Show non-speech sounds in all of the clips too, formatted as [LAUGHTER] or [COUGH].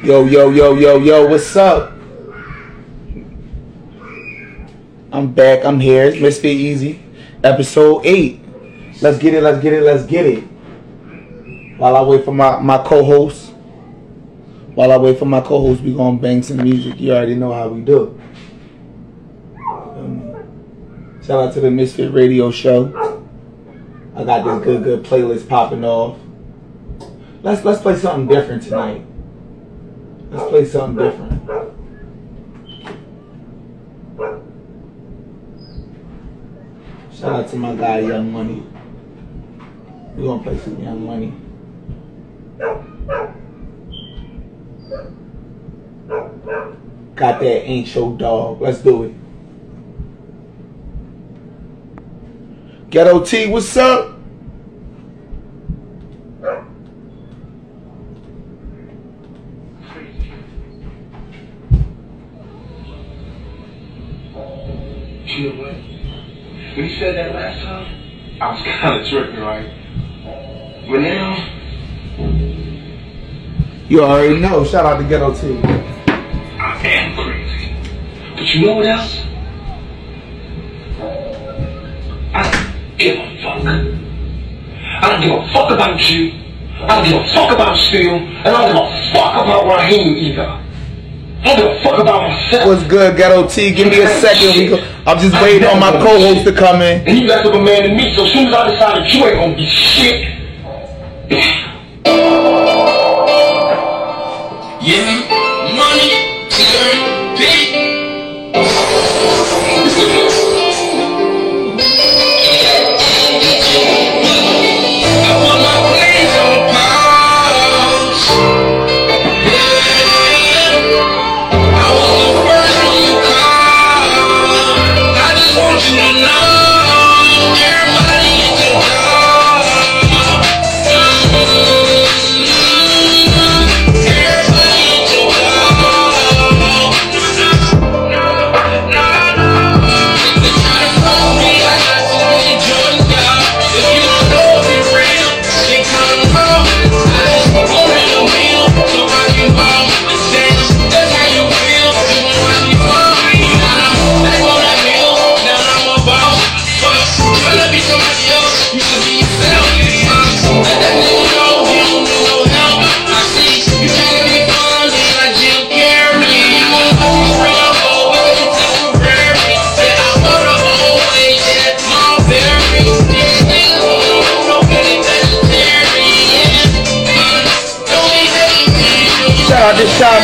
Yo, yo, yo, yo, yo, what's up? I'm back, I'm here. It's MysfitEaZy, episode 8. Let's get it, let's get it, let's get it. While I wait for my, my co host, while I wait for my co host, we gonna bang some music. You already know how we do. Um, shout out to the Misfit Radio Show. I got this good, good playlist popping off. Let's let's play something different tonight. Let's play something different. Shout out to my guy Young Money. We're gonna play some Young Money. Got that ain't your dog. Let's do it. Ghetto T, what's up? Know? When said that last time, I was [LAUGHS] kind of tripping, right? But now, You already know. Shout out to Ghetto T. I am crazy. But you know what else? I don't give a fuck. I don't give a fuck about you. I don't give a fuck about Steel. And I don't give a fuck about Raheem either. I don't give a fuck about myself. What's good, Ghetto T? Give me a second. We go. I'm just waiting on my co-host to come in. And you less of a man than me, so as soon as I decide that you ain't gonna be shit. Yeah,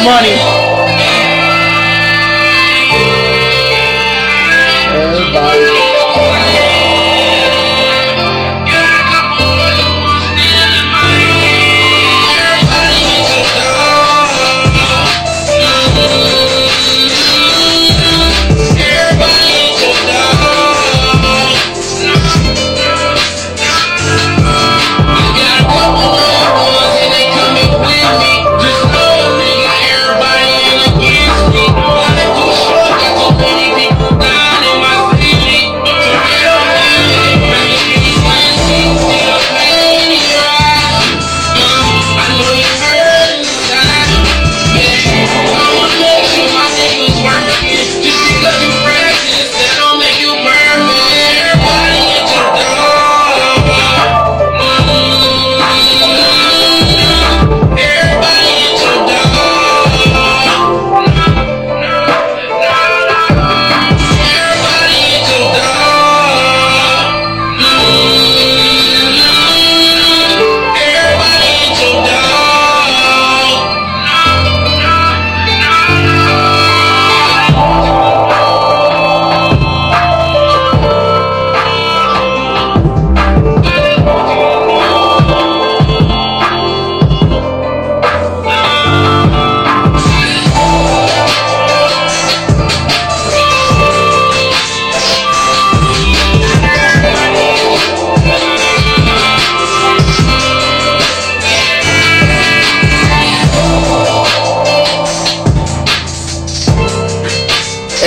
Money.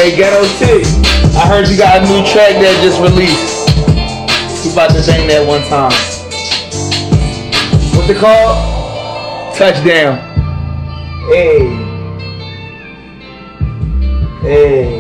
Hey, Ghetto T. I heard you got a new track that just released. We about to bang that one time. What's it called? Touchdown. Hey. Hey.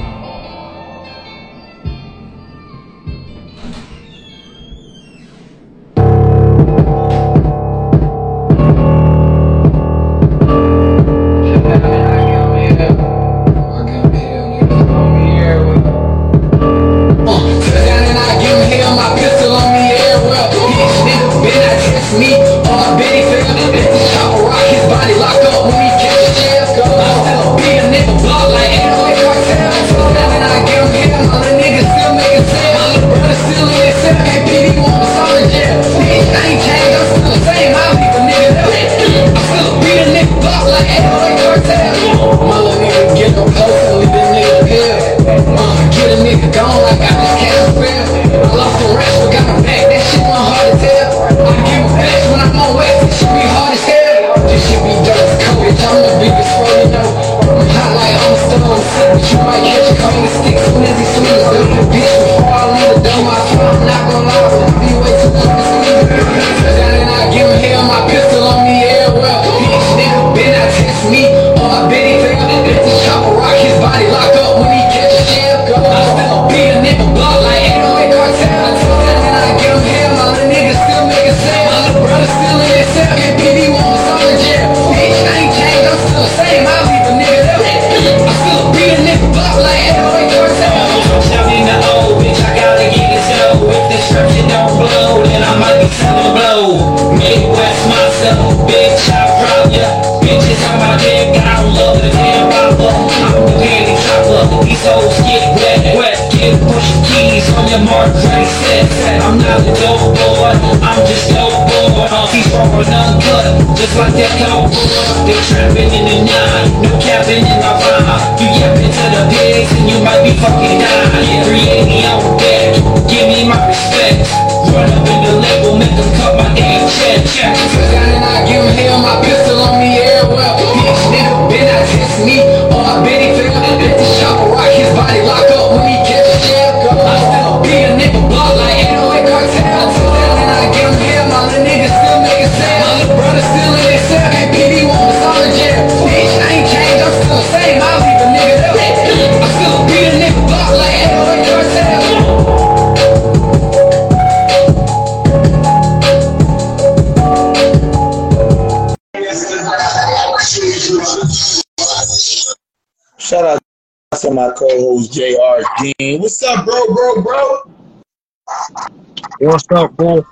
What's up, bro?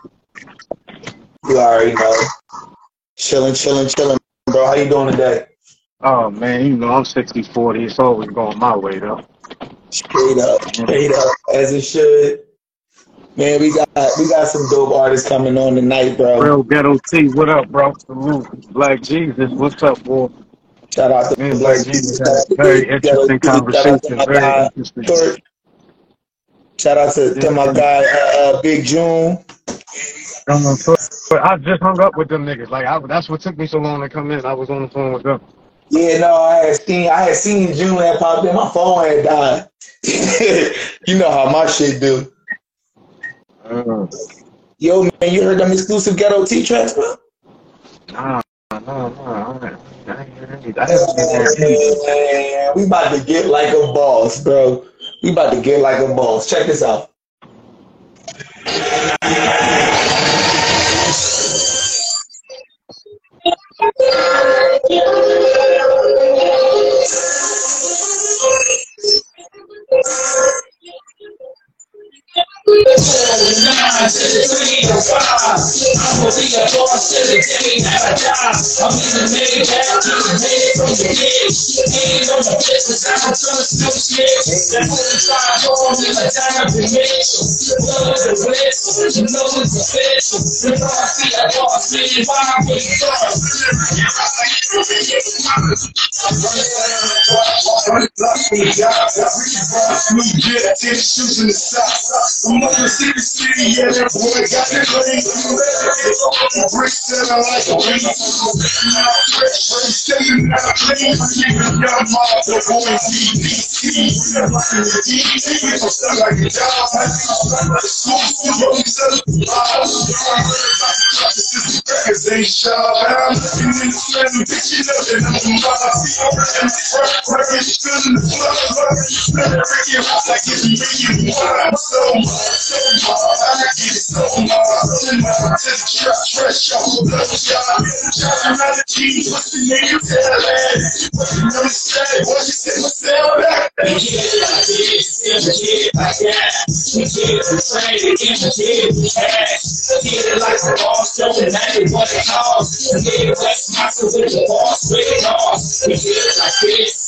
You already know. Chilling, chilling, chilling, bro. How you doing today? Oh man, you know I'm 60 40. It's always going my way though. Straight up, straight up, as it should. Man, we got we got some dope artists coming on tonight, bro. Real ghetto T, what up, bro? Salute. Black Jesus, what's up, boy? Shout out to Me and Black Jesus Jesus. had Shout out a very interesting T. Shout out to conversation. Very interesting. Shout out to, to my guy uh, uh, Big June. I'm on tour. But I just hung up with them niggas. Like I, that's what took me so long to come in. I was on the phone with them. Yeah, no, I had seen I had seen June had popped in. My phone had died. [LAUGHS] you know how my shit do. Uh, Yo, man, you heard them exclusive ghetto T tracks, bro? nah, nah, nah. I, I, ain't hear any- I haven't been there any. Man, we about to get like a boss, bro. You about to get like a boss. Check this out. [LAUGHS] the nine to the three to. I will be a boss to the day that I die. I'm in the mid back to the mid from the mid. Ain't on the business, I'm a ton of still shit. That's what the five on in the time to hit. Love is a bliss, you know it's a bitch. If I see a boss, then if I be done. I'm running out of Somebody block me, God. I reach above shoes in the socks. I'm up in City City, yeah. That boy got that money. Bricks and I like to be. Staying out of pain. Got my boy going DDT. DDT, I'm stuck like a dog. School, school, yo, he's up. Cause they shot out, and then slam bitches up, and I'm a mob. I'm a I give you million so much, so much. I get so much. Just trust, fresh off the blood job. Driving around the jeans, what's the nigga tell that? What you know is that? What you say, what's that? Yeah, I did, still a kid, I got. The kids are trained, give a kid cash. The kid like the boss, don't deny what it costs. The kid that's massive with the boss, with it all. The kid like this.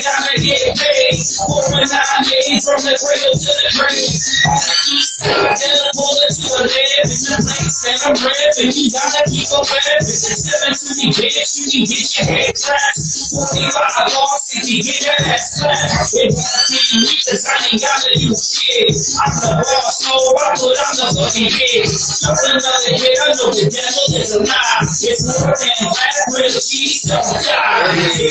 every time to get paid. One time, from the cradle to the grave. Tell the bullets to the lead. And I'm rapping, you gotta keep on rapping. Seven to the you can get your head clapped. If I lost, and you get your ass slapped. If you need to sign, gotta do shit. I'm the boss, so I put on the fucking head. Just another hit, I know the devil is a lie. It's more than that, where the cheese don't die.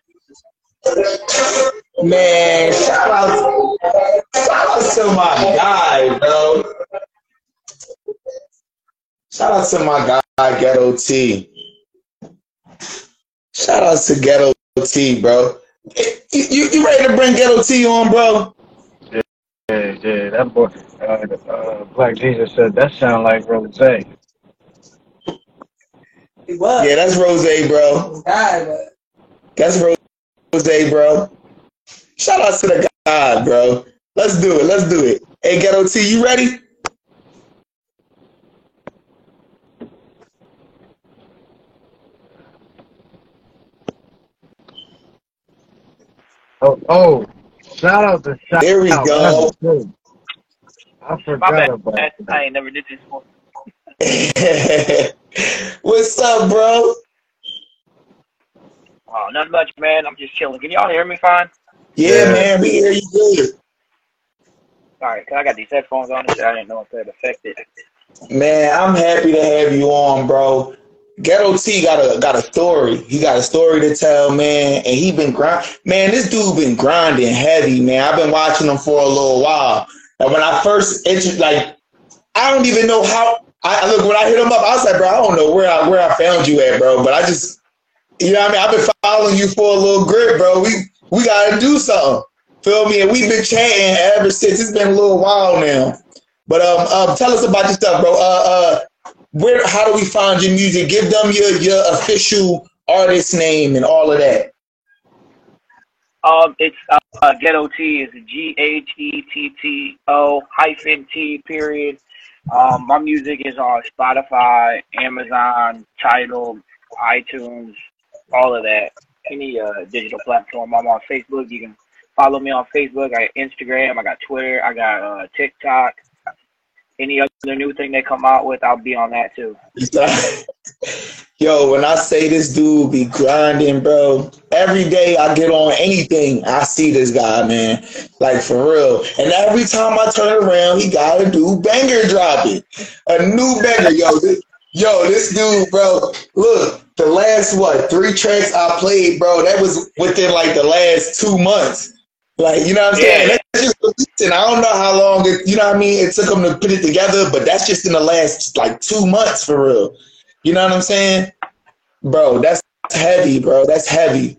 Man, shout out, shout out to my guy, bro. Shout out to my guy, Ghetto T. Shout out to Ghetto T, bro. You, you, you ready to bring Ghetto T on, bro? Yeah, yeah, that boy, uh, uh, Black Jesus said that sound like Rose. He was. Yeah, that's Rose, bro. God, but That's Rose, bro. Shout out to the God, bro. Let's do it. Let's do it. Hey, Ghetto T, you ready? Oh, oh, shout out to shout There we out. go. I forgot about that. I ain't never did this before. [LAUGHS] What's up, bro? Oh, not much, man. I'm just chilling. Can y'all hear me fine? Yeah, Yeah. man, we hear you good. All right, 'cause I got these headphones on and shit. I didn't know if that affected. Man, I'm happy to have you on, bro. Ghetto T got a got a story. He got a story to tell, man, and he been grind. Man, this dude been grinding heavy, man. I've been watching him for a little while. And when I first entered, like, I don't even know how. I look when I hit him up. I was like, bro, I don't know where I where I found you at, bro. But I just, you know, what I mean, I've been following you for a little grip, bro. We we gotta do something. Feel me? And we've been chatting ever since. It's been a little while now. But um, um tell us about your stuff, bro. Uh, uh, where? How do we find your music? Give them your your official artist name and all of that. Um, it's uh, uh, Ghetto T is G H E T T O hyphen T period. Um, my music is on Spotify, Amazon, Tidal, iTunes, all of that. Any uh, digital platform. I'm on Facebook. You can follow me on Facebook. I got Instagram. I got Twitter. I got uh, TikTok. Any other new thing they come out with, I'll be on that too. [LAUGHS] Yo, when I say this dude be grinding, bro, every day I get on anything, I see this guy, man. Like for real. And every time I turn around, he gotta do banger dropping. A new banger, yo. This, yo, this dude, bro. Look, the last what three tracks I played, bro, that was within like the last two months. Like, you know what I'm saying? Yeah. That's just. I don't know how long it, you know what I mean, it took them to put it together, but that's just in the last like two months for real. You know what I'm saying? Bro, that's heavy, bro. That's heavy.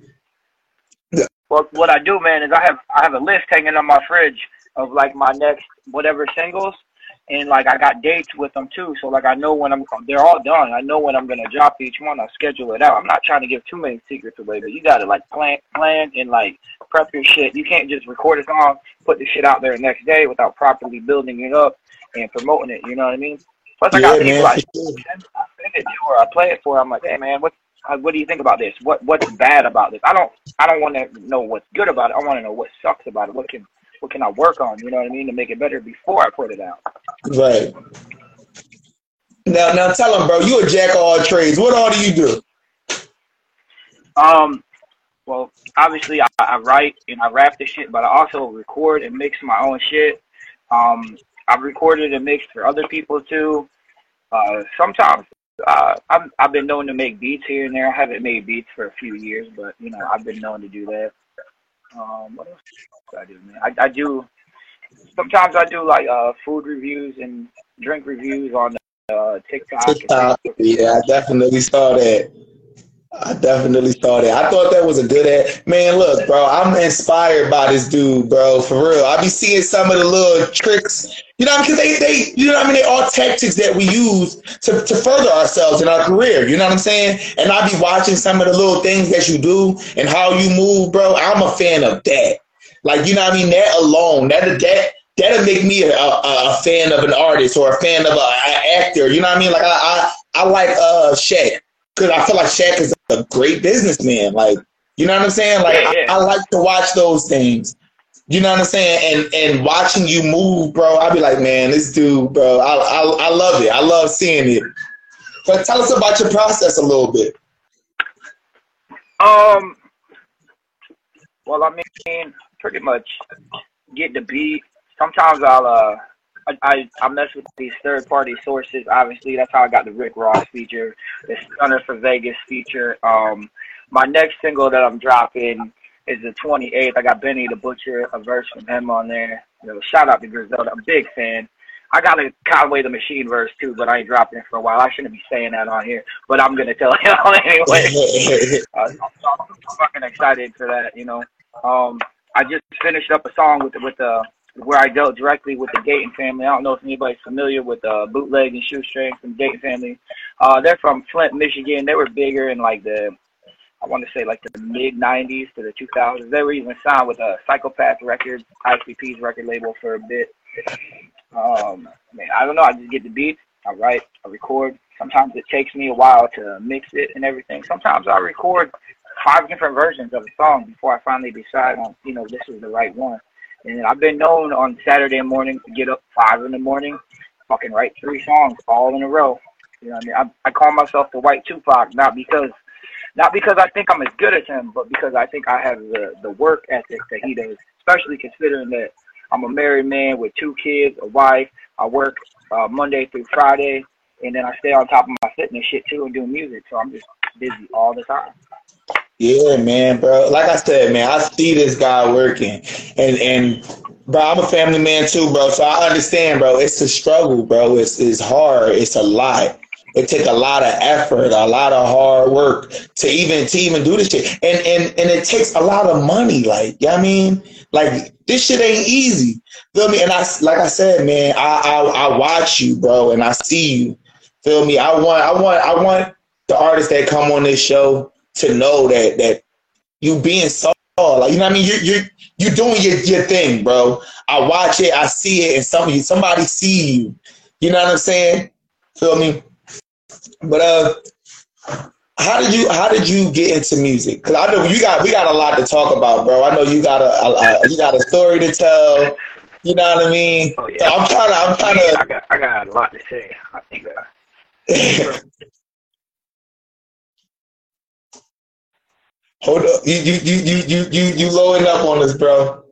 Well, what I do, man, is I have I have a list hanging on my fridge of like my next whatever singles, and like I got dates with them too. So like I know when I'm they're all done. I know when I'm gonna drop each one. I schedule it out. I'm not trying to give too many secrets away, but you gotta like plan plan and like prep your shit. You can't just record a song, put the shit out there the next day without properly building it up and promoting it. You know what I mean? Plus I got Yeah, people man, I send, sure. I send it to or I play it for. I'm like, hey man, what uh, what do you think about this? What what's bad about this? I don't I don't want to know what's good about it. I want to know what sucks about it. What can what can I work on? You know what I mean to make it better before I put it out. Right. Now, now tell them, bro. You a jack of all trades. What all do you do? Um, well, obviously I, I write and I rap the shit, but I also record and mix my own shit. Um, I've recorded and mixed for other people too. Uh, sometimes uh, I've, I've been known to make beats here and there. I haven't made beats for a few years, but you know I've been known to do that. Um, what else do I do, man? I, I do. Sometimes I do like uh, food reviews and drink reviews on uh, TikTok. TikTok. Yeah, I definitely saw that. I definitely saw that. I thought that was a good ad. Man, look, bro, I'm inspired by this dude, bro. For real. I be seeing some of the little tricks, you know, because they, they, you know what I mean? They all tactics that we use to, to further ourselves in our career. You know what I'm saying? And I be watching some of the little things that you do and how you move, bro. I'm a fan of that. Like, you know what I mean? That alone, that, that, that'll make me a, a, a fan of an artist or a fan of an actor. You know what I mean? Like, I, I, I like uh Shaq because I feel like Shaq is a great businessman. Like, you know what I'm saying? Like, Yeah, yeah. I, I like to watch those things. You know what I'm saying? And and watching you move, bro, I'll be like, man, this dude, bro, I, I I love it. I love seeing it. But tell us about your process a little bit. Um, well, I mean, pretty much get the beat. Sometimes I'll uh, I, I I mess with these third party sources. Obviously, that's how I got the Rick Ross feature, the Stunna 4 Vegas feature. Um, my next single that I'm dropping is the 28th. I got Benny the Butcher, a verse from him on there. You know, shout out to Griselda. I'm a big fan. I got a Conway the Machine verse too, but I ain't dropping it for a while. I shouldn't be saying that on here, but I'm gonna tell [LAUGHS] y'all anyway. [LAUGHS] Uh, I'm, I'm fucking excited for that. You know, um, I just finished up a song with with uh, where I dealt directly with the Dayton family. I don't know if anybody's familiar with uh, Bootleg and Shoestring from Dayton family. Uh, they're from Flint, Michigan. They were bigger in like the I want to say like the mid '90s to the 2000s. They were even signed with a Psychopathic Records, ICP's record label for a bit. Um, man, I don't know. I just get the beats. I write. I record. Sometimes it takes me a while to mix it and everything. Sometimes I record five different versions of a song before I finally decide on, you know, this is the right one. And I've been known on Saturday morning to get up five in the morning, fucking write three songs all in a row. You know what I mean? I, I call myself the White Tupac, not because not because I think I'm as good as him, but because I think I have the, the work ethic that he does, especially considering that I'm a married man with two kids, a wife. I work uh, Monday through Friday, and then I stay on top of my fitness shit too and do music. So I'm just busy all the time. Yeah, man, bro. Like I said, man, I see this guy working, and and bro, I'm a family man too, bro. So I understand, bro. It's a struggle, bro. It's it's hard. It's a lot. It take a lot of effort, a lot of hard work to even to even do this shit, and and and it takes a lot of money. Like, you know what I mean, like this shit ain't easy. Feel me? And I like I said, man, I I, I watch you, bro, and I see you. Feel me? I want I want I want the artists that come on this show to know that that you being so like you know what I mean you you you doing your, your thing, bro. I watch it, I see it, and somebody somebody see you. You know what I'm saying? Feel me? But uh, how did you how did you get into music? Because I know you got we got a lot to talk about, bro. I know you got a, a, a you got a story to tell. You know what I mean? Oh, yeah. So I'm trying to I'm trying I to. got I got a lot to say. I think. Uh, [LAUGHS] Hold up, you you you you you you you lowing up on us, bro.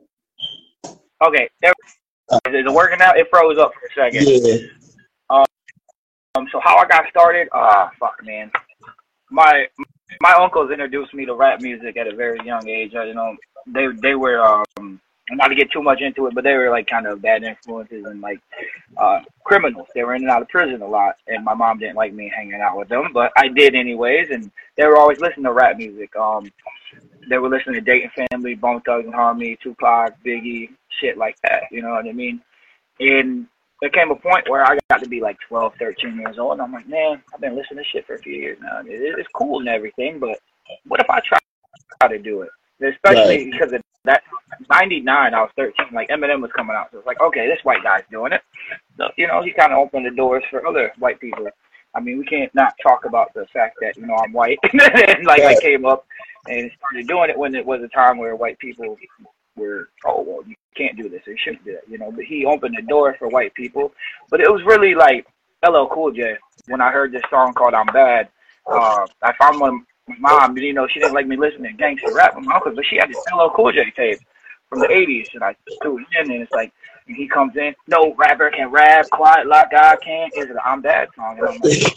okay, there, is it working out? It froze up for a second. Yeah. Um, um so how I got started? Ah, fuck, man. My my uncles introduced me to rap music at a very young age. I, you know, they they were um not to get too much into it, but they were like kind of bad influences and like uh criminals. They were in and out of prison a lot, and my mom didn't like me hanging out with them, but I did anyways. And they were always listening to rap music. Um, they were listening to Dayton Family, Bone Thugs-n-Harmony, Tupac, Biggie, shit like that. You know what I mean? And there came a point where I got to be like 12, 13 years old, and I'm like, man, I've been listening to shit for a few years now. It, it's cool and everything, but what if I try, try to do it? Especially Right. because of that 99, I was 13. Like Eminem was coming out, so it's like, okay, this white guy's doing it. So, you know, he kind of opened the doors for other white people. I mean, we can't not talk about the fact that you know I'm white, [LAUGHS] and like I came up and started doing it when it was a time where white people were, oh well, you can't do this, you shouldn't do that, you know. But he opened the door for white people. But it was really like LL Cool J when I heard this song called "I'm Bad." Uh, I found my my mom, you know, she didn't like me listening to gangster rap with my uncle, but she had this LL Cool J tape from the '80s, and I threw it in, and it's like. And he comes in, no rapper can rap quiet like I can. Is it I'm Bad song? And I'm like,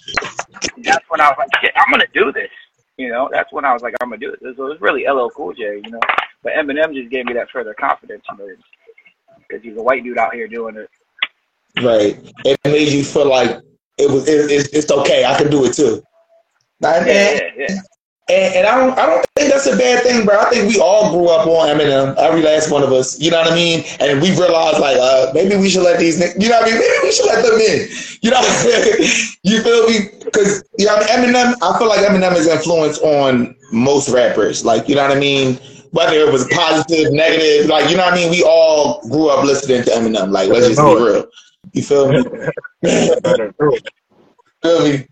[LAUGHS] that's when I was like, shit, I'm gonna do this. You know, that's when I was like, I'm gonna do it. So it was really LL Cool J, you know. But Eminem just gave me that further confidence, you know, because he's a white dude out here doing it. Right. It made you feel like it was it, it's it's okay. I can do it too. And, Yeah, yeah, yeah. And, and I don't I don't think that's a bad thing, bro. I think we all grew up on Eminem, every last one of us. You know what I mean? And we realized like uh maybe we should let these you know what I mean? Maybe we should let them in. You know what I'm saying? [LAUGHS] You feel me? Because you know I mean? Eminem, I feel like Eminem is influence on most rappers. Like, you know what I mean? Whether it was positive, negative, like you know what I mean? We all grew up listening to Eminem. Like, let's just be real. You feel me? [LAUGHS] [LAUGHS] Feel me?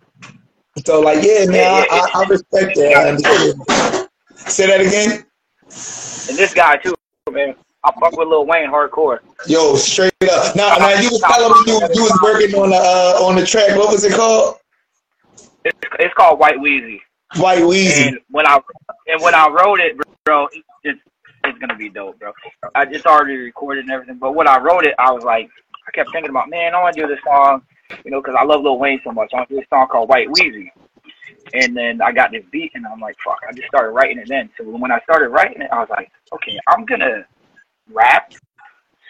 So like, yeah, man, I, I, I respect that. I understand. Say that again. And this guy too, man. I fuck with Lil Wayne hardcore. Yo, straight up. Now, now you was telling me you, you was working on the uh, on the track. What was it called? It's, it's called White Weezy. White Weezy. And when I and when I wrote it, bro, it's it's gonna be dope, bro. I just already recorded and everything, but when I wrote it, I was like, I kept thinking about, man, I want to do this song, you know, because I love Lil Wayne so much. I want to do this song called White Weezy. And then I got this beat, and I'm like, fuck. I just started writing it then. So when I started writing it, I was like, okay, I'm gonna rap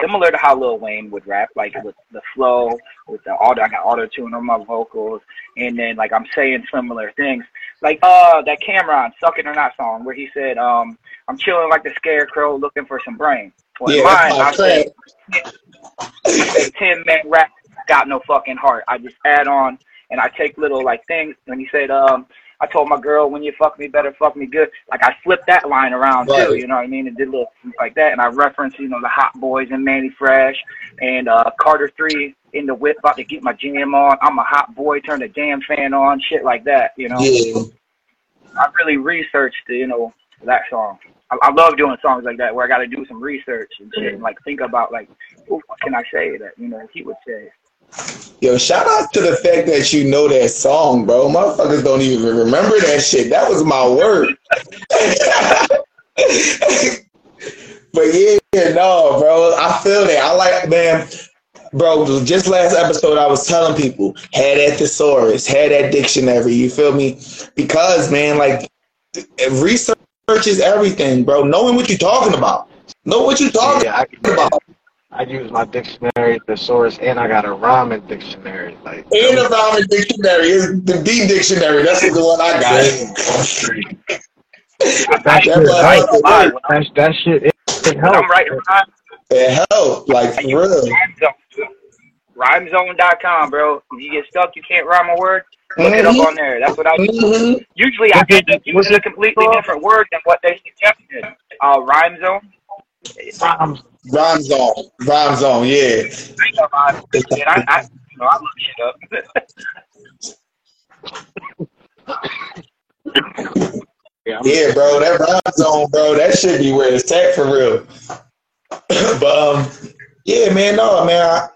similar to how Lil Wayne would rap, like with the flow, with the auto. I got auto tune on my vocals, and then like I'm saying similar things, like uh that Cameron "Suck It or Not" song where he said, um, "I'm chilling like the scarecrow looking for some brain." Well, Yeah, mine, I said, [LAUGHS] ten man rap got no fucking heart. I just add on and I take little like things. When he said, um, I told my girl when you fuck me better fuck me good. Like I flipped that line around Right. too. You know what I mean? And did little things like that. And I referenced you know the Hot Boys and Mannie Fresh and uh, Carter Three in the whip about to get my jam on. I'm a hot boy. Turn the damn fan on. Shit like that. You know. Yeah. I really researched, you know, that song. I, I love doing songs like that where I got to do some research and shit, and like think about like, what can I say that you know he would say. Yo, shout out to the fact that you know that song, bro. Motherfuckers don't even remember that shit. That was my word. [LAUGHS] but yeah, yeah, no, bro. I feel that. I like, man, bro. Just last episode, I was telling people had that thesaurus, had that dictionary. You feel me? Because man, like research is everything, bro. Knowing what you're talking about, know what you're talking Yeah, about. I use my dictionary, thesaurus, and I got a rhyming dictionary. Like, And the rhyming dictionary is the B dictionary. That's the one I got. that [LAUGHS] That shit, was- I ain't gonna lie, when that, that shit, it, it I'm helps. writing rhymes, It helped, like for real. Rhymezone.com, bro. If you get stuck, you can't rhyme a word. Look it up Mhm. on there. That's what I do. Mhm. Usually, I What's it- end up using a completely different word than what they suggested. Uh, Rhymezone. Rhymes. Rhyme zone, rhyme zone, yeah. I I, you know, I look shit up. Yeah, Yeah, bro, that rhyme zone, bro, that should be where it's at for real. [COUGHS] but um, yeah, man, no, man, I,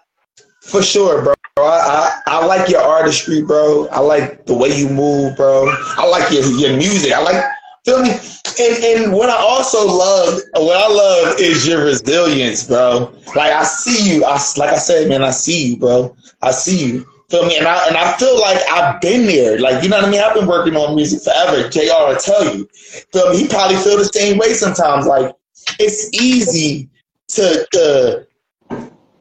for sure, bro. I, I I like your artistry, bro. I like the way you move, bro. I like your your music. I like feel me. And and what I also love, what I love is your resilience, bro. Like I see you. I like I said, man, I see you, bro. I see you. Feel me? And I and I feel like I've been there. Like you know what I mean? I've been working on music forever. Jr. will tell you. Feel me? He probably feel the same way sometimes. Like it's easy to to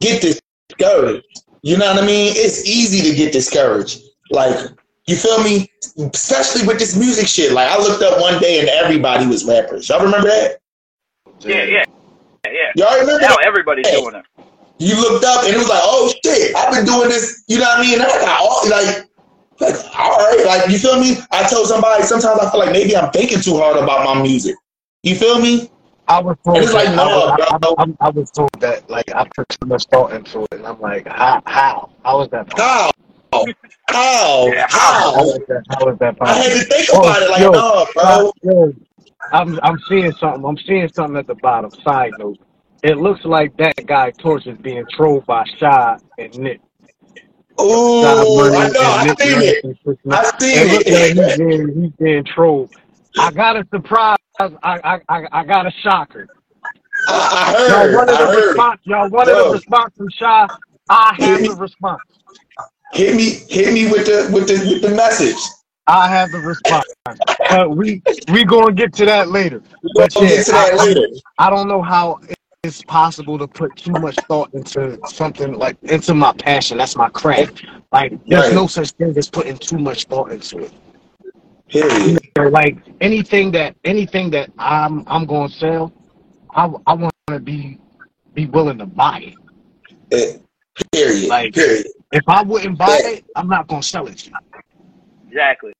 get discouraged. You know what I mean? It's easy to get discouraged. Like you feel me? Especially with this music shit. Like I looked up one day and everybody was rappers. Y'all remember that? yeah, yeah, yeah. Y'all remember Now that? everybody's doing it. you looked up and it was like, oh shit, I've been doing this. You know what I mean? And I got all like, like, all right, like you feel me? I told somebody sometimes I feel like maybe I'm thinking too hard about my music. You feel me? I was told And it's like, that, no, I, was, bro. I, I, I was told that like I put too much thought into it, and I'm like, how? How? How is that? possible? How? How? Yeah, How How? is that? How is that I had to think Oh, about it. Like, oh, yo, no, bro. Yo, I'm I'm seeing something. I'm seeing something at the bottom. Side note. It looks like that guy Torch is being trolled by Shi and Nick. Shi I know. I Nick seen it. I seen It looks like he's being he's being trolled. I got a surprise. I I I, I got a shocker. I, I Y'all heard. wanted I a heard. response. Y'all wanted Yo. a response from Shi. I have the response. Hit me, hit me with the with the with the message. I have the response. Uh, we we gonna get to that later. But yeah, get to I, that I later. I don't know how it's possible to put too much thought into something like into my passion. That's my craft. Like there's Right. no such thing as putting too much thought into it. You Period. know, like anything that anything that I'm I'm gonna sell, I I want to be be willing to buy it. Eh, Period. Like Period. If I wouldn't buy it, I'm not gonna sell it. Exactly.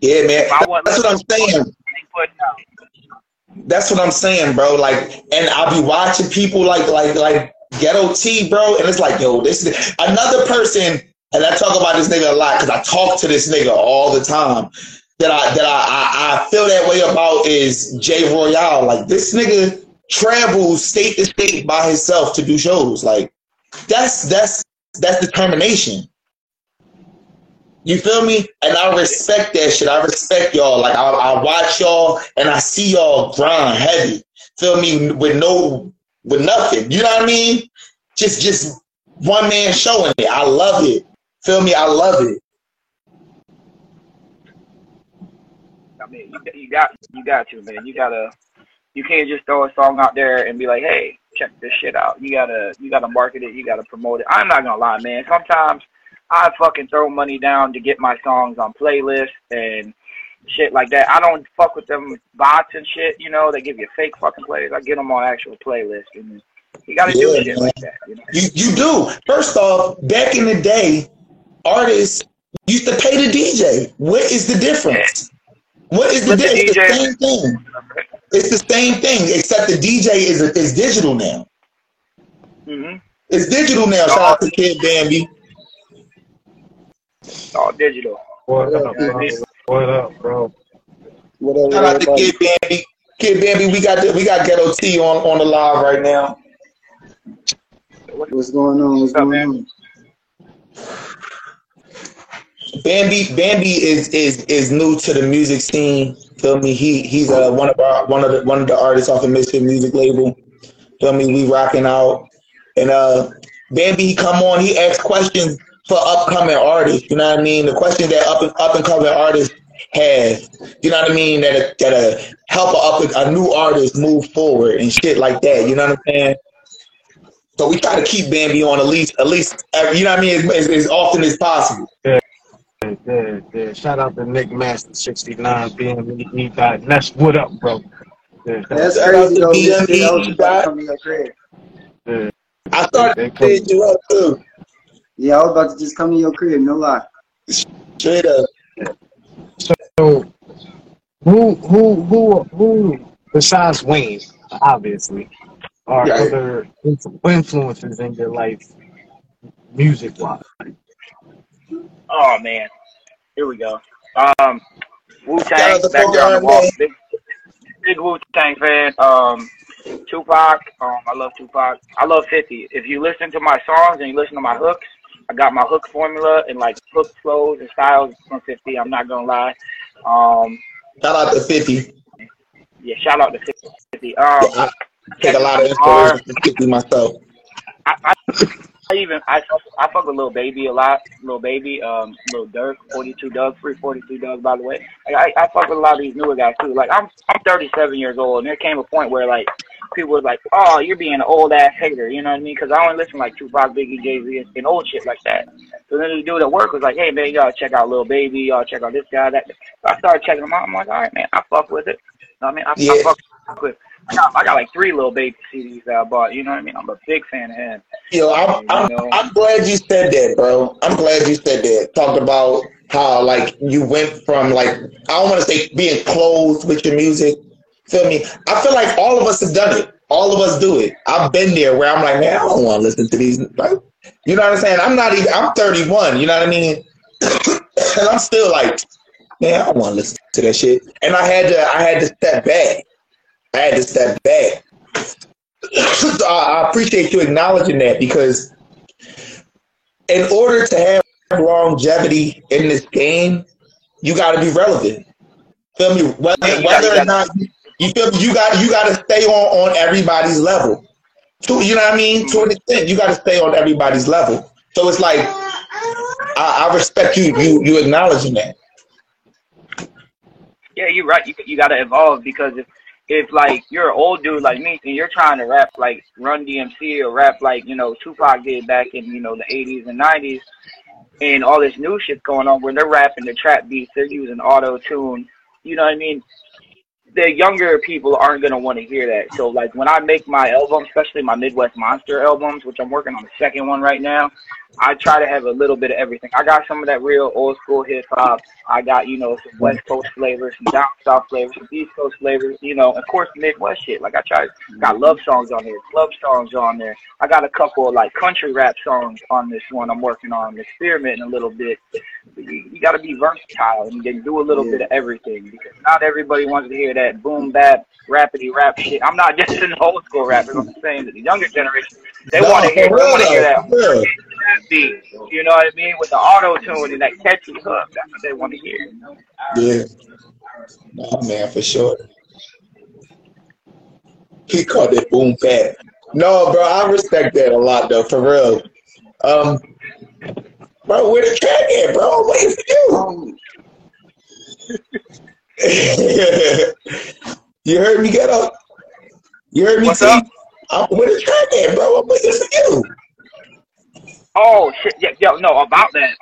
Yeah, man. If I wasn't That's what I'm saying. what they putting out, That's what I'm saying, bro. Like, and I'll be watching people like like like Ghetto T, bro, and it's like, yo, this is another person. And I talk about this nigga a lot because I talk to this nigga all the time. That I that I, I I feel that way about is Jay Royale. Like this nigga travels state to state by himself to do shows. Like that's that's that's determination. You feel me? And I respect that shit. I respect y'all. Like I, I watch y'all and I see y'all grind heavy. Feel me? With no, with nothing. You know what I mean? Just, just one man showing it. I love it. Feel me? I love it. I mean, you, you got you got to man. You gotta you can't just throw a song out there and be like, hey, check this shit out. You gotta you gotta market it. You gotta promote it. I'm not gonna lie, man. Sometimes I fucking throw money down to get my songs on playlists and shit like that. I don't fuck with them bots and shit. You know, they give you fake fucking plays. I get them on actual playlists, and you gotta do Yeah, shit man. like that. You know? You, you do. First off, back in the day, artists used to pay the DJ. What is the difference? What is the the difference? It's the same thing. It's the same thing, except the DJ is is digital now. hmm It's digital now. Shout out to Kidd Bambii. It's all digital. What up, bro? What up, bro? Whatever, Shout out to. Kidd Bambii. Kidd Bambii, we got the, we got Ghetto T on, on the live right now. What's going on? What's What's going on? Bambii Bambii is is is new to the music scene. Feel me? He he's uh, one of our one of the one of the artists off the Misfit Music label. Feel me? We rocking out. And uh Bambii come on, he asks questions for upcoming artists. You know what I mean? The questions that up and up and coming artists have. You know what I mean? That that uh, help a up a new artist move forward and shit like that. You know what I'm saying? So we try to keep Bambii on at least at least every, you know what I mean as, as, as often as possible. Yeah, yeah. Shout out to Nick Master 69 BME he, he. That's what up, bro. Yeah, That's crazy to though. BME, kid I was about died. to come to your crib. yeah. I started They to come- hit you up too. Yeah, I was about to just come to your crib. No lie. Straight up. So who who who who besides Wayne, obviously, are Right. other influences in your life music wise? Oh man, here we go. Um, Wu Tang, out back there on the wall. Big, big Wu Tang fan. Um, Tupac. Um, I love Tupac. I love Fifty. If you listen to my songs and you listen to my hooks, I got my hook formula and like hook flows and styles from Fifty. I'm not gonna lie. Um, Shout out to 50. yeah, shout out to Fifty. Um, I take a lot of inspiration from 50 myself. I, I, I even I I fuck with Lil Baby a lot. Lil Baby, um, Lil Durk, forty two Dugg, free forty two Dugg. By the way, I, I fuck with a lot of these newer guys too. Like I'm I'm thirty seven years old, and there came a point where like people was like, oh, you're being an old ass hater. You know what I mean? Because I only listen like Tupac, Biggie, Jay Z, and old shit like that. So then the dude at work was like, hey man, y'all check out Lil Baby, y'all check out this guy, that. So I started checking them out. I'm like, all right, man, I fuck with it. You know what I mean? I, Yeah. I fuck with I got, I got like three Lil Baby CDs that I bought. You know what I mean? I'm a big fan of him. Yo, I'm, I'm, You know? I'm glad you said that, bro. I'm glad you said that. Talked about how like you went from like I don't want to say being closed with your music. Feel me? I feel like all of us have done it. All of us do it. I've been there where I'm like, man, I don't want to listen to these. Like, you know what I'm saying? I'm not even. I'm 31. You know what I mean? [COUGHS] and I'm still like, man, I don't want to listen to that shit. And I had to. I had to step back. I had to step back. so I I appreciate you acknowledging that because in order to have longevity in this game, you got to be relevant. Feel me? Whether, Yeah, whether gotta- or not you feel me, you got you got to stay on on everybody's level. To you know what I mean? To an extent, you got to stay on everybody's level. So it's like I, I respect you you you acknowledging that. Yeah, you're right. You you gotta evolve because if if like you're an old dude like me and you're trying to rap like Run DMC or rap like you know Tupac did back in you know the 80s and 90s, and all this new shit going on where they're rapping the trap beats, they're using auto tune. You know what I mean? The younger people aren't gonna want to hear that. So like when I make my album, especially my Midwest Monster albums, which I'm working on the second one right now, I try to have a little bit of everything. I got some of that real old school hip hop. I got, you know, some West Coast flavors, some down south flavors, some East Coast flavors, you know, of course Midwest shit. Like I try got love songs on here, love songs on there. I got a couple of like country rap songs on this one I'm working on, experimenting a little bit. You, you gotta be versatile and then do a little bit of everything because not everybody wants to hear that boom bap rapidy rap shit. I'm not [LAUGHS] just an old school rapper, I'm saying that the younger generation they No, wanna hear they wanna hear that though, for real. that beat. You know what I mean? With the auto tune and that catchy hook. That's what they want to hear. Yeah. Nah, man, for sure. He called it boom bap. No, bro, I respect that a lot though, for real. Um, bro, where the track at, bro? I'm for you. You heard me get up. You heard me What's T? up? I'm, where the track at, bro? I'm waiting for you. Oh shit, yeah, yo, no, about that.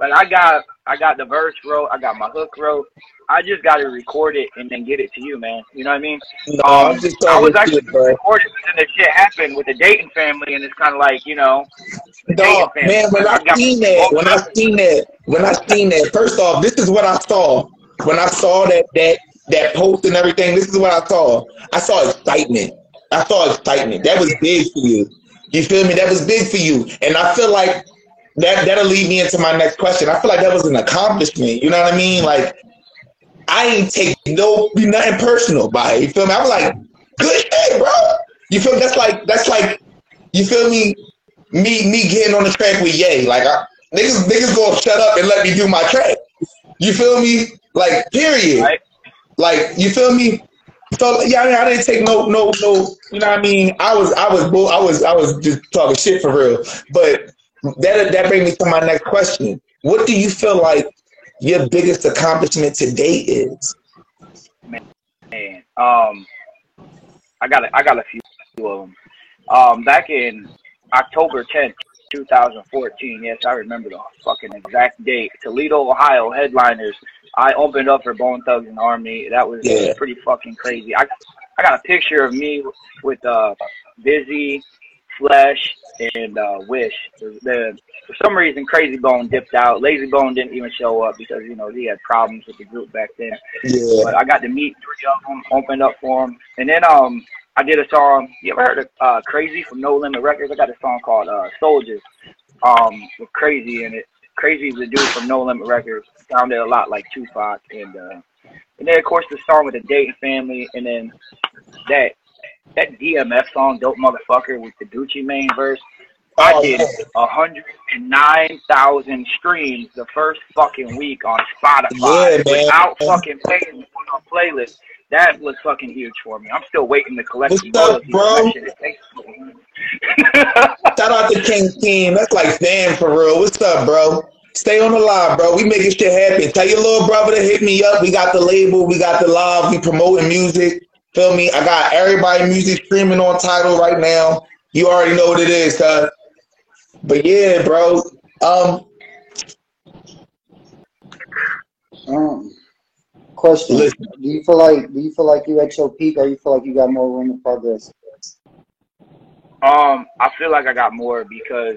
Like I got I got the verse wrote, I got my hook wrote. I just gotta record it and then get it to you, man. You know what I mean? No, Um, I'm just I was actually shit, recording and then the shit happened with the Dayton family and it's kinda like, you know, No, man, when I got- seen that, when I seen that, when I seen that, first off, this is what I saw. When I saw that that that post and everything, this is what I saw. I saw excitement. I saw excitement. That was big for you. You feel me? That was big for you. And I feel like that that'll lead me into my next question. I feel like that was an accomplishment. You know what I mean? Like I ain't take no be nothing personal by it. You feel me? I was like, good shit, bro. You feel that's like that's like you feel me? Me me getting on the track with Yay. Like I, niggas niggas gonna shut up and let me do my track. You feel me? Like period. Right. Like you feel me? So yeah, I, mean, I didn't take no no no. You know what I mean? I was I was bull- I was I was just talking shit for real. But that that brings me to my next question. What do you feel like your biggest accomplishment to date is? Man, um, I got a, I got a few of them. Um, back in October 10th, 2014. Yes, I remember the fucking exact date. Toledo, Ohio headliners. I opened up for Bone Thugs-n-Harmony. That was Yeah. pretty fucking crazy. I I got a picture of me with uh Bizzy, Flesh, and uh Wish. The, the for some reason Krayzie Bone dipped out. Layzie Bone didn't even show up because you know he had problems with the group back then Yeah. but I got to meet three of them, opened up for them, and then um I did a song. You ever heard of uh, Crazy from No Limit Records? I got a song called uh, Soldiers um with Crazy in it. Crazy is a dude from No Limit Records. Sounded a lot like Tupac, and uh, and then of course the song with the Dayton family, and then that that DMF song, Dope Motherfucker, with the Gucci Mane verse. I Oh, did hundred and nine thousand streams the first fucking week on Spotify Yeah, without fucking paying put on playlist. That was fucking huge for me. I'm still waiting to collect What's some up, royalties. bro? Shit is [LAUGHS] tasteful. Shout out to King Team. That's like fam for real. What's up, bro? Stay on the live, bro. We making shit happen. Tell your little brother to hit me up. We got the label. We got the live. We promoting music. Feel me? I got everybody music streaming on Tidal right now. You already know what it is, cuz. But yeah, bro. Um, um, Question: Listen. Do you feel like do you feel like you at your peak, or you feel like you got more room to progress? Um, I feel like I got more because,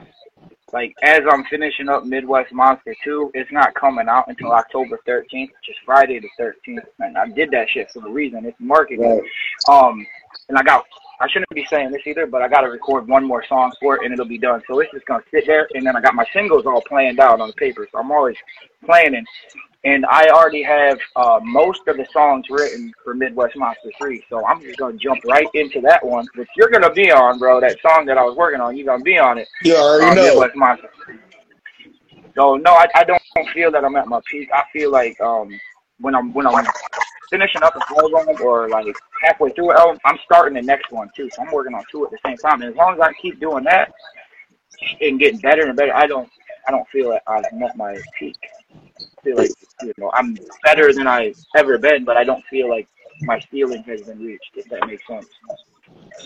like, as I'm finishing up Midwest Monster 2, it's not coming out until October 13th, which is Friday the 13th. And I did that shit for a reason. It's marketing. Right. Um, and I got, I shouldn't be saying this either, but I got to record one more song for it and it'll be done. So it's just going to sit there. And then I got my singles all planned out on the paper. So I'm always planning. And I already have uh, most of the songs written for Midwest Monster 3. So I'm just going to jump right into that one, which you're going to be on, bro. That song that I was working on, you're going to be on it. You already on know. Midwest Monster 3. So, no, I, I don't feel that I'm at my peak. I feel like um, when I'm when I'm finishing up a album or like halfway through an album, I'm starting the next one too. So I'm working on two at the same time. And as long as I keep doing that and getting better and better, I don't I don't feel that I've met my peak. I feel like you know I'm better than I've ever been, but I don't feel like my ceiling has been reached. If that makes sense.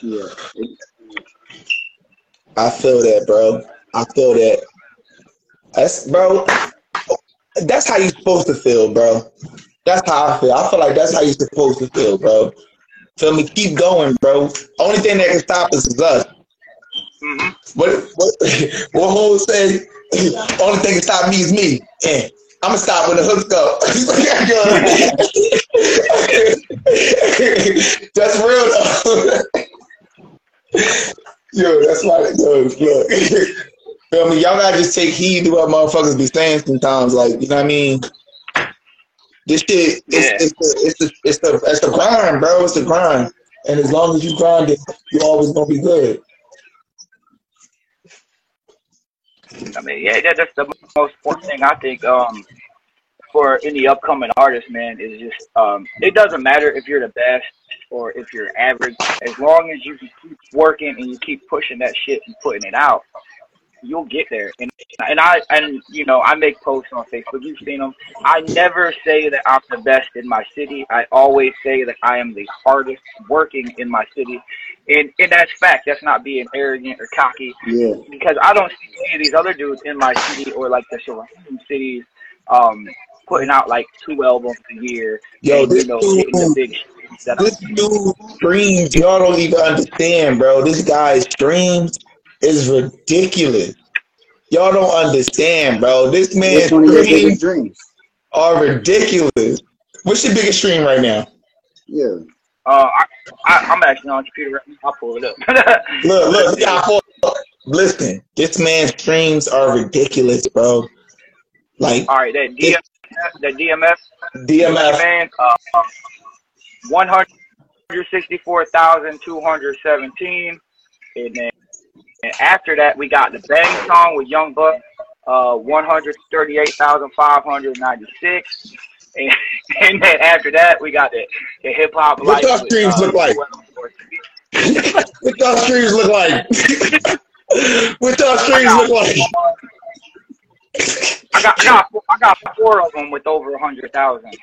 Yeah. I feel that, bro. I feel that. That's bro. That's how you're supposed to feel, bro. That's how I feel. I feel like that's how you're supposed to feel, bro. Feel me? Keep going, bro. Only thing that can stop us is us. hmm What what [LAUGHS] what Hov said? [CLEARS THROAT] Only thing that stop me is me. And I'm gonna stop when the hooks go. [LAUGHS] that's real though. Yo, that's why it goes. Look. Feel me? Y'all gotta just take heed to what motherfuckers be saying sometimes. Like, you know what I mean? This shit, it's, Yeah. it's, the, it's, the, it's, the, it's the grind, bro. It's the grind. And as long as you grind it, you're always gonna be good. I mean, yeah, that, that's the most important thing I think um, for any upcoming artist, man, is just um, it doesn't matter if you're the best or if you're average, as long as you keep working and you keep pushing that shit and putting it out, you'll get there. And and I and you know I make posts on Facebook. You've seen them. I never say that I'm the best in my city. I always say that I am the hardest working in my city, and and that's fact. That's not being arrogant or cocky Yeah. because I don't see any of these other dudes in my city or like the surrounding cities um, putting out like two albums a year. Yo, and, this you know, dude- hitting the big streets that This dude streams, y'all don't even understand, bro. This guy's streams is ridiculous. Y'all don't understand, bro. This man's Which one of your streams biggest dreams? are ridiculous. What's your biggest stream right now? Yeah. Uh, I, I, I'm actually on the computer right now. I'll pull it up. [LAUGHS] Look, look, we got four. Listen, this man's streams are ridiculous, bro. Like All right, that DMF, that DMF DMF, man, uh, one hundred sixty-four thousand two hundred seventeen, and then and after that we got the Bang song with Young Buck, uh, one hundred thirty-eight thousand five hundred ninety-six. And, [LAUGHS] and then after that, we got the, the hip hop. What y'all streams uh, look like? [LAUGHS] what y'all streams look like? [LAUGHS] what y'all streams look like? I got, I got, I got four of them with over a hundred thousand.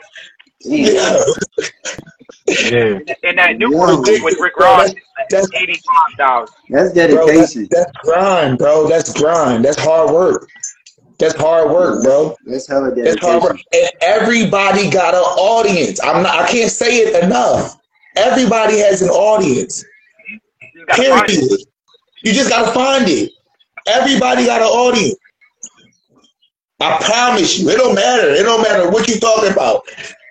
Yeah. Yeah. And that new Yeah. one with Rick Ross, That's eighty-five thousand. That's bro, that's, dedication. that's grind, bro. That's grind. That's hard work. That's hard work, bro. That's hella That's hard work. dedication. And everybody got an audience. I'm not. I can't say it enough. Everybody has an audience. You Period. it. You just gotta find it. Everybody got an audience. I promise you, it don't matter. It don't matter what you talking about.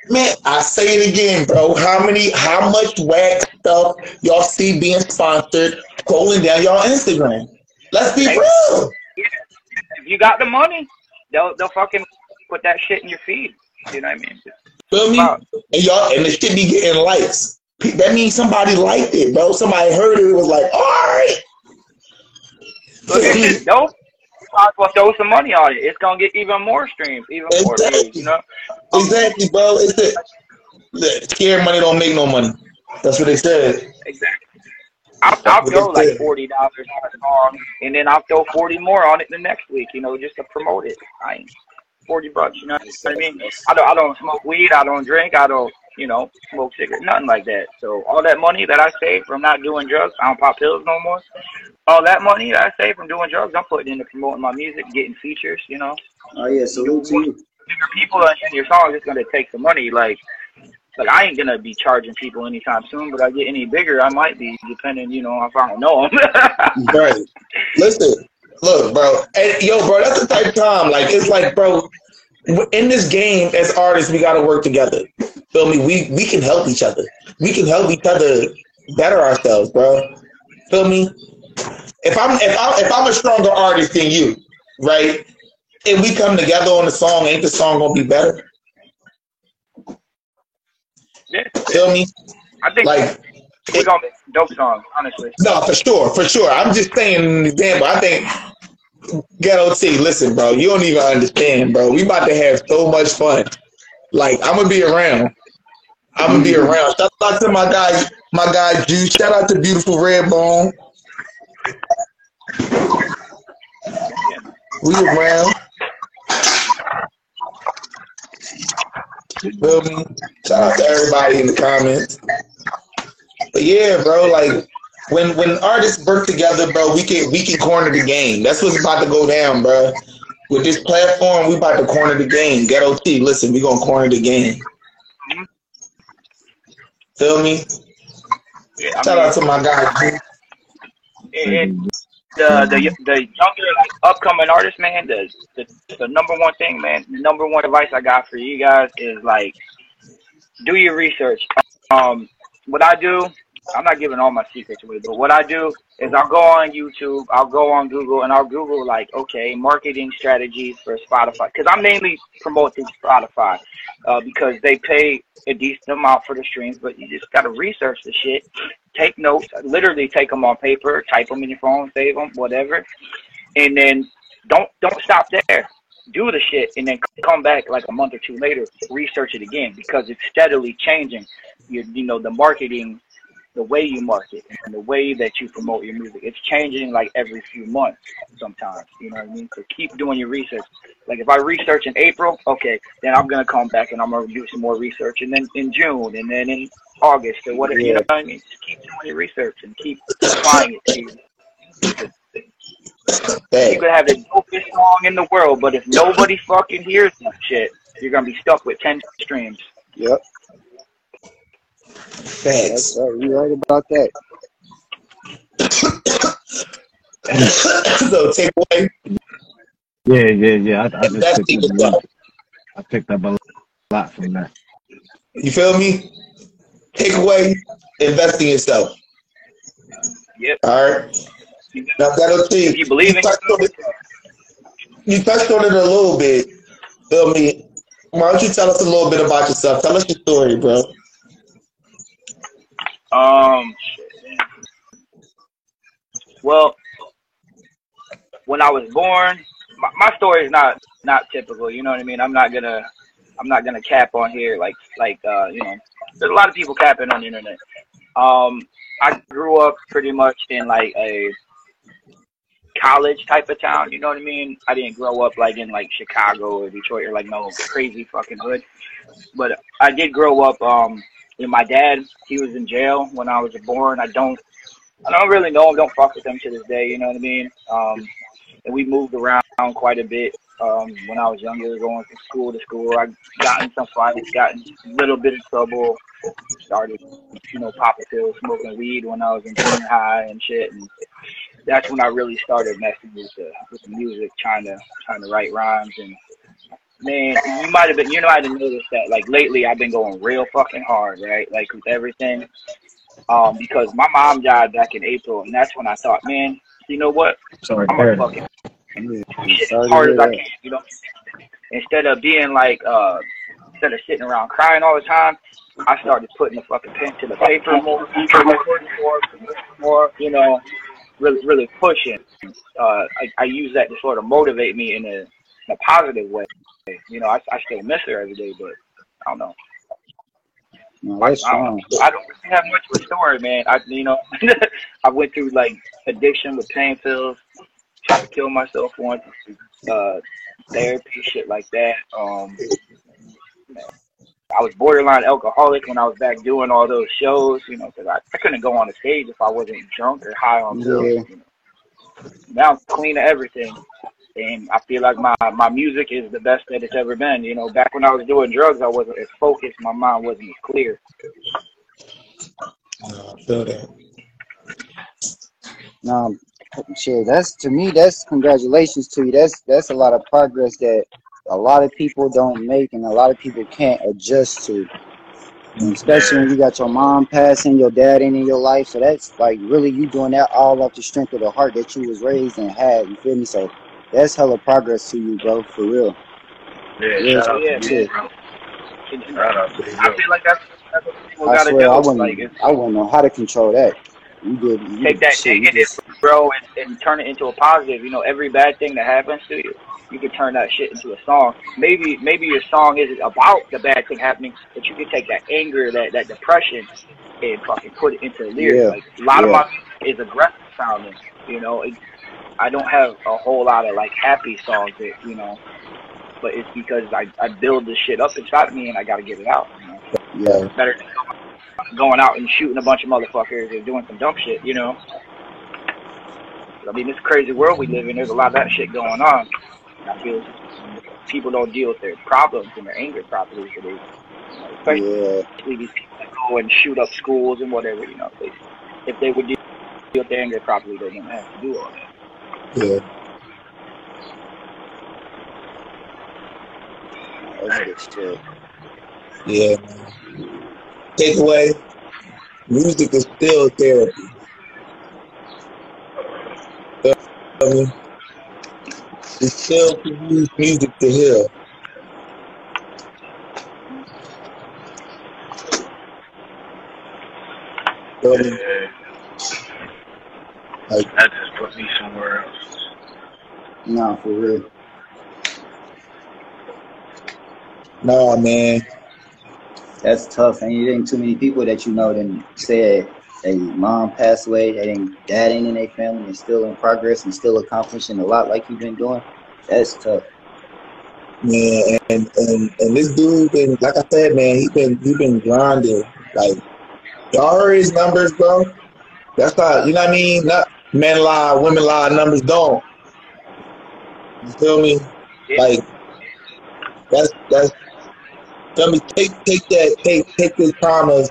Man, I say it again, bro. How many, how much whack stuff y'all see being sponsored rolling down y'all Instagram? Let's be Hey. real. If you got the money, they'll they'll fucking put that shit in your feed. You know what I mean? Feel me? Wow. And y'all, and the shit be getting likes. That means somebody liked it, bro. Somebody heard it. It was like, all right. Look at this dope. Might as well throw some money on it. It's gonna get even more streams, even more Exactly. views. You know? Exactly, bro. It's the, the money don't make no money. That's what they said. Exactly. I'll, I'll throw like forty dollars on a song, and then I'll throw forty more on it the next week. You know, just to promote it. I ain't forty bucks. You know what I mean? I don't. I don't smoke weed. I don't drink. I don't. You know, smoke cigarettes. Nothing like that. So all that money that I saved from not doing drugs, I don't pop pills no more. All that money that I saved from doing drugs, I'm putting into promoting my music, getting features. You know, Oh yeah, salute to you. bigger people in your songs, is gonna take the money. Like like I ain't gonna be charging people anytime soon, but I get any bigger, I might be, depending, you know, if I don't know them. [LAUGHS] Right. Listen, look, bro. And yo, bro, that's the type of time. Like, it's like, bro, in this game as artists, we gotta work together. Feel me? We we can help each other. We can help each other better ourselves, bro. Feel me? If I'm if I'm if I'm a stronger artist than you, right? And we come together on the song, ain't the song gonna be better? yeah, Feel me? I think Like we're gonna make dope songs, honestly. No, for sure, for sure. I'm just saying an example. I think Ghetto T, listen, bro, you don't even understand, bro. We about to have so much fun. Like, I'm gonna be around. I'm gonna be mm-hmm. around. Shout out to my guy, my guy Juice. Shout out to beautiful Redbone. We around. Feel me? Shout out to everybody in the comments. But yeah, bro, like when when artists work together, bro, we can we can corner the game. That's what's about to go down, bro. With this platform, we about to corner the game. Ghetto T, listen, we gonna corner the game. Feel me? Yeah, Shout mean, out to my guy. And the the the younger like, upcoming artists, man, the, the the number one thing, man, the number one advice I got for you guys is like, do your research. Um, what I do, I'm not giving all my secrets away, but what I do is I'll go on YouTube, I'll go on Google, and I'll Google like, okay, marketing strategies for Spotify, because I'm mainly promoting Spotify, uh, because they pay a decent amount for the streams, but you just gotta research the shit, take notes, literally take them on paper, type them in your phone, save them, whatever, and then don't don't stop there. Do the shit and then come back like a month or two later, research it again because it's steadily changing. You you know the marketing, the way you market and the way that you promote your music. It's changing like every few months sometimes. You know what I mean? So keep doing your research. Like if I research in April, okay, then I'm gonna come back and I'm gonna do some more research, and then in June, and then in August or whatever. You know what I mean? Just keep doing your research and keep applying it to you. You could have the dopest song in the world, but if nobody fucking hears that shit, you're gonna be stuck with ten streams. Yep, thanks. that's right. You're right about that. so take away, Yeah, yeah, yeah. I, I just invest picked in up a lot. I picked up a lot from that. You feel me? Take away, invest in yourself. Yep. All right. Now Ghetto T, If you believe in touched on it. You touched on it a little bit. Feel me? Why don't you tell us a little bit about yourself? Tell us your story, bro. Um. Well, when I was born, my, my story is not not typical. You know what I mean? I'm not gonna I'm not gonna cap on here like like uh, you know. There's a lot of people capping on the internet. Um, I grew up pretty much in like a college type of town. You know what I mean? I didn't grow up like in like Chicago or Detroit or like no crazy fucking hood. But I did grow up. Um, with my dad, he was in jail when I was born. I don't, I don't really know him. Don't fuck with him to this day. You know what I mean? Um, and we moved around quite a bit. Um, when I was younger, going from school to school, I got in some fights, got in a little bit of trouble. Started, you know, popping pills, smoking weed when I was in junior high and shit. And that's when I really started messing with the with the music, trying to trying to write rhymes and man, you might have been you might have noticed that like lately I've been going real fucking hard, right? Like with everything. Um, because my mom died back in April and that's when I thought, man, you know what? Sorry, I'm gonna fucking shit as hard as I can, you know. Instead of being like uh instead of sitting around crying all the time, I started putting the fucking pen to the paper more, more, more, you know, really, really pushing. Uh, I, I use that to sort of motivate me in a, in a positive way. You know, I, I still miss her every day, but I don't know. No, I don't, I don't really have much of a story, man. I, you know, [LAUGHS] I went through like addiction with pain pills, tried to kill myself once, uh, therapy, shit like that. Um, I was borderline alcoholic when I was back doing all those shows, you know, because I, I couldn't go on the stage if I wasn't drunk or high on pills. Yeah. You know. Now I'm clean of everything. And I feel like my my music is the best that it's ever been. You know, back when I was doing drugs, I wasn't as focused. My mind wasn't as clear. Uh, I feel that. Um, shit, that's to me. That's congratulations to you. That's that's a lot of progress that a lot of people don't make, and a lot of people can't adjust to. And especially when you got your mom passing, your dad ain't in your life. So that's like really you doing that all off the strength of the heart that you was raised and had. You feel me? So that's hella progress to you, bro. For real. Yeah, Yeah, shout out Yeah, to you, shit. bro. And- and Shout out to you. I feel like that's, that's what people I gotta swear, I do. Like, wouldn't. it's, I wouldn't know how to control that. You did. You take that shit. You negative, just bro, and, and turn it into a positive. You know, every bad thing that happens to you, you can turn that shit into a song. Maybe maybe your song isn't about the bad thing happening, but you can take that anger, that that depression, and fucking put it into lyrics. Yeah. Like a lot of my music is aggressive sounding. You know, it, I don't have a whole lot of like happy songs that you know, but it's because I I build this shit up inside of me and I got to get it out. You know? yeah. better than going out and shooting a bunch of motherfuckers and doing some dumb shit, you know. I mean, this crazy world we live in, there's a lot of that shit going on. I feel people don't deal with their problems and their anger properly. So they, you know, especially Yeah. these people that go and shoot up schools and whatever, you know. They, if they would deal with their anger properly, they wouldn't have to do all that. Yeah. That's good shit. Yeah, man. Takeaway: music is still therapy. I mean, you still can use music to heal. Yeah, Like, that just put me somewhere else. Nah, for real. nah, man. That's tough. And you ain't too many people that you know that said they mom passed away, they ain't dad ain't in their family and still in progress and still accomplishing a lot like you've been doing. That's tough. Man, and, and and this dude been like I said, man, he been he been grinding. Like his numbers, bro. That's not you know what I mean? Not men lie, women lie, numbers don't. You feel me? Yeah. Like that's that's feel me, take take that take take this promise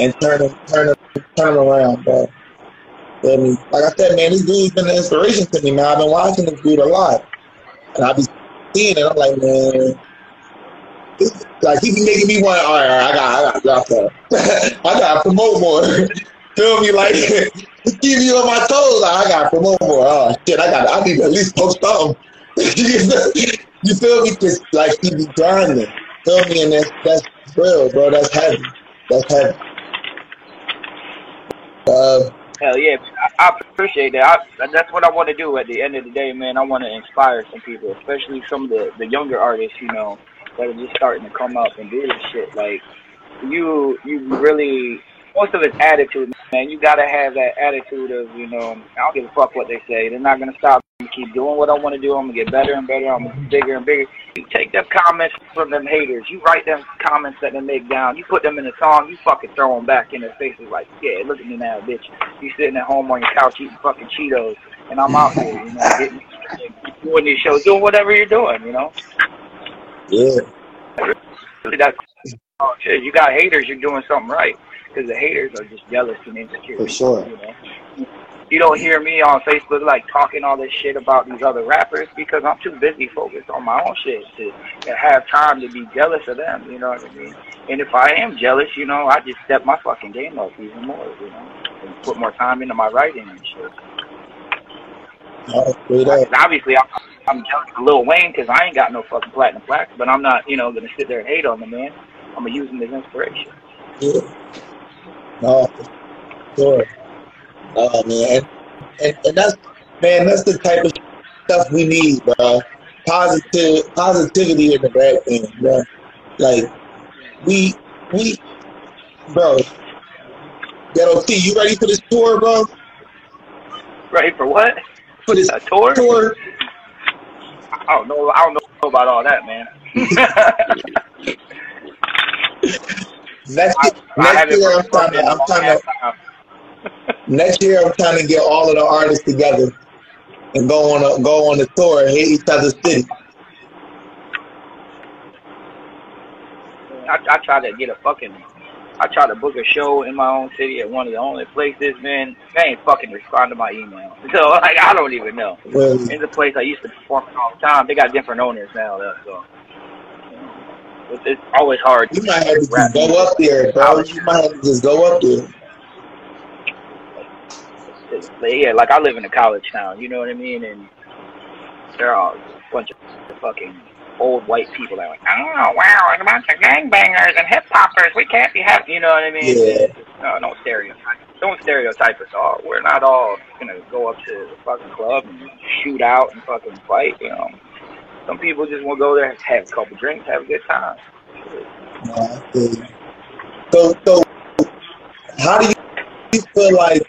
and turn him turn him turn him around, bro. Feel me? Like I said, man, this dude's been an inspiration to me, man. I've been watching this dude a lot. And I be seeing it, I'm like, man, like he be making me want. All right, all right, I got, I got, [LAUGHS] I got, I got to promote more. [LAUGHS] Feel me? Like [LAUGHS] keep you on my toes. Like, I got to promote more. Oh shit, I got, I need to at least post something. You feel me? Cause like he be grinding. Feel me? And that's that's real, bro. That's heavy. That's heavy. Uh, Hell yeah, I, I appreciate that. I, that's what I want to do at the end of the day, man. I want to inspire some people, especially some of the, the younger artists, you know, that are just starting to come up and do this shit. Like, you, you really, most of it's attitude, man. You got to have that attitude of, you know, I don't give a fuck what they say. They're not going to me. Keep doing what I want to do. I'm to get better and better. I'm to get bigger and bigger. You take them comments from them haters. You write them comments that they make down. You put them in a song. You fucking throw them back in their faces like, yeah, look at me now, bitch. You sitting at home on your couch eating fucking Cheetos, and I'm out here, you know, getting, doing these shows, doing whatever you're doing, you know. yeah. That's oh, shit. You got haters, you're doing something right. Because the haters are just jealous and insecure. For sure. You know. You don't hear me on Facebook like talking all this shit about these other rappers because I'm too busy focused on my own shit to, to have time to be jealous of them. You know what I mean? And if I am jealous, you know, I just step my fucking game up even more. You know, and put more time into my writing and shit. Straight up. 'Cause obviously, I'm, I'm jealous of Lil Wayne because I ain't got no fucking platinum plaques, but I'm not, you know, gonna sit there and hate on the man. I'm gonna use him as inspiration. Yeah. No, sure. Oh man, and, and, that's man, that's the type of stuff we need, bro. Positive positivity in the rap game, bro. Like we we bro. Ghetto T, you ready for this tour, bro? Ready for what? For this A tour? tour? I don't know. I don't know about all that, man. [LAUGHS] Next I, I next haven't year I'm trying to I'm trying to. [LAUGHS] next year I'm trying to get all of the artists together and go on a go on a tour and hit each other's city. I, I try to get a fucking. I try to book a show in my own city at one of the only places, man. They ain't fucking respond to my email. [LAUGHS] So like I don't even know. Really. It's a place I used to perform all the time. They got different owners now, though. So it's, it's always hard. You might have to just go up there, bro. You might have to just go up there. It's- yeah, like I live in a college town, you know what I mean? And they're all a bunch of fucking old white people that are like, oh wow, it's a bunch of gangbangers and hip hoppers. We can't be happy, you know what I mean? Yeah. No, don't stereotype. Don't stereotype us all. We're not all gonna go up to the fucking club and shoot out and fucking fight. You know, some people just want to go there, and have a couple drinks, have a good time. Nah, I feel you. So, so how do you feel like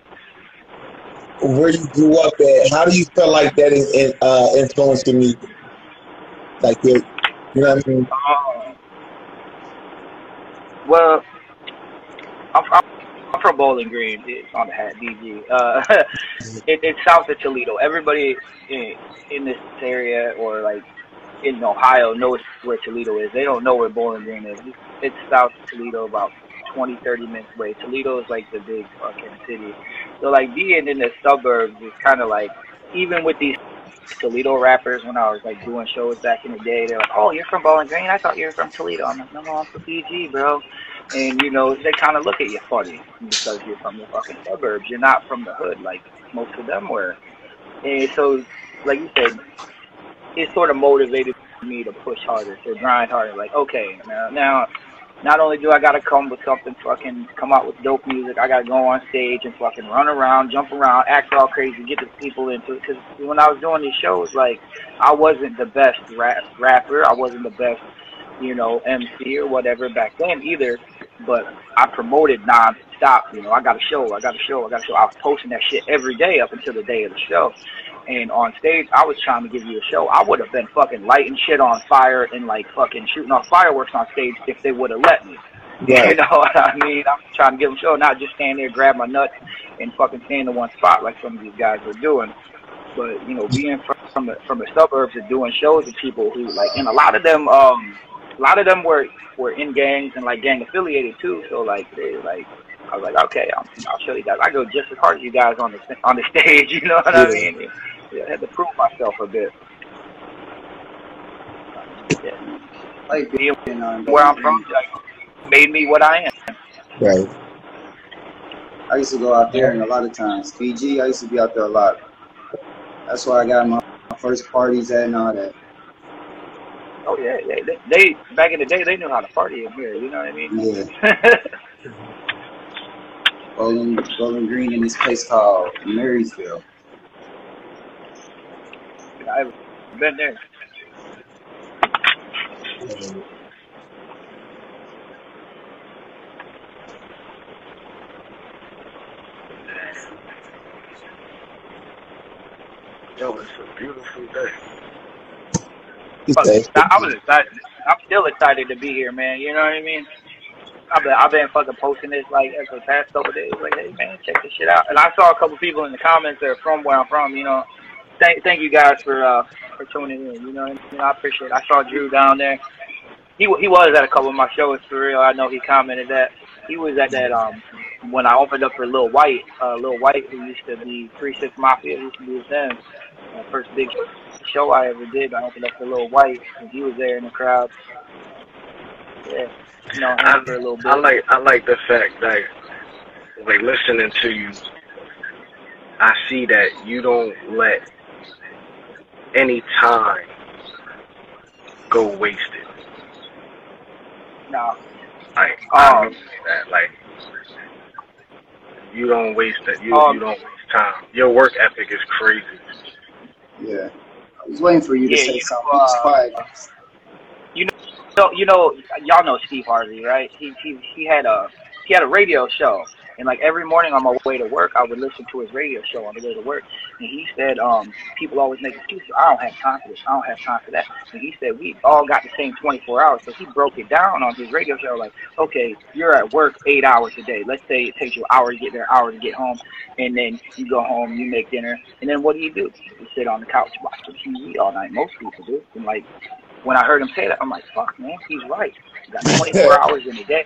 where you grew up at? How do you feel like that in, uh, influenced your music? Like, you know what I mean? Um, well, I'm, I'm, I'm from Bowling Green. It's on the hat, BG. Uh, [LAUGHS] it, it's south of Toledo. Everybody in, in this area or like in Ohio knows where Toledo is. They don't know where Bowling Green is. It's, it's south of Toledo, about 20, 30 minutes away. Toledo is like the big fucking city. So like being in the suburbs is kind of like even with these Toledo rappers when I was like doing shows back in the day. They're like, "Oh, you're from Bowling Green? I thought you were from Toledo." I'm like, "No, no, I'm from BG, bro." And you know, they kind of look at you funny because you're from the fucking suburbs. You're not from the hood like most of them were. And so, like you said, it sort of motivated me to push harder, to grind harder. Like, okay, now, now not only do I gotta come with something fucking come out with dope music, I gotta go on stage and fucking run around, jump around, act all crazy, get the people into it. Because when I was doing these shows, like I wasn't the best rap rapper, I wasn't the best, you know, MC or whatever back then either. But I promoted non-stop. You know, I got a show, I got a show, I got a show. I was posting that shit every day up until the day of the show. And on stage, I was trying to give you a show. I would have been fucking lighting shit on fire and like fucking shooting off fireworks on stage if they would have let me. Yeah. [LAUGHS] You know what I mean? I'm trying to give them a show, not just stand there, grab my nuts, and fucking stand in one spot like some of these guys are doing. But you know, being from from the, from the suburbs and doing shows with people who like, and a lot of them, um, a lot of them were were in gangs and like gang affiliated too. So like, they like, I was like, okay, I'll, I'll show you guys. I go just as hard as you guys on the on the [LAUGHS] stage. You know what I Yeah. mean? Yeah, I had to prove myself a bit. Yeah. Like Being being on where I'm from, like, made me what I am. Right. I used to go out there and a lot of times. Fiji, I used to be out there a lot. That's why I got my, my first parties at and all that. Oh yeah, yeah. They, they back in the day they knew how to party in here. You know what I mean? Yeah. [LAUGHS] Bowling, Bowling Green in this place called Marysville. I've been there. Yo, it's a beautiful day. You Fuck, say, I, I was excited. I'm still excited to be here, man. You know what I mean? I've been, I've been fucking posting this like for the past couple of days. Like, hey man, check this shit out. And I saw a couple people in the comments that are from where I'm from. You know, thank thank you guys for uh for tuning in. You know, I? I appreciate. it. I saw Drew down there. He he was at a couple of my shows for real. I know he commented that he was at that um when I opened up for Lil Wyte. Uh, Lil Wyte, who used to be Three Six Mafia, used to be with them. My first big show I ever did. I opened up for Lil Wyte, and he was there in the crowd. Yeah, you know I, a little bit. I like I like the fact that like listening to you, I see that you don't let any time go wasted. No, Like I Um, mean that like you don't waste it. You Um, you don't waste time. Your work ethic is crazy. Yeah. I was waiting for you to Yeah, say you, something. You was uh, quiet. you know, so you know, y'all know Steve Harvey, right? He he he had a he had a radio show, and like every morning on my way to work, I would listen to his radio show on the way to work. And he said, um, people always make excuses. I don't have time for this. I don't have time for that. And he said we all got the same 24 hours. So he broke it down on his radio show. Like, okay, you're at work eight hours a day. Let's say it takes you an hour to get there, hour to get home, and then you go home, you make dinner, and then what do you do? You sit on the couch watching TV all night. Most people do. And like when I heard him say that, I'm like, fuck, man, he's right. You got 24 [LAUGHS] hours in a day.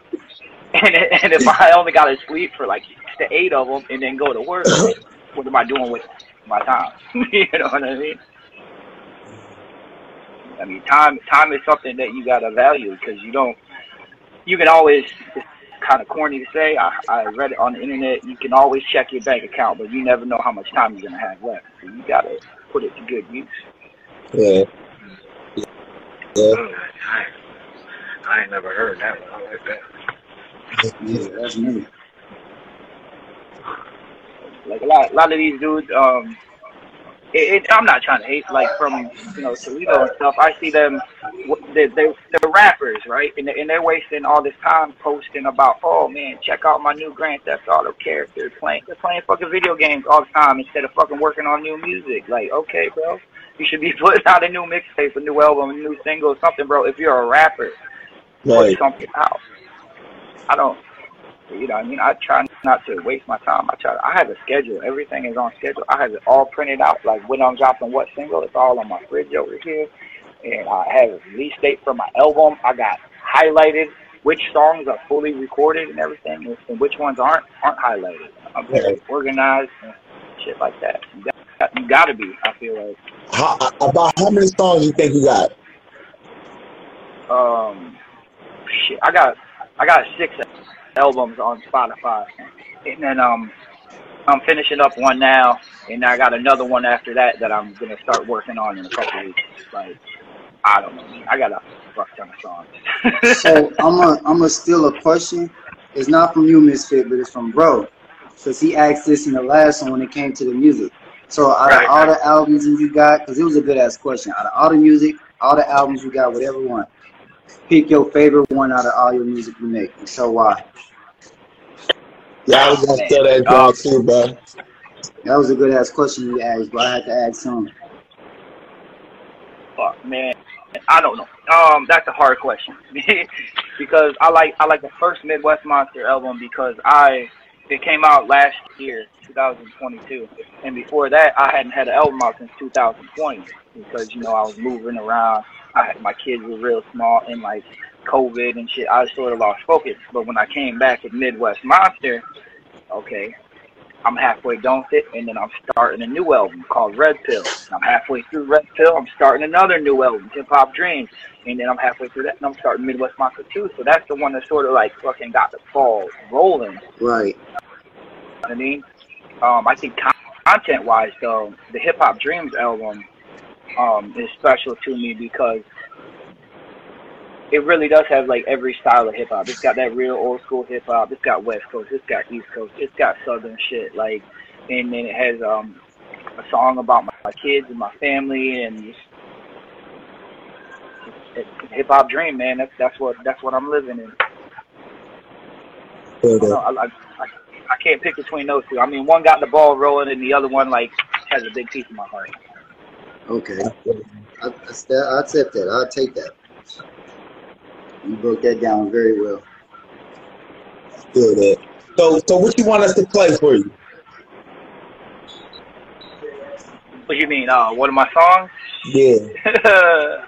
[LAUGHS] And, and if I only got to sleep for like six to eight of them and then go to work, [COUGHS] what am I doing with my time? [LAUGHS] you know what I mean? I mean, time time is something that you gotta value because you don't. You can always. It's kind of corny to say. I, I read it on the internet. You can always check your bank account, but you never know how much time you're gonna have left. So you gotta put it to good use. Yeah. [SIGHS] Yeah. Mm, I, I ain't never heard that one. I like that. Yeah, that's me. Like a lot, a lot of these dudes, um, it, it, I'm not trying to hate, like from you know Toledo and stuff. I see them, they, they, they're rappers, right? And, they, and they're wasting all this time posting about, oh man, check out my new Grand Theft Auto character. Playing, they're playing fucking video games all the time instead of fucking working on new music. Like, okay, bro, you should be [LAUGHS] putting out a new mixtape, a new album, a new single, something, bro. If you're a rapper, put Right. something out. I don't. You know, I mean, I try not to waste my time. I try. I have a schedule. Everything is on schedule. I have it all printed out, like when I'm dropping what single. It's all on my fridge over here, and I have a release date for my album. I got highlighted which songs are fully recorded and everything, and- which ones aren't aren't highlighted. I'm very organized and shit like that. You got, you got to be. I feel like. How, about how many songs you think you got? um shit i got i got six albums on spotify and then um i'm finishing up one now and i got another one after that that i'm gonna start working on in a couple weeks like i don't know man. i got a fuck ton of songs [LAUGHS] So I'm a I'm a steal a question. It's not from you, Mysfit, but it's from Bro, because he asked this in the last one when it came to the music. So out Right, of all right. the albums that you got, because it was a good ass question. Out of all the music, all the albums you got, whatever one, pick your favorite one out of all your music you make, and show why. Yeah, I was gonna steal that job too, bro. That was a good ass question you asked, but I had to ask some. fuck man i don't know um that's a hard question [LAUGHS] because i like i like the first midwest monster album because i it came out last year 2022 and before that i hadn't had an album out since 2020 because you know i was moving around i had my kids were real small and like covid and shit i sort of lost focus but when i came back with midwest monster okay I'm halfway done with it, and then I'm starting a new album called Red Pill. And I'm halfway through Red Pill. I'm starting another new album, Hip Hop Dreams, and then I'm halfway through that, and I'm starting Midwest Monster 2. So that's the one that sort of like fucking got the ball rolling. Right. You know I mean? Um, I think content-wise, though, the Hip Hop Dreams album um, is special to me because it really does have like every style of hip hop. It's got that real old school hip hop. It's got West Coast. It's got East Coast. It's got Southern shit. Like, and then it has um a song about my, my kids and my family and just hip hop dream, man. That's that's what that's what I'm living in. I, know, I, I I can't pick between those two. I mean, one got the ball rolling, and the other one like has a big piece of my heart. Okay. I, I, I accept that. I'll take that. You broke that down very well. Feel that. So, so what you want us to play for you? What do you mean? Uh, one of my songs? Yeah. [LAUGHS]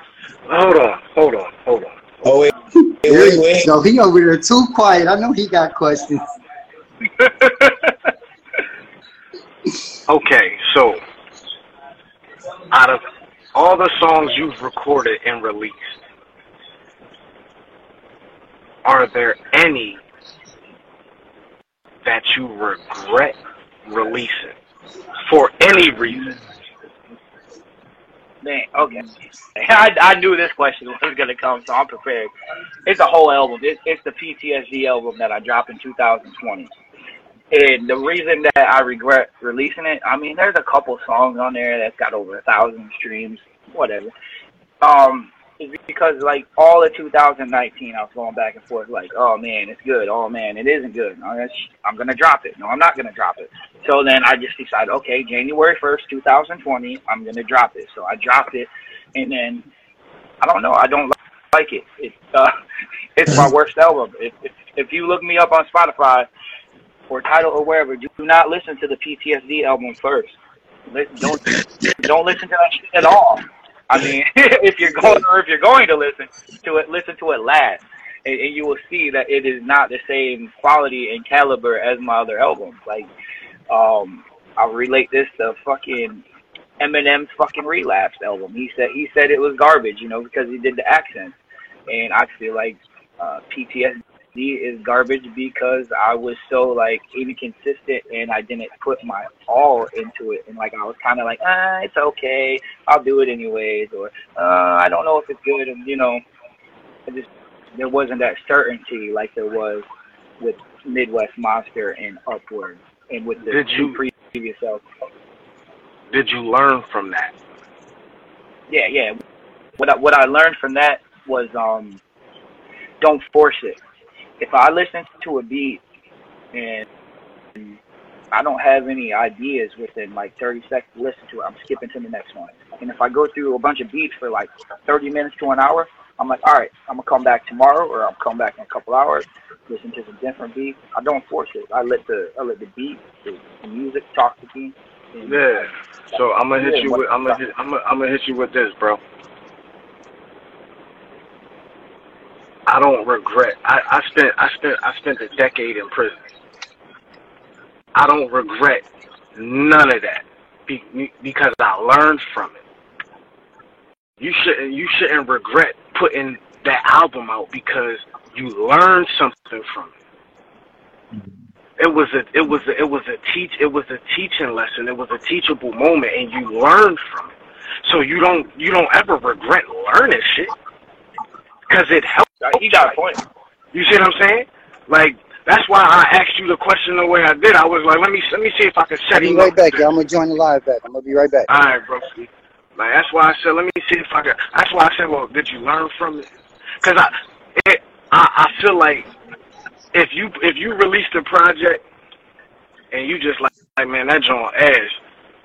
Hold on, hold on, hold on. Oh wait, wait, wait, wait. So he over there too quiet. I know he got questions. [LAUGHS] Okay, so out of all the songs you've recorded and released, are there any that you regret releasing for any reason? Man, okay. [LAUGHS] I, I knew this question was gonna come, so I'm prepared. It's a whole album. It's, it's the PTSD album that I dropped in 2020. And the reason that I regret releasing it, I mean, there's a couple songs on there that's got over a thousand streams, whatever. Um, is because like all of 2019, I was going back and forth like, oh man, it's good. Oh man, it isn't good. No, that's, I'm gonna drop it. No, I'm not gonna drop it. So then I just decided, okay, January 1st, 2020, I'm gonna drop it. So I dropped it, and then I don't know, I don't like it. It's uh, [LAUGHS] it's my [LAUGHS] worst album. If, if if you look me up on Spotify or Tidal or wherever, do not listen to the PTSD album first. Don't don't listen to that shit at all. I mean, [LAUGHS] if you're going or if you're going to listen to it, listen to it last, and, and you will see that it is not the same quality and caliber as my other albums. Like, um, I'll relate this to fucking Eminem's fucking Relapse album. He said he said it was garbage, you know, because he did the accents, and I feel like uh, PTSD is garbage because I was so like inconsistent and I didn't put my all into it, and like I was kind of like, ah, it's okay, I'll do it anyways, or uh, I don't know if it's good, and you know, it just there wasn't that certainty like there was with Midwest Monster and Upward, and with the Did two you- previous albums. Did you learn from that? yeah, yeah. What I, what I learned from that was um, don't force it. If I listen to a beat and I don't have any ideas within like 30 seconds to listen to it, I'm skipping to the next one. And if I go through a bunch of beats for like 30 minutes to an hour, I'm like, all right, I'm gonna come back tomorrow or I'll come back in a couple hours, listen to some different beats. I don't force it. I let the I let the beat, the, music talk to me. And Yeah. So I'm gonna hit you with I'm gonna hit, I'm gonna, I'm gonna hit you with this, bro. I don't regret. I, I spent I spent I spent a decade in prison. I don't regret none of that be, because I learned from it. You shouldn't you shouldn't regret putting that album out because you learned something from it. It was a it was a, it was a teach it was a teaching lesson. It was a teachable moment, and you learned from it. So you don't you don't ever regret learning shit because it helped. he got a point. You see what I'm saying? Like that's why I asked you the question the way I did. I was like, let me let me see if I can I'll set be him right up. back, y'all. I'm gonna join the live back. I'm gonna be right back. All right, bro. Like that's why I said, let me see if I can. That's why I said, well, did you learn from it? Because I, it, I, I feel like if you if you released a project and you just like, like man, that joint ass,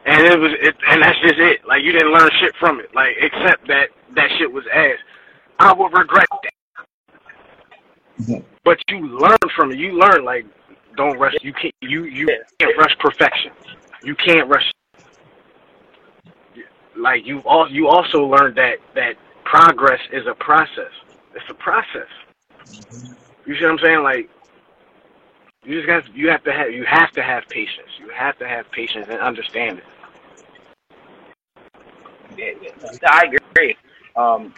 and it was, it, and that's just it. Like you didn't learn shit from it, like except that that shit was ass. I would regret that. But you learn from it. You learn like don't rush. You can't. You you can't rush perfection. You can't rush like you all you also learned that that progress is a process. It's a process. You see what I'm saying? Like you just got you have to have you have to have patience. You have to have patience and understand it. I agree. Um,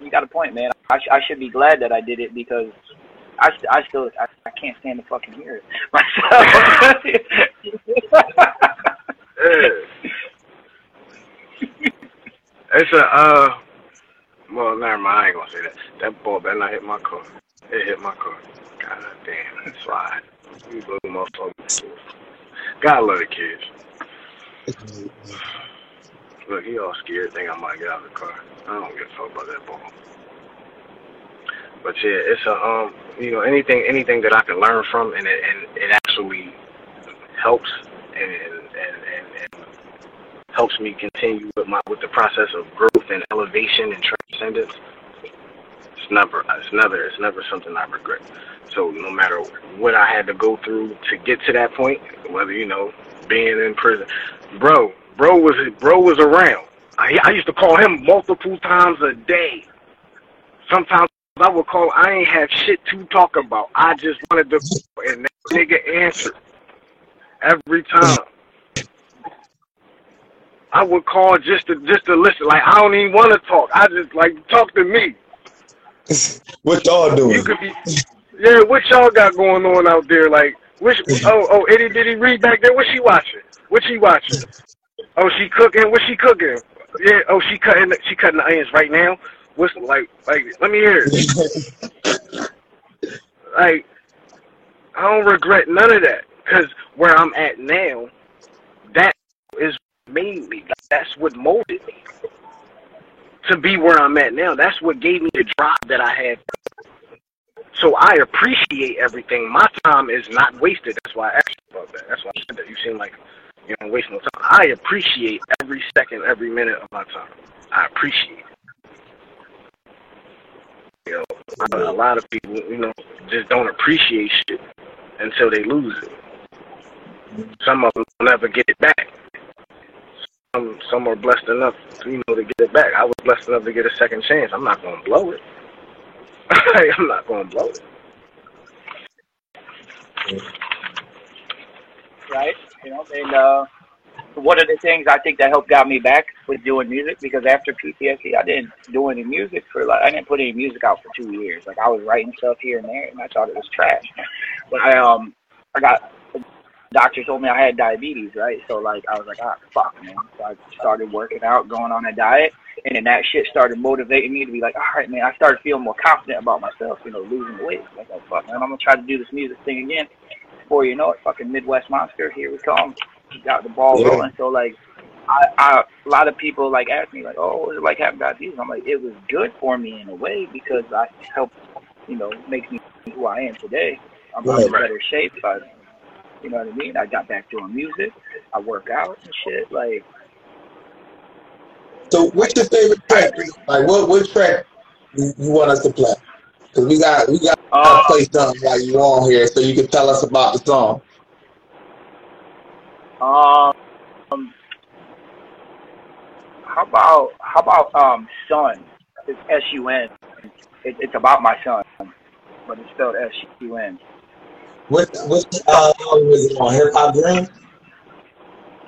you got a point, man. I, sh- I should be glad that I did it because I, st- I still I, I can't stand to fucking hear it [LAUGHS] myself. Yeah. It's a uh well never mind, I ain't gonna say that. That ball better not hit my car. It hit my car. God damn, it's slide. You little motherfucker. God love the kids. Look, he all scared, think I might get out of the car. I don't give a fuck about that ball. But yeah, it's a um, you know, anything anything that I can learn from and it and it actually helps and and, and, and helps me continue with my with the process of growth and elevation and transcendence. It's never it's never it's never something I regret. So no matter what I had to go through to get to that point, whether you know being in prison, bro, bro was bro was around. I I used to call him multiple times a day. Sometimes I would call. I ain't have shit to talk about. I just wanted to, and that nigga answered every time. I would call just to just to listen. Like I don't even want to talk. I just like talk to me. [LAUGHS] What y'all doing? You could be, yeah. What y'all got going on out there? Like, which? Oh, oh, itty bitty read back there. What she watching? What she watching? Oh, she cooking. What's she cooking? Yeah. Oh, she cutting. She cutting the onions right now. What's like? Like, let me hear it. [LAUGHS] Like, I don't regret none of that because where I'm at now, that is made me. That's what molded me. to be where I'm at now. That's what gave me the drive that I had. So I appreciate everything. My time is not wasted. That's why I asked you about that. That's why I said that. You seem like you don't waste no time. I appreciate every second, every minute of my time. I appreciate it. You know, a lot of people, you know, just don't appreciate shit until they lose it. Some of them will never get it back. Some, some are blessed enough, you know, to get it back. I was blessed enough to get a second chance. I'm not gonna blow it. [LAUGHS] I'm not gonna blow it. Right? You know, and uh, one of the things I think that helped got me back with doing music because after PTSD, I didn't do any music for like I didn't put any music out for two years. Like I was writing stuff here and there, and I thought it was trash. [LAUGHS] But I um I got the doctor told me I had diabetes, right? So like I was like, ah, fuck, man. So I started working out, going on a diet, and then that shit started motivating me to be like, all right, man. I started feeling more confident about myself, you know, losing weight. Like, oh, fuck, man, I'm gonna try to do this music thing again. Before you know it, fucking Midwest Monster, here we come. Got the ball Yeah. rolling. So like, I, I a lot of people like ask me like, oh, is it like having diabetes? I'm like, it was good for me in a way because I helped, you know, make me who I am today. I'm Right. in better shape. I, you know what I mean? I got back doing music. I work out and shit. Like, So, what's your favorite track? Like, what what track you, you want us to play? Because we got we got to uh, play something while you on here, so you can tell us about the song. um, how about how about um, son? It's S U N. It, it's about my son, but it's spelled S U N. What what uh, album is it on? Hip Hop Dream?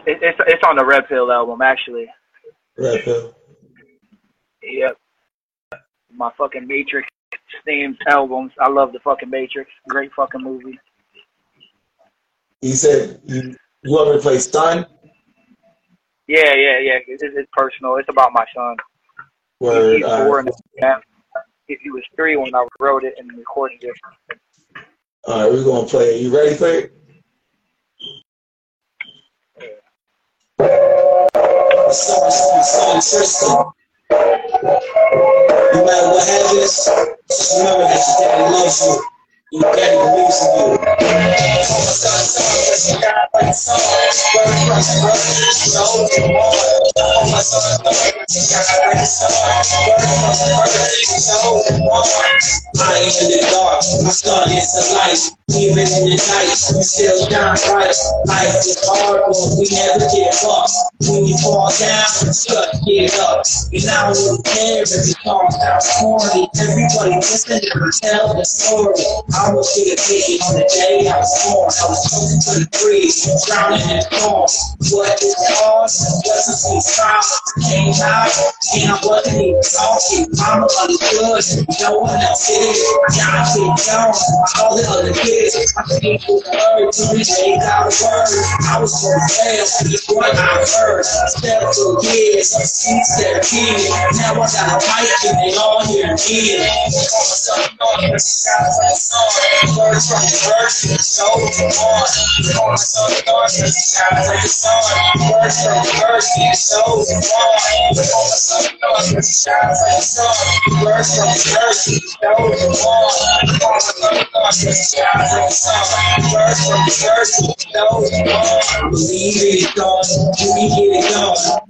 It, it's it's on the Red Pill album actually. Red Pill. Yep. My fucking Matrix themed albums. I love the fucking Matrix. Great fucking movie. He said you you want me to play Stun? Yeah, yeah, yeah. It's, it's personal. It's about my son. Word. He's Uh, four and a half. He he was three when I wrote it and recorded it. all right, we're gonna play it. You ready for it? No matter what happens, just remember that your daddy loves you. Your daddy believes in you. I. Even in the night, we still shine bright. Life is hard, but we never get up. When you fall down, good to get up. And I don't really care if it comes out corny. Everybody listen to tell the story. I was here thinking on the day I was born. I was talking to the breeze, drowning in storms. What is cause? Wasn't some trials. Came out, and I wasn't even talking. Mama understood, no one else did. John King Jones, all the other kids. The word to a. I was so fast, it's what I heard. Step two years, since their kid. Now I got a mic and they all hear me. Words from the verse, so on. Words from the verse, so on. Words from the verse, Believe it, dog. You can get it.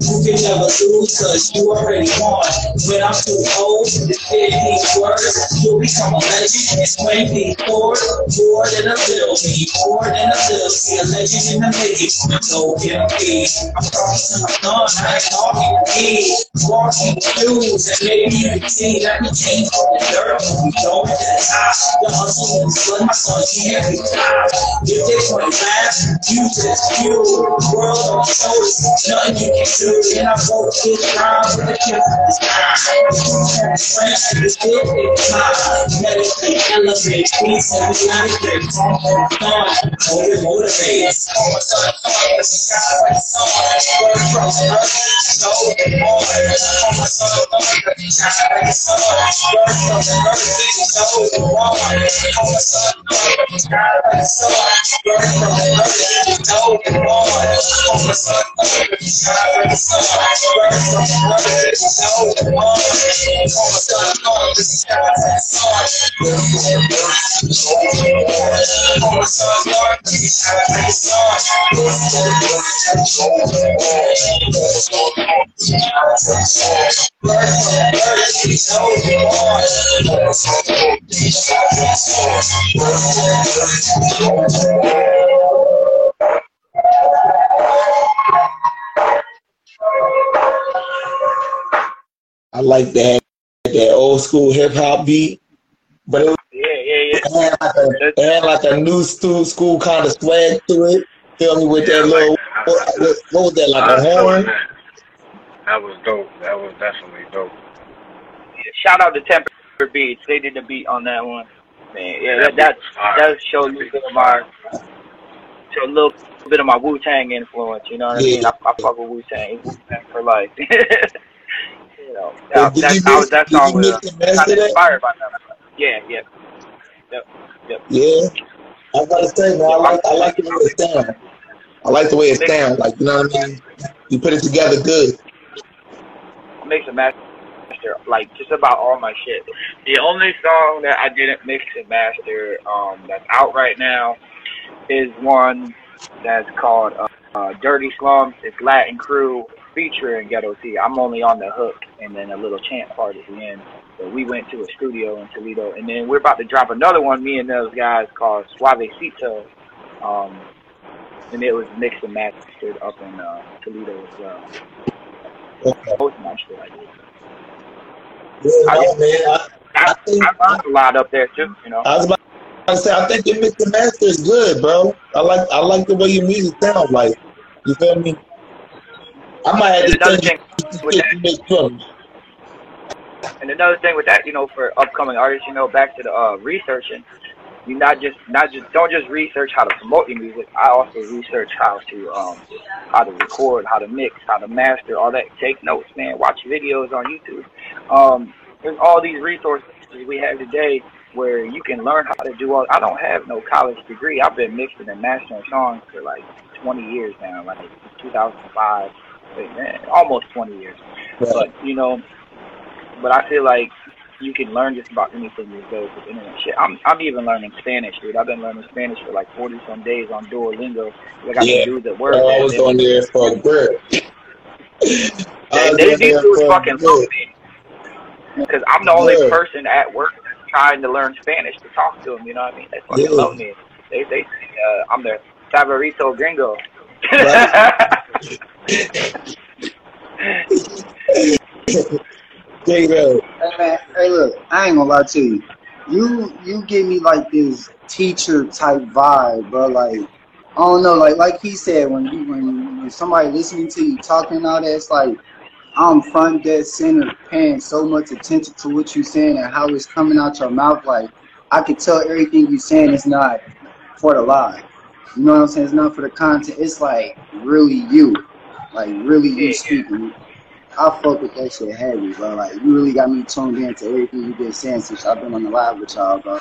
You can never lose cause you already won. When I'm too old fit these words, you'll become a legend. It's 24 more than a little me, more than a little see a legend in the making. So can be. I'm promising I'm. I ain't talking to me. Walking shoes and maybe you can see from the dirt. We go to the top. The hustle and sweat, my time. If they want to laugh, you just you. World on your shoulders, nothing you can do. And I vote this round with the time. Friends, this big it's mine. Meditate, elevate, peace, and we got it great. Hold it, motivate. Work the the the. On my son, Lord, tired of the sun. Birth from the virgin, stolen boy. On my son, Lord, tired of the sun. Birth from the virgin, stolen boy. On my son, Lord, tired of the sun. On my son, Lord, tired of the sun. I like that that old school hip hop beat, but it, Yeah, yeah, it had like a, it had like a new school school kind of swag to it. Feel me with Yeah, that like little that. What, what, what was that like I a horn? that. That was dope. That was definitely dope. yeah. Shout out to Temper Beats. They did the beat on that one. Man, yeah, that that that showed you a bit of my a little bit of my Wu Tang influence. You know what I mean? Yeah. I, I fuck with Wu Tang. For life. [LAUGHS] you know, that, that, you I that song was kind of inspired by that. Yeah, yeah, yep, yep. Yeah. I gotta say, man, I like I like the way it sounds. I like the way it sounds. Like you know what I mean? You put it together good. mix and master like just about all my shit. The only song that I didn't mix and master um, that's out right now is one that's called uh, uh, "Dirty Slums." It's Latin Crew featuring Ghetto T. I'm only on the hook and then a little chant part at the end. So we went to a studio in Toledo, and then we're about to drop another one. Me and those guys called Suavecito. Um, and it was mixed and mastered up in uh, Toledo as well. Okay. Most of my shit I did. Yeah, I, no, man. I, I, I think I learned a lot up there too, you know. I was about to say I think mix and master is good, bro. I like I like the way your music sounds like. You feel me? I might have to another thing with that, and another thing with that, you know, for upcoming artists, you know, back to the uh, researching, you not just not just don't just research how to promote your music. I also research how to um how to record, how to mix, how to master, all that. Take notes, man. Watch videos on YouTube. Um, there's all these resources we have today where you can learn how to do all. I don't have no college degree. I've been mixing and mastering songs for like 20 years now, like 2005. Man, almost 20 years. But you know, but I feel like you can learn just about anything these days with internet shit. I'm I'm even learning Spanish, dude. I've been learning Spanish for like 40 some days on Duolingo. Like I Yeah. some dudes at work. Bro, I was on there for a grip. I they, was they on these dudes fucking love me because I'm the only Yeah. person at work that's trying to learn Spanish to talk to them. You know what I mean? They fucking Yeah. love me. They they say uh, I'm their favorito gringo. [LAUGHS] [LAUGHS] There you Hey man, hey look, I ain't gonna lie to you. You you give me like this teacher type vibe, bro. Like I don't know, like like he said, when you when, when somebody listening to you talking all that, it's like I'm front dead center paying so much attention to what you're saying and how it's coming out your mouth. Like I could tell everything you're saying is not for the lie. You know what I'm saying? It's not for the content. It's like really you. Like really you yeah. speaking. I fuck with that shit heavy, bro. Like you really got me tuned in to everything you've been saying since I've been on the live with y'all, bro.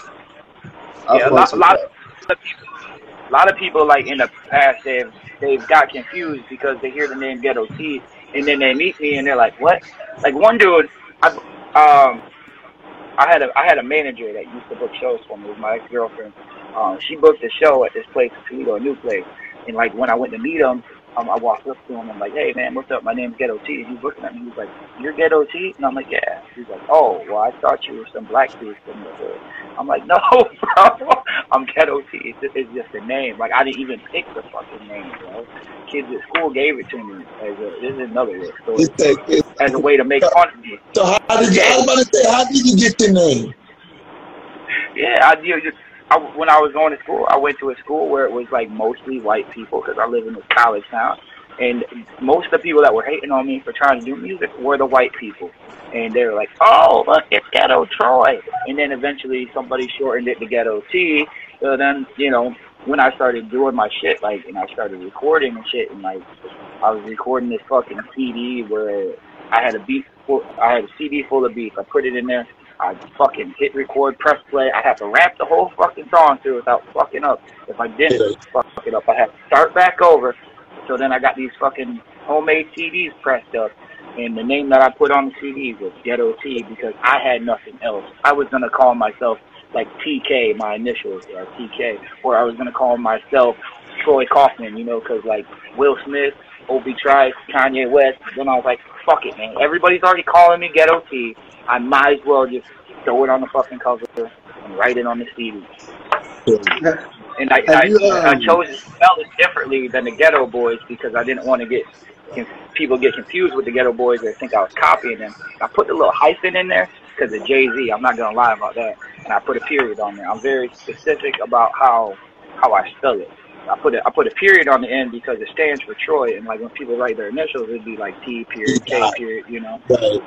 I Yeah, a lot, a with lot of people, a lot of people like in the past they've they've got confused because they hear the name Ghetto T and then they meet me and they're like, what? Like one dude, I um, I had a I had a manager that used to book shows for me. It was my ex girlfriend. Um, she booked a show at this place in Toledo, a new place. And like when I went to meet him, um, I walked up to him and I'm like, hey man, what's up? My name's Ghetto T. And he's looking at me. He's like, you're Ghetto T? And I'm like, yeah. He's like, oh, well, I thought you were some black dude from the hood. I'm like, [LAUGHS] no, bro. I'm Ghetto T. It's just, it's just a name. Like I didn't even pick the fucking name, bro. Kids at school gave it to me as a. This is another story. It's a, it's, As a way to make fun of me. so how did you? I was about to say, how did you get the name? Yeah, I you just I, when I was going to school, I went to a school where it was like mostly white people because I live in this college town, and most of the people that were hating on me for trying to do music were the white people, and they were like, "Oh, look, it's Ghetto Troy," and then eventually somebody shortened it to Ghetto T. So then you know when I started doing my shit, like, and I started recording and shit, and like I was recording this fucking CD where I had a beat, I had a CD full of beats. I put it in there. I fucking hit record, press play. I had to rap the whole fucking song through without fucking up. If I didn't fuck it up, I had to start back over. So then I got these fucking homemade CDs pressed up. And the name that I put on the CD was Ghetto T because I had nothing else. I was gonna call myself like TK, my initials, or TK, or I was gonna call myself Troy Kaufman, you know, because like Will Smith, Obi Trice, Kanye West. Then I was like, fuck it, man. Everybody's already calling me Ghetto T. I might as well just throw it on the fucking cover and write it on the CD. And I, I, you, I um, chose to spell it differently than the Geto Boys because I didn't want to get people get confused with the Geto Boys and think I was copying them. I put the little hyphen in there because of Jay Z. I'm not gonna lie about that. And I put a period on there. I'm very specific about how how I spell it. I put a I put a period on the end because it stands for Troy. And like when people write their initials, it'd be like T period, K period. You know. Right.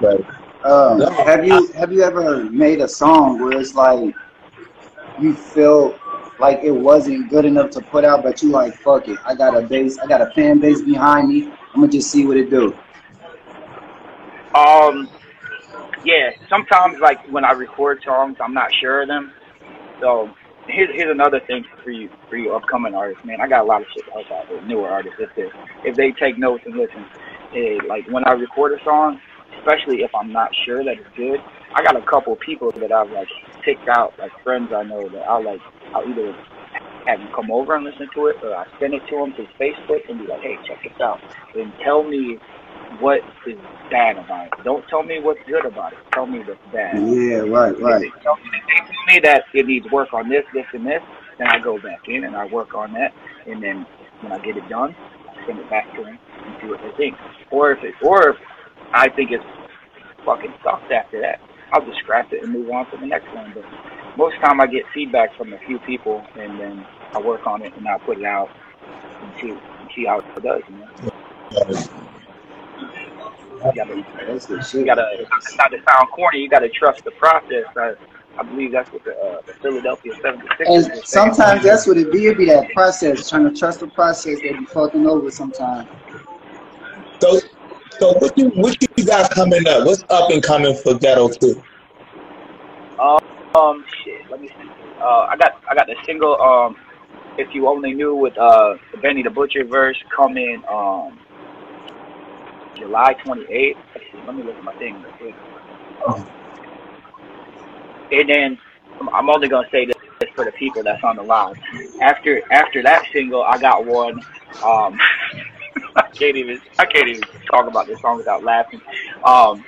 Right. Um, have you have you ever made a song where it's like you feel like it wasn't good enough to put out, but you like fuck it, I got a base, I got a fan base behind me. I'm gonna just see what it do. Um, yeah. Sometimes, like when I record songs, I'm not sure of them. So here's here's another thing for you for you upcoming artists, man. I got a lot of shit to help out with newer artists if they if they take notes and listen. Eh, like when I record a song, especially if I'm not sure that it's good, I got a couple people that I've like picked out, like friends I know that I'll like I'll either have them come over and listen to it, or I send it to them through Facebook and be like, hey, check this out, and tell me what is bad about it. Don't tell me what's good about it. Tell me what's bad. Yeah, right, right. If they tell me, they tell me that it needs work on this, this, and this, then I go back in and I work on that, and then when I get it done, I send it back to them and see what they think. Or if it, or if I think it's fucking sucks after that, I'll just scrap it and move on to the next one. But most time, I get feedback from a few people, and then I work on it and I put it out and see and see how it does. You know. You gotta, That's the you gotta, not to sound corny, you gotta trust the process. I, I believe that's what the, uh, the Philadelphia 76ers And sometimes that's what it be. It be that process, trying to trust the process that be fucking over sometimes. So, so what you what you got coming up? What's up and coming for Ghetto T? Um, um, shit, let me see. Uh, I got, I got the single, um, If You Only Knew with, uh, Benny the Butcher verse coming, um, July 28th. Let's see, let me look at my thing quick. And then I'm- I'm only gonna say this for the people that's on the line. After after that single, I got one. Um, I can't even I can't even talk about this song without laughing. Um,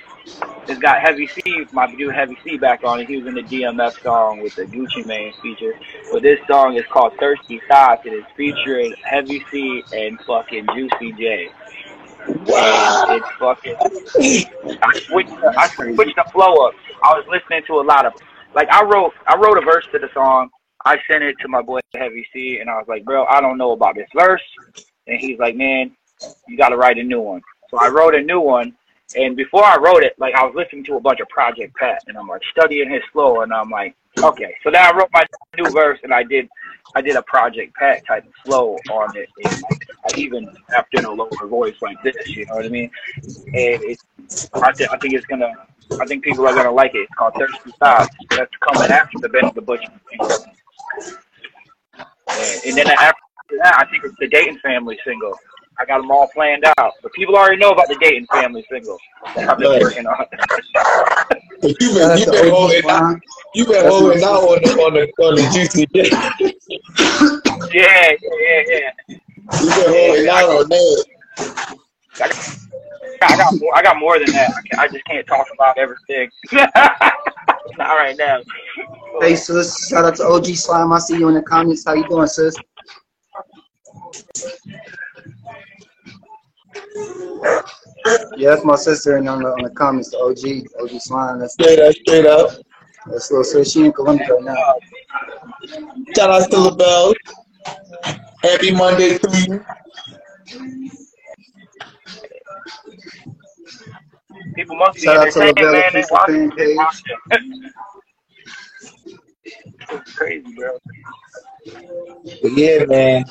it's got Heavy C, my dude Heavy C back on it. He was in the DMF song with the Gucci Mane feature. But this song is called Thirsty Thoughts. And It is featuring Heavy C and fucking Juicy J. Wow. And it's fucking. I switched, the, I switched the flow up. I was listening to a lot of, like I wrote, I wrote a verse to the song. I sent it to my boy Heavy C, and I was like, bro, I don't know about this verse. And he's like, man, you got to write a new one. So I wrote a new one. And before I wrote it, like I was listening to a bunch of Project Pat, and I'm like studying his flow, and I'm like, okay. So then I wrote my new verse, and I did, I did a Project Pat type of flow on it, and like, I even after in a lower voice like this, you know what I mean? And it, I, th- I think it's gonna, I think people are gonna like it. It's called Thirsty Thoughts. That's coming after the Benny the Butcher. And, and then after that, I think it's the Dayton Family single. I got them all planned out, but people already know about the Dayton Family single that I've been Right. working on. But you been you the been holding out line. you been holding out on the on the on the juicy [LAUGHS] J. yeah, yeah, yeah. You been holding out on that. I got, I got more. I got more than that. I, can, I just can't talk about everything. [LAUGHS] Not right now. Hey sis, shout out to OG Slime. I see you in the comments. How you doing, sis? Yeah, that's my sister and on the on the comments, the OG, OG Slime. That's Straight up, straight up. that's little sis. She in Columbia right now. Shout out to LaBelle. Happy Monday to you. People must be Shout out to entertained, LaBelle man. They official fan page. It's [LAUGHS] crazy, bro. But yeah, man.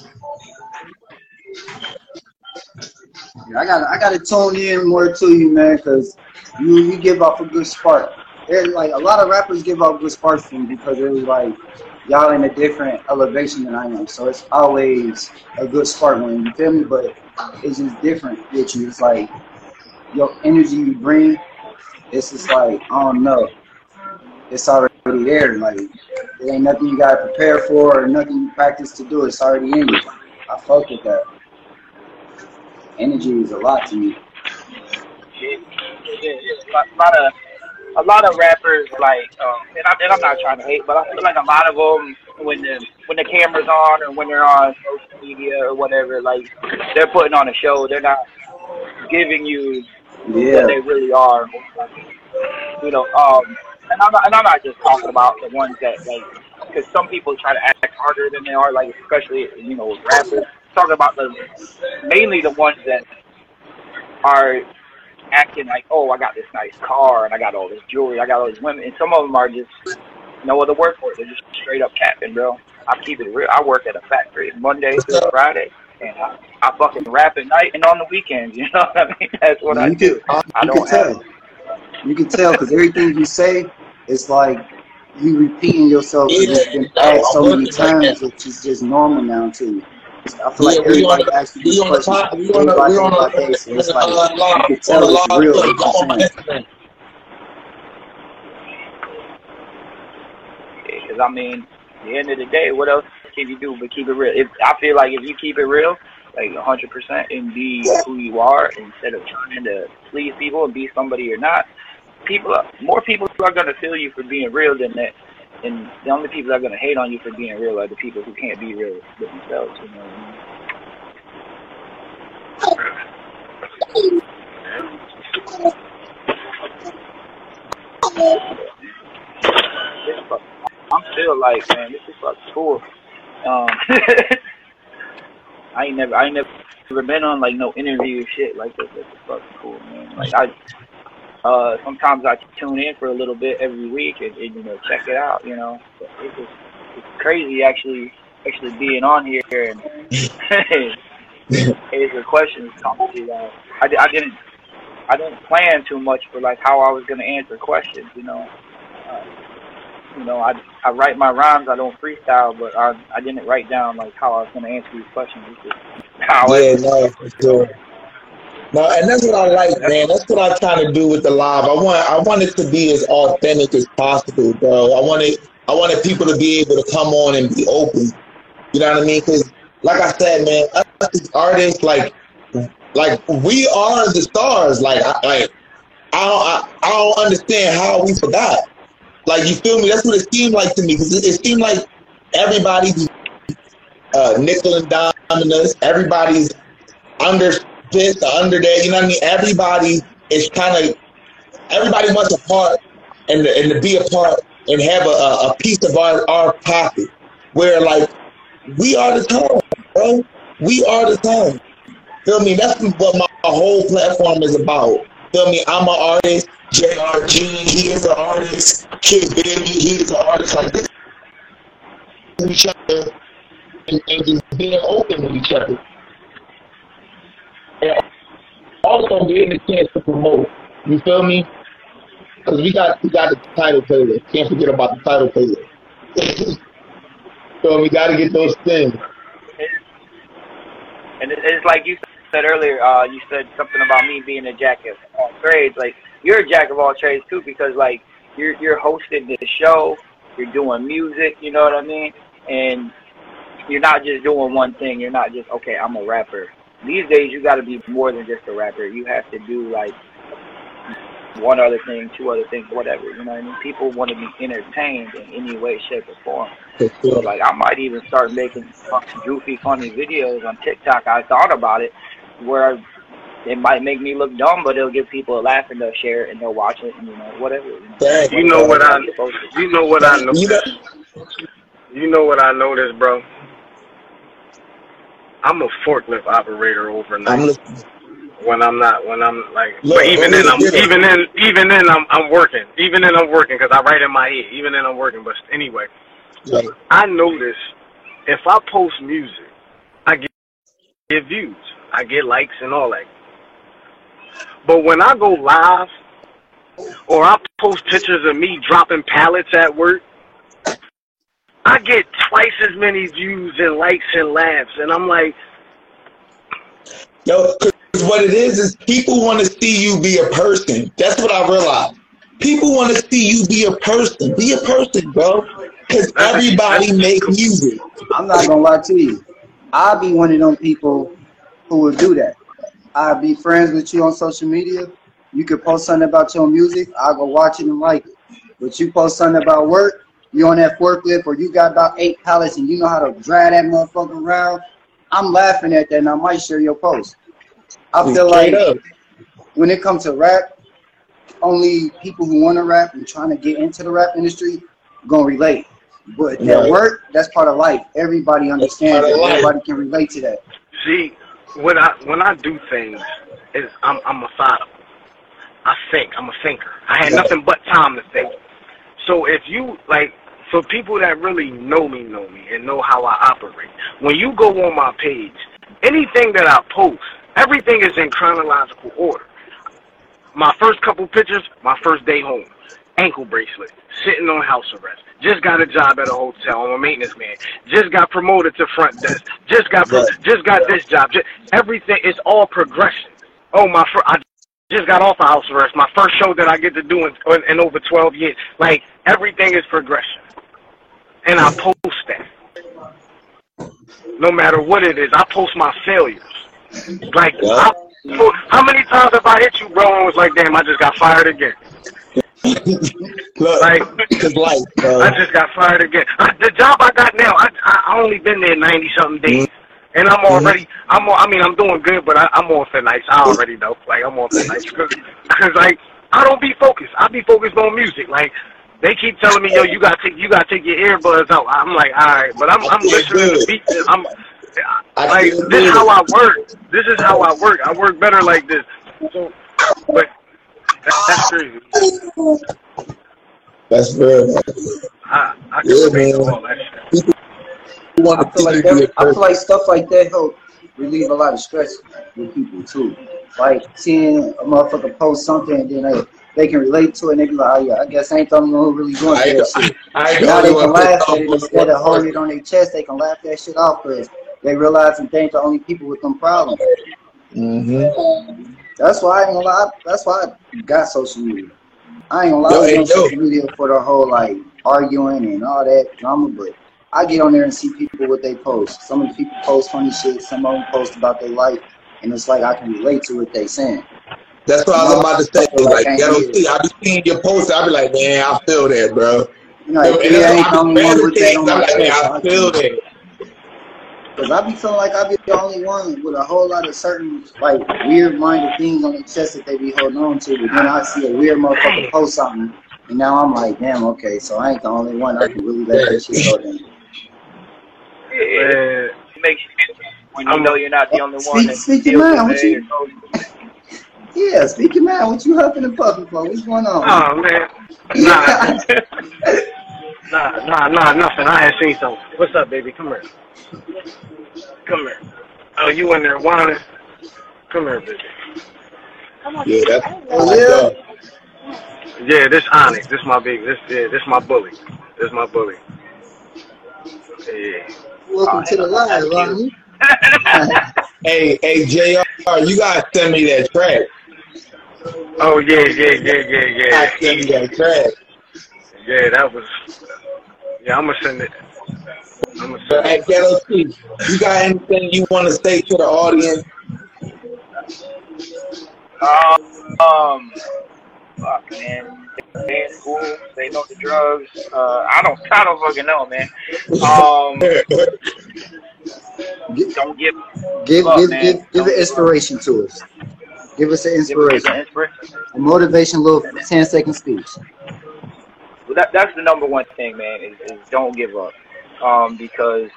I got I got to tune in more to you, man, because you you give off a good spark. There's like a lot of rappers give off good sparks from because it was like y'all in a different elevation than I am. So it's always a good spark when you feel me, but it's just different with you. It's like your energy you bring. It's just like I don't know. It's already there. Like there ain't nothing you gotta prepare for or nothing you practice to do. It's already in you. I fuck with that. Energy is a lot to me. Yeah, yeah, yeah. A lot of a lot of rappers like, um, and, I, and I'm not trying to hate, but I feel like a lot of them when the when the camera's on or when they're on social media or whatever, like they're putting on a show. They're not giving you Yeah. what they really are. You know, um, and I'm not, and I'm not just talking about the ones that like, because some people try to act harder than they are, like especially you know rappers. Talking about the mainly the ones that are acting like, oh, I got this nice car and I got all this jewelry, I got all these women, and some of them are just no other word for it. They're just straight up capping, bro. I keep it real. I work at a factory Monday through [LAUGHS] Friday, and I, I fucking rap at night and on the weekends. [LAUGHS] You know what I mean? That's what I you do. can, I you don't can have. tell. You can tell because everything you say is like you repeating yourself. and It's been asked so many times, which is just normal now too. I feel like Yeah, everybody the asks you we these on the questions pod, we on the by we day on by the day, so it's like the you live can on the tell it's real play. what Come on my you're saying. Instagram. Because I mean, the end of the day, what else can you do but keep it real? If I feel like if you keep it real, like 100%, and be who you are instead of trying to please people and be somebody you're not, people, are- more people are gonna feel you for being real than that. And the only people that are gonna hate on you for being real are the people who can't be real with themselves. You know what I mean? I'm still like, man, this is fucking cool. Um, [LAUGHS] I ain't never, I ain't never been on like no interview shit like this. This is fucking cool, man. Like I, uh, sometimes I tune in for a little bit every week and, and you know check it out. You know, it's just it's crazy actually actually being on here and answer questions. Uh, I, I didn't I didn't plan too much for like how I was gonna answer questions. You know. Uh, you know, I I write my rhymes. I don't freestyle, but I I didn't write down like how I was gonna answer these questions. It's just however. Yeah, no, for sure. No, and that's what I like, man. That's what I'm trying to do with the live. I want I want it to be as authentic as possible, bro. I wanted I wanted people to be able to come on and be open. You know what I mean? Because, like I said, man, us artists, like, like we are the stars. Like, I, like I don't I, I don't understand how we forgot. Like, you feel me? That's what it seemed like to me. Because it, it seemed like everybody's uh, nickel and diming us. Everybody's under this, the underdog. You know what I mean? Everybody is kind of everybody wants a part and to, and to be a part and have a, a, piece of our, our pocket. Where like we are the time, bro. We are the time. Feel me? That's what my whole platform is about. Feel me? I'm an artist. JRG, he is an artist. Kidd Bambii, he is an artist. Like this, each other and, and just being open with each other. Also getting a chance to promote. You feel me? Because we got we got the Tidal playlist. Can't forget about the Tidal playlist. so we got to get those things. And it's like you said earlier. Uh, you said something about me being a jack of all trades. Like you're a jack of all trades too, because like you're you're hosting the show, you're doing music. You know what I mean? And you're not just doing one thing. You're not just okay. I'm a rapper. These days, you got to be more than just a rapper. You have to do like one other thing, two other things, whatever. You know what I mean? People want to be entertained in any way, shape, or form. For So like I might even start making goofy, funny videos on TikTok. I thought about it, where it might make me look dumb, but it'll give people a laugh and they'll share it and they'll watch it and you know whatever. You know, Thank You know what I, Get posted. you know what I know, You know what I noticed, bro. I'm a forklift operator I'm overnight. listening. When I'm not, when I'm like, Look, but even then, I'm even then, even then, I'm I'm working. Even then, I'm working because I write in my head. Even then, I'm working. But anyway, Like, I notice if I post music, I get, get views, I get likes and all that. But when I go live or I post pictures of me dropping pallets at work, I get twice as many views and likes and laughs, and I'm like, Yo, 'cause what it is is people want to see you be a person. That's what I realized. People want to see you be a person. Be a person, bro. Because everybody make music. I'm not gonna lie to you. I'll be one of them people who will do that. I'll be friends with you on social media. You could post something about your music. I'll go watch it and like it. But you post something about work, you on that forklift, or you got about eight pallets and you know how to drag that motherfucker around. I'm laughing at that and I might share your post. I feel like up. when it comes to rap, only people who want to rap and trying to get into the rap industry gonna relate. But that Right. work, that's part of life. Everybody understands part it. of life. Everybody can relate to that. see, when I when I do things, is I'm I'm methodical. I think. I'm a thinker. I had Yeah. nothing but time to think. So if you like, for people that really know me, know me, and know how I operate, when you go on my page, anything that I post, everything is in chronological order. My first couple pictures, my first day home, ankle bracelet, sitting on house arrest. Just got a job at a hotel. I'm a maintenance man. Just got promoted to front desk. Just got pro- just got this job. Just, everything is all progression. Oh my! Fir- I just got off of house arrest. My first show that I get to do in, in, in over 12 years. Like everything is progression, and I post that. No matter what it is, I post my failures. Like, Yeah. I, how many times have I hit you, bro, and was like, damn, I just got fired again. [LAUGHS] Look, Like, life. I just got fired again. I, the job I got now, I I I only been there ninety something days, mm-hmm. And I'm already I'm I mean I'm doing good, but I, I'm on thin ice. I already know, like I'm on thin ice because like I don't be focused. I be focused on music. Like they keep telling me, yo, you gotta take you gotta take your earbuds out. I'm like, all right, but I'm I'm listening to beats. I'm like this is how I work. This is how I work. I work better like this. So, but that, that's crazy. That's real. I I can Yeah, man. all that shit. I feel like see you be a that, I feel like stuff like that help relieve a lot of stress with people too. Like seeing a motherfucker post something and then they, they can relate to it and they be like, oh yeah, I guess I ain't the only one who really going I through that shit. I the Now they can laugh at it instead of holding it on their chest. They can laugh that shit off because they realize that they ain't the only people with them problems. Mm-hmm. That's why I ain't gonna lie. That's why I got social media. I ain't gonna lie. Yo, I was on social media for the whole like arguing and all that drama, but I get on there and see people what they post. Some of the people post funny shit. Some of them post about their life, and it's like I can relate to what they saying. That's what I was about to say. Motherfucker Like, ain't ghetto here. C, I be seeing your posts. I be like, man, I feel that, bro. You know, like, that's yeah, I why ain't I the only be one with that on I'm my like, man. I feel that. Cause I be feeling like I be the only one with a whole lot of certain like weird minded things on their chest that they be holding on to. But then I see a weird motherfucker post something, and now I'm like, damn, okay, so I ain't the only one. I can really let that shit go down. It, Man, it makes you when you I'm- know you're not the only one Speak, that speak your mind. What you? Yeah, speak your mind. What you huffing and puffing for? What's going on? oh man, nah, [LAUGHS] nah, nah, nah, nothing. I had seen something. What's up, baby? Come here. Come here. Oh, you in there whining? Come here, baby. Yeah, that's Oh, that's yeah? up. Yeah, this Onyx. This my baby. This yeah, this my bully. This is my bully. Yeah. Welcome to the live, Ronnie. [LAUGHS] Hey, hey, Jr. You gotta send me that track. Oh yeah, yeah, yeah, yeah, You yeah. gotta send me that track. Yeah, that was. Yeah, I'm gonna send it. I'm gonna send hey, it. Ghetto T, you got anything you want to say to the audience? Um, um, fuck, man. In school. Stay no to drugs. Uh, I don't, I don't fucking know, man. Um, don't give give, up, give, man. give, give an inspiration to us. Give us an give us inspiration, an inspiration. a motivation, little 10 second speech. Well, that, that's the number one thing, man. Is, is don't give up. Um, because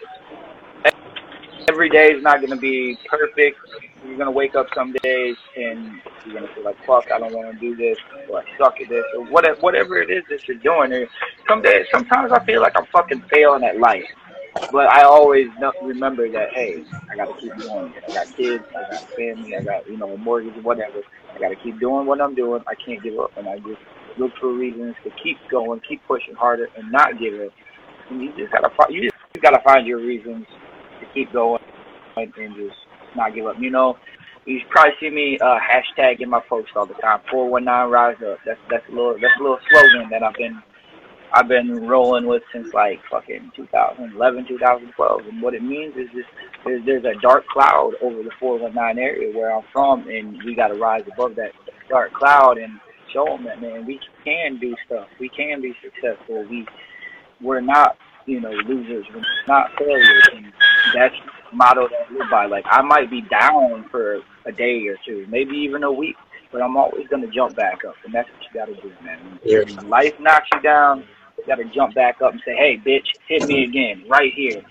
every day is not going to be perfect. You're to wake up some days and you're to feel like, fuck, I don't want to do this, or I suck at this, or whatever, whatever it is that you're doing. And some days, sometimes I feel like I'm fucking failing at life. But I always remember that, hey, I got to keep going. I got kids, I got family, I got, you know, a mortgage, or whatever. I got to keep doing what I'm doing. I can't give up, and I just look for reasons to keep going, keep pushing harder, and not give up. And you just gotta find, you just gotta find your reasons to keep going and just not give up. You know, you probably see me uh, hashtag in my post all the time. Four one nine rise up. That's that's a little that's a little slogan that I've been I've been rolling with since like fucking 2011, 2012. And what it means is just there's, there's a dark cloud over the 419 area where I'm from, and we got to rise above that dark cloud and show them that man, we can do stuff. We can be successful. We we're not you know losers. We're not failures. And that's motto that I live by. Like I might be down for a day or two, maybe even a week. But I'm always gonna jump back up, and that's what you gotta do, man. Yeah. When life knocks you down, you gotta jump back up and say, "Hey, bitch, hit me mm-hmm. again, right here."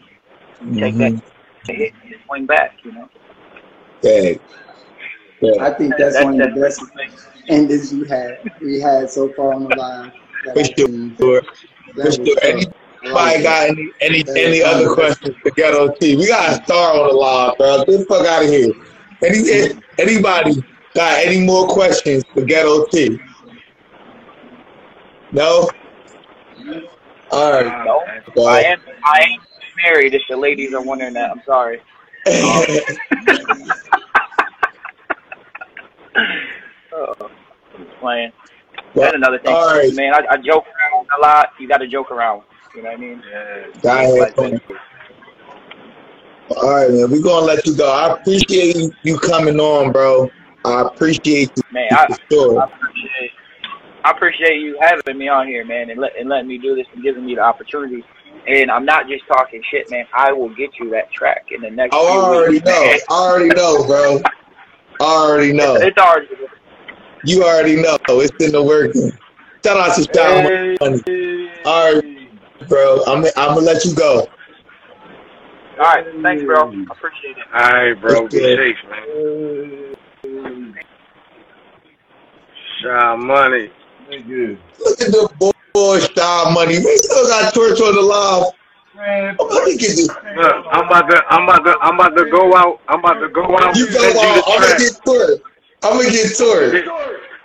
You Take that mm-hmm. hit and swing back, you know. Bag. I think that's That- one of the that's- best endings you had we had so far on the line. that For I've sure. That For sure. Anybody got any any any other questions for Ghetto T? We got a star on the line, bro. Get the fuck out of here. Any anybody got any more questions for Ghetto T? No. All right. No, Go I am. I ain't married. If the ladies are wondering that, I'm sorry. [LAUGHS] Oh, I'm playing. That's another thing, All right. man. I, I joke around a lot. You got to joke around. You know what I mean? Got it. Like. All right, man. We're gonna let you go. I appreciate you, you coming on, bro. I appreciate you Man, I, sure. I appreciate. I appreciate you having me on here, man, and, let, and letting me do this and giving me the opportunity. And I'm not just talking shit, man. I will get you that track in the next. Oh, I few already weeks, know. man. I already know, bro. I already know. It's already. You already know. It's in the working. Shout out to Shout Money. All right, bro. I'm I'm gonna let you go. All right, thanks, bro. I appreciate it. All right, bro. Be Okay. safe, man. Shi money. Look at the boy, boy style money. We still got torch on the live. Let me get this. Look, I'm about to, I'm about to, I'm about to go out. I'm about to go out. You go out. I'm gonna get torch. I'm gonna get torch.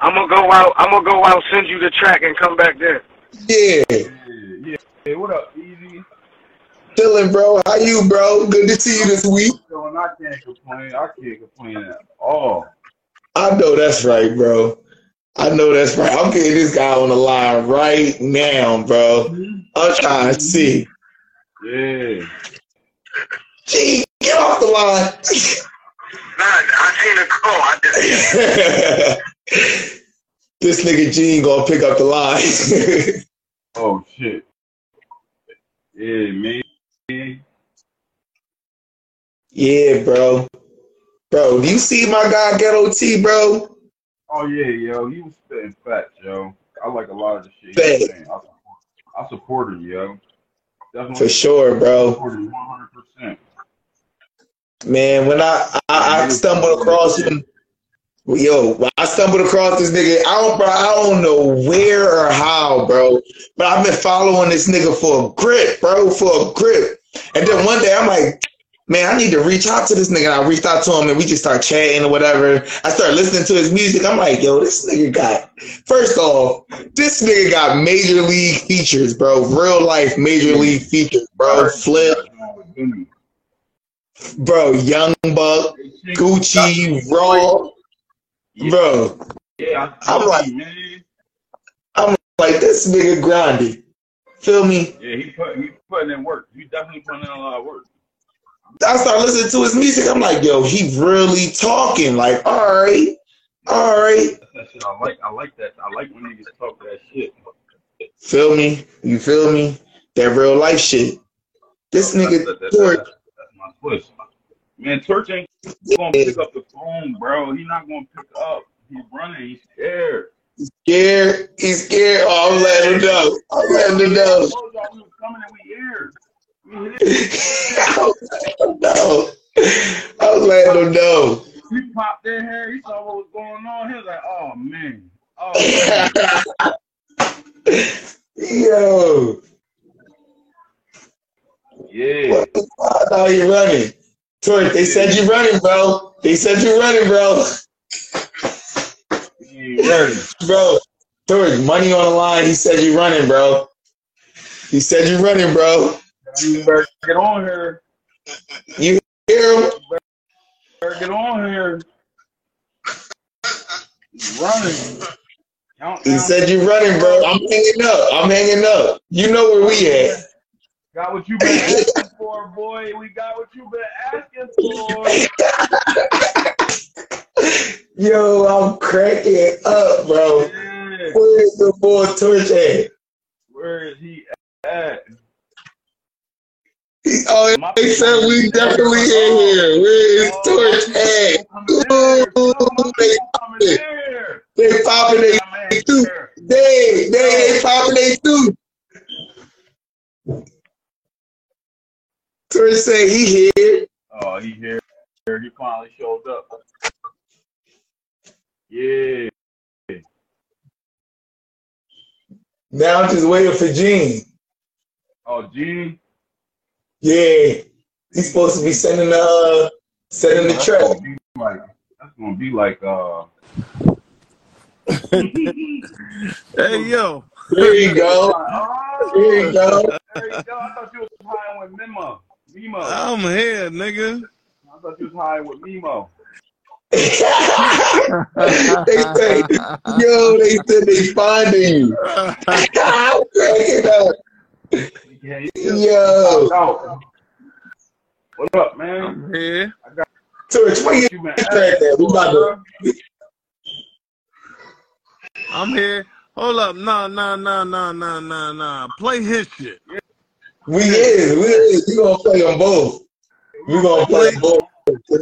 I'm gonna go out. I'm gonna go out, send you the track, and come back there. Yeah. Hey, what up, Easy? Chilling, bro. How you, bro? Good to see you this week. So, and I can't complain. I can't complain at all. I know that's right, bro. I know that's right. I'm getting this guy on the line right now, bro. I'm trying to see. Yeah. Gee, get off the line. Nah, I seen the call. I just. [LAUGHS] this nigga Gene gonna pick up the line. [LAUGHS] Oh shit. Yeah, man. yeah, bro. Bro, do you see my guy Ghetto T, bro? Oh yeah, yo, he was spitting facts, yo. I like a lot of the shit he saying. I support, I support him, yo. Definitely For sure, bro. 100%. Man, when I I, I stumbled across him, yo, I stumbled across this nigga. I don't, bro. I don't know where or how, bro. But I've been following this nigga for a grip, bro, for a grip. And then one day I'm like, man, I need to reach out to this nigga. And I reached out to him and we just start chatting or whatever. I started listening to his music. I'm like, yo, this nigga got. First off, this nigga got major league features, bro. Real life major league features, bro. Flip, bro. Young Buck. Gucci, Raw, bro. Yeah, I I'm like- man. I'm like this nigga grinding. Feel me? Yeah, he put he putting in work. He definitely putting in a lot of work. I start listening to his music. I'm like, yo, he really talking. Like, all right, all right. That's that shit I like. I like that. I like when niggas talk that shit. Feel me? You feel me? That real life shit. This That's, nigga, that, that, Torch, that's, that's my twist. Man, Torch ain't gonna pick up the phone, bro. He's not gonna pick up. He's running. He's scared. He's scared. He's scared. Oh, I'm letting him know. I'm letting him know. told we was coming and we here. We. [LAUGHS] I'm letting him know. I'm letting him know. He popped in here. He saw what was going on. He was like, "Oh man, oh [LAUGHS] man. Yo, yeah." what the fuck? How you running? Torch, they said you're running, bro. They said you're running, bro. Ain't bro. Torch, money on the line. He said you're running, bro. He said you're running, bro. You better get on here. You hear him? Better get on here. Running. He said you're running, bro. I'm hanging up. I'm hanging up. You know where we at. Got what you been asking for, boy. We got what you been asking for. [LAUGHS] Yo, I'm cracking up, bro. Yeah. Where's the boy Torch at? Where is he at? Oh, My they said we definitely in here. Where is oh, Torch at? Ooh, they, here. they popping they too. They, they, they popping they too. Torch say he here. Oh, he here. He finally showed up. Yeah. Now I'm just waiting for Gene. Oh, Gene. Yeah, he's supposed to be sending the uh, sending the That's track. gonna be like that's gonna be like uh [LAUGHS] Hey yo, There you go. [LAUGHS] There you go. There you go. I thought you was high with Mimo. Mimo. I'm here, nigga. I thought you was high with Nemo. they say, yo, they said they finding you. I'm cracking up. Yeah, Yo. What up, man? I'm here. Torch, where you You been track asking that? We about to. I'm here. Hold up. Nah, nah, nah, nah, nah, nah, nah. Play his shit. We is, we is. We gonna play them both. We gonna play them both.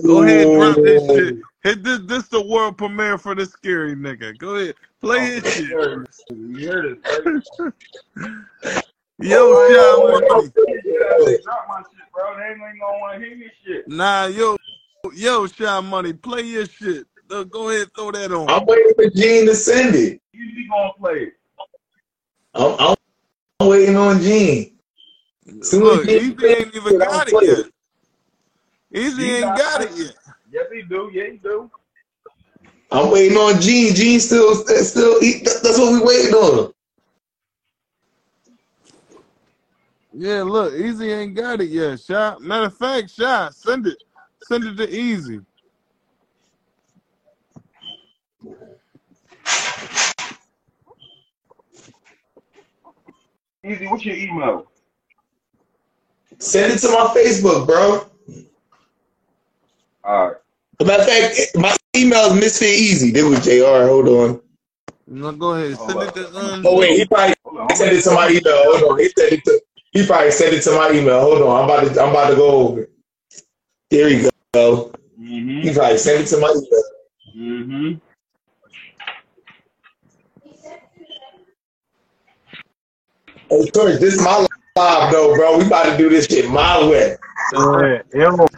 Go ahead, drop this shit. Hit this. This the world premiere for this scary nigga. Go ahead, play his shit. You hear this, right? Yo, Shi Money. Yeah, drop my shit, bro. They ain't gonna want to hear this shit. Nah, yo, yo, Shi Money. Play your shit. Uh, Go ahead, throw that on. I'm waiting for Gene to send it. You be gonna play it. I'm, I'm, I'm waiting on Gene. Soon Look, as Gene Easy ain't even got it yet. Easy He ain't got got it. it yet. Yes, he do. Yeah, he do. I'm waiting on Gene. Gene still, still. He, that's what we waiting on. Yeah, look, Easy ain't got it yet. Shi. Matter of fact, Shi, send it. Send it to Easy. Easy. What's your email? Send it to my Facebook, bro. All right. As a matter of fact, my email is MysfitEaZy. This was JR. Hold on. No, go ahead. Send Hold it to um. Oh wait, he probably sent it to my email. Hold on. He sent it to. He probably sent it to my email. Hold on. I'm about to. I'm about to go over. it. Here we go. Mm-hmm. He probably sent it to my email. Mm-hmm. Hey, Torch, this is my live though, bro. We about to do this shit my way. Yeah, it won't,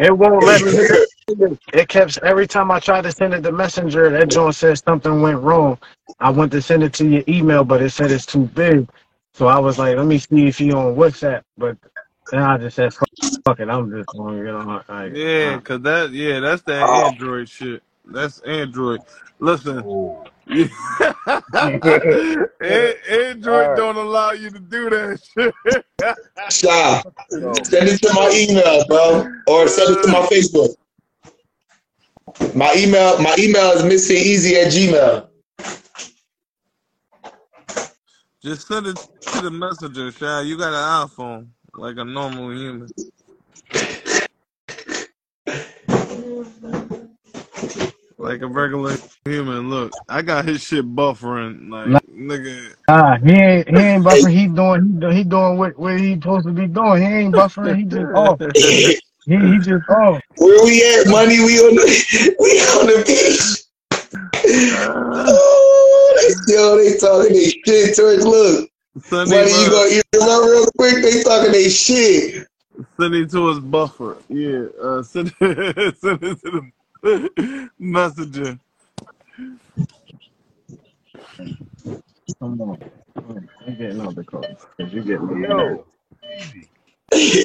it won't let me. It kept every time I tried to send it to Messenger, that joint said something went wrong. I went to send it to your email, but it said it's too big. So I was like, let me see if you on WhatsApp. But then I just said, fuck, fuck it, I'm just going to get on. Like, Yeah, uh, cause that yeah, that's that Oh. Android shit. That's Android. Listen, Oh. [LAUGHS] [LAUGHS] An- Android don't allow you to do that shit. Shi. So, Send it to my email, bro, or send it to my Facebook. My email. My email is mysfiteazy at gmail. Just send it to the messenger, Shi. You got an iPhone, like a normal human. [LAUGHS] Like a regular human. Look, I got his shit buffering. Like, Nah. nigga. Ah, he ain't he ain't buffering. He doing he, he doing what, what he supposed to be doing. He ain't buffering. He just off. [LAUGHS] He he just off. Where we at, money? We on the we on the beach. Oh, they still they talking they shit. Torch, look, Send money, you uh, gonna eat them up real quick? They talking they shit. send it to his buffer. Yeah, uh, send, [LAUGHS] send it to the messenger. Come on. You getting out the car. Cause you getting me mad. yo, easy.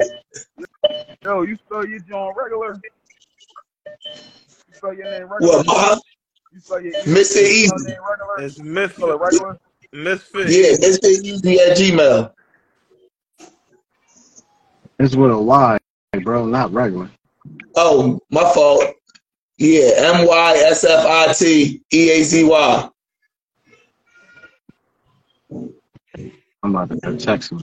Yo, you spell your John regular? You spell your name regular? What, ma? You spell your email, Mr. your Easy. regular? It's Miss Spell it regular? Yeah, Easy. Mr. Easy at Gmail. It's with a Y, bro, not regular. Oh, my fault. Yeah, M Y S F I T E A Z Y. I'm about to go text him.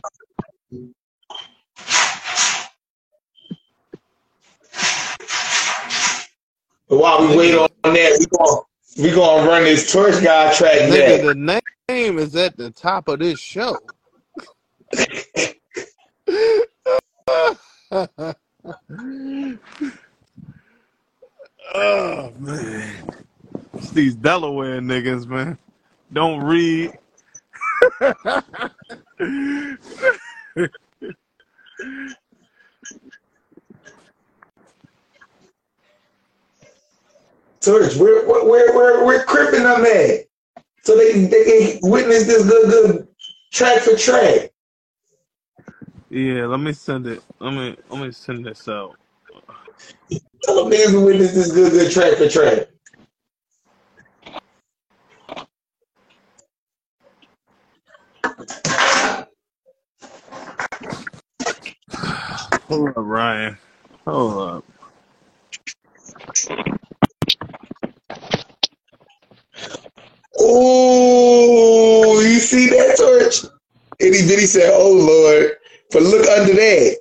But while we wait on that, we going we gonna run this torch guy track Nigga, next. the name is at the top of this show. [LAUGHS] [LAUGHS] oh man. It's these Delaware niggas, man. Don't read. Torch, where where where where, where cripping them at? So they they can witness this good good track for track. yeah, let me send it. Let me let me send this out. Tell them niggas to witness this good good track for track. Hold up, Ryan. Hold up. Oh, you see that torch? Itty bitty said, "Oh Lord," but look under that.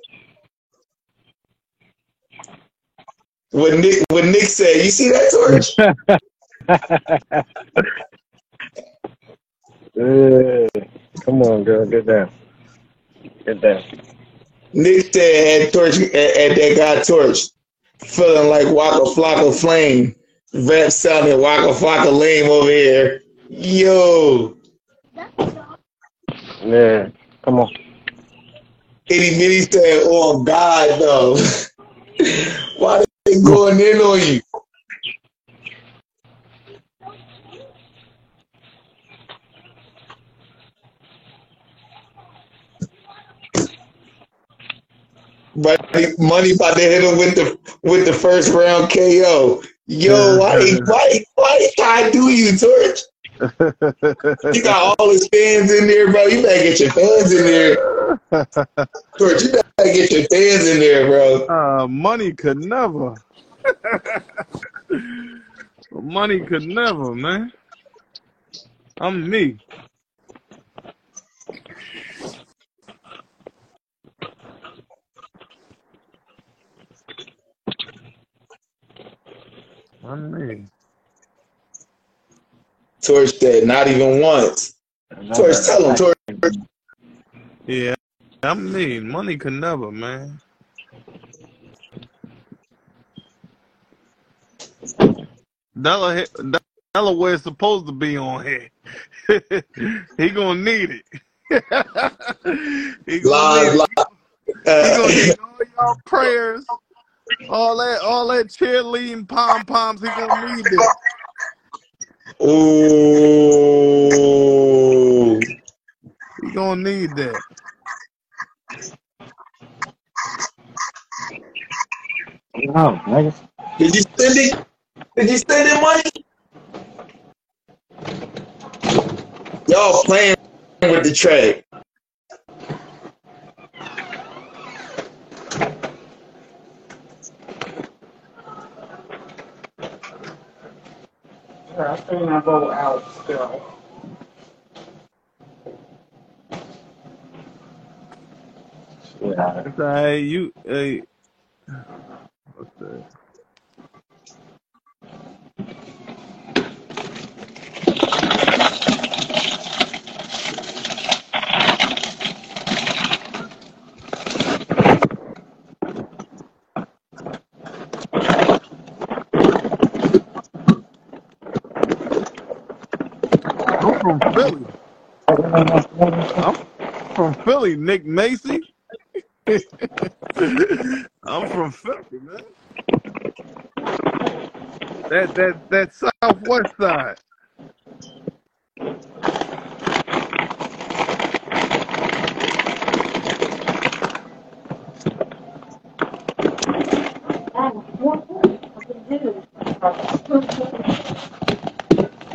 What Nick what Nick said, you see that torch? [LAUGHS] Yeah. Come on, girl, get down. Get down. Nick said had torch at, at that guy torch, feeling like Waka Flocka Flame. Rap sounded Waka Flocka Lame over here. Yo, Yeah. Come on. itty bitty said, "Oh God, though, [LAUGHS] why they going in on you?" But money about to hit him with the with the first round KO. Yo, why they why they why try do you, Torch? [LAUGHS] You got all his fans in there, bro. You better get your fans in there. [LAUGHS] Torch, you better get your fans in there, bro. Uh, money could never. money could never, man. I'm me. I'm me. Torch said, not even once. Torch, tell him, Torch. Yeah, I'm me. Money could never, man. Della, Delaware's supposed to be on here. [LAUGHS] he gonna need it. [LAUGHS] he gonna Live, need it. He gonna Uh, need [LAUGHS] all y'all prayers, all that, all that cheerleading pom poms. He gonna need it. ooh. He gonna need that. No, nigga. Did you send it? Did you send it money? Y'all playing with the track. I still my vote out still. Yeah. All right. You, hey, what's that? I'm from Philly. I'm from Philly, Nick Macy. I'm from Philly, man. That that that southwest side.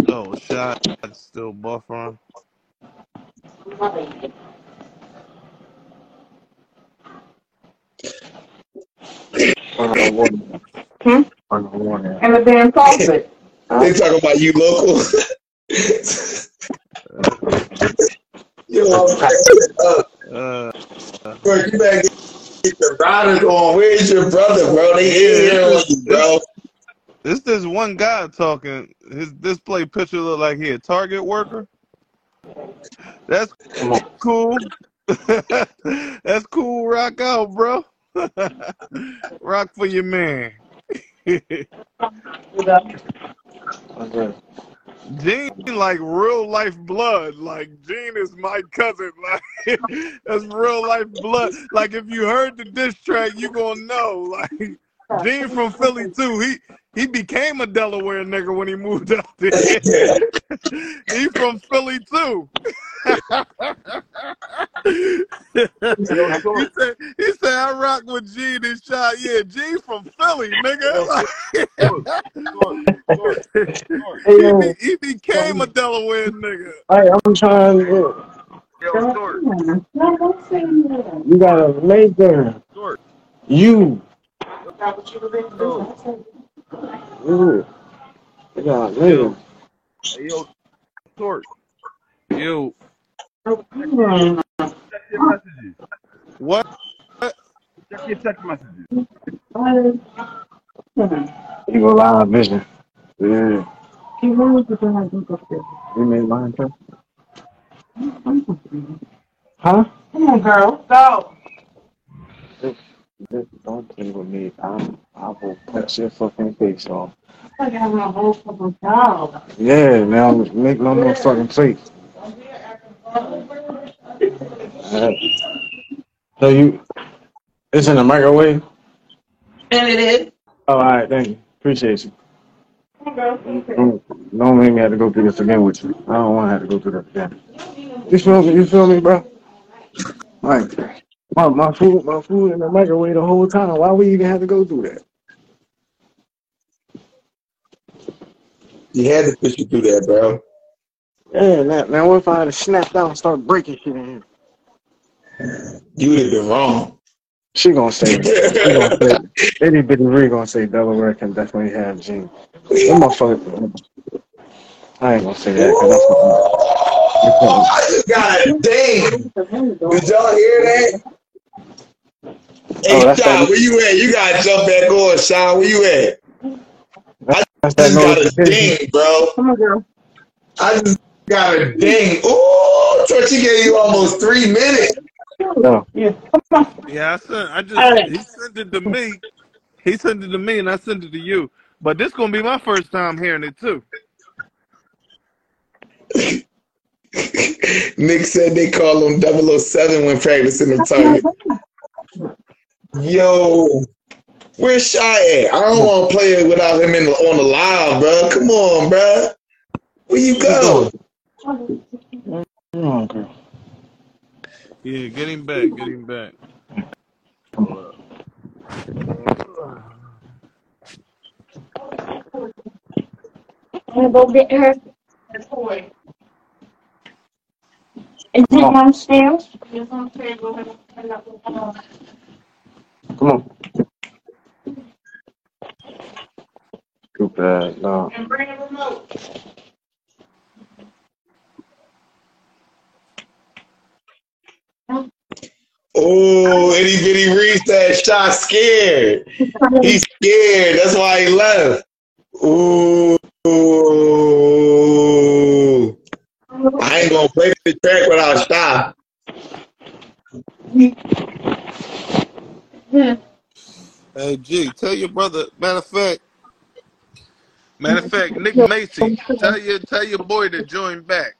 God still buffering. Hmm? And the damn closet. They talking about you local. [LAUGHS] Yo, I'm. Uh, Bro, you better get, get the riders on. Where's your brother, bro? They here on this you, bro. this this one guy talking. His display picture look like he a Target worker. That's cool. [LAUGHS] That's cool. Rock out, bro. [LAUGHS] Rock for your man. Gene like real life blood. Like Gene is my cousin. [LAUGHS] Like that's real life blood. Like if you heard the diss track, you gonna know. [LAUGHS] Like Gene from Philly too. He he became a Delaware nigga when he moved out there. [LAUGHS] he from Philly too. [LAUGHS] he said he said I rock with Gene and shot. Yeah, Gene from Philly, nigga. [LAUGHS] He, be, he became a Delaware nigga. hey, I'm trying. To, you got a make there. You. You. You gotta make Yo, it. hey, yo. Yo, what? Check your text messages. You go live vision. Yeah. You made mine too. Huh? Come on, girl. Go. This, this, don't play with me. I'm, I will punch your fucking face off. I got my whole fucking dog. Yeah, now make no more fucking plate. [LAUGHS] So you, it's in the microwave? And it is. Oh, all right, thank you. Appreciate you. Girl. Don't, don't make me have to go through this again with you. I don't want to have to go through that again. You feel me? You feel me, bro? Like, my, my food, my food in the microwave the whole time. Why we even have to go through that? You had to push you through that, bro. Yeah, now, now what if I had to snap out and start breaking shit in here? You would have been wrong. She gonna say, [LAUGHS] she gonna say, itty bitty Ree gonna say Delaware can definitely have Gene. That motherfucker, I ain't gonna say that because I just got a ding. Did y'all hear that? Oh, that's, Hey, oh, Sean, where you at? You gotta jump back on, Sean. Where you at? I that's that just got a ding, bro. Come on, girl. I just got a ding. Ooh, Torchy gave you almost three minutes. No, Yeah. Come on. Yeah, I sent. I just All right. he sent it to me. He sent it to me, and I sent it to you. But this gonna be my first time hearing it too. [LAUGHS] Nick said they call him 007 when practicing the target. Yo, where's Shi at? I don't want to play it without him in the, on the live, bro. Come on, bro. Where you go? oh, girl. Yeah, get him back. Get him back. I'm gonna go get her. Toy. Is it Come on, downstairs? It's on the table. And I will come on. come on. Scoop that. No. Oh, and bring a remote. Oh, itty bitty Reese that shot scared. He's scared. That's why he left. Ooh. I ain't gonna play the track without stop. Hey G, tell your brother. Matter of fact, matter of fact, Nick [LAUGHS] Macy, tell your tell your boy to join back.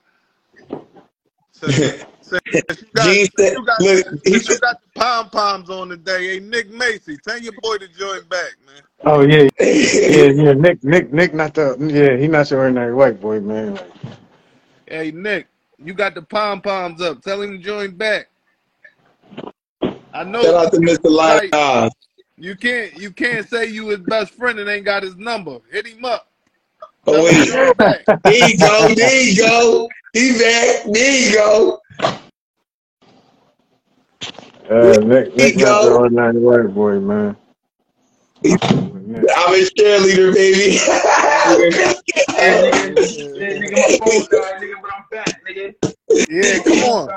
Since, [LAUGHS] since you got Gene said, you got look, he you said, got the pom poms on today. Hey Nick Macy, tell your boy to join back, man. Oh yeah, yeah, [LAUGHS] yeah. Nick, Nick, Nick, not the yeah. He not your ordinary white boy, man. Hey Nick, you got the pom poms up. Tell him to join back. I know shout out to Mr. like Light. you can't you can't say you his best friend and ain't got his number. Hit him up. Oh wait, [LAUGHS] there you go, there you go. He back, there you go. Uh, Nick, There Nick you got the go. ordinary white boy, man. I'm a cheerleader, baby. Yeah, come on,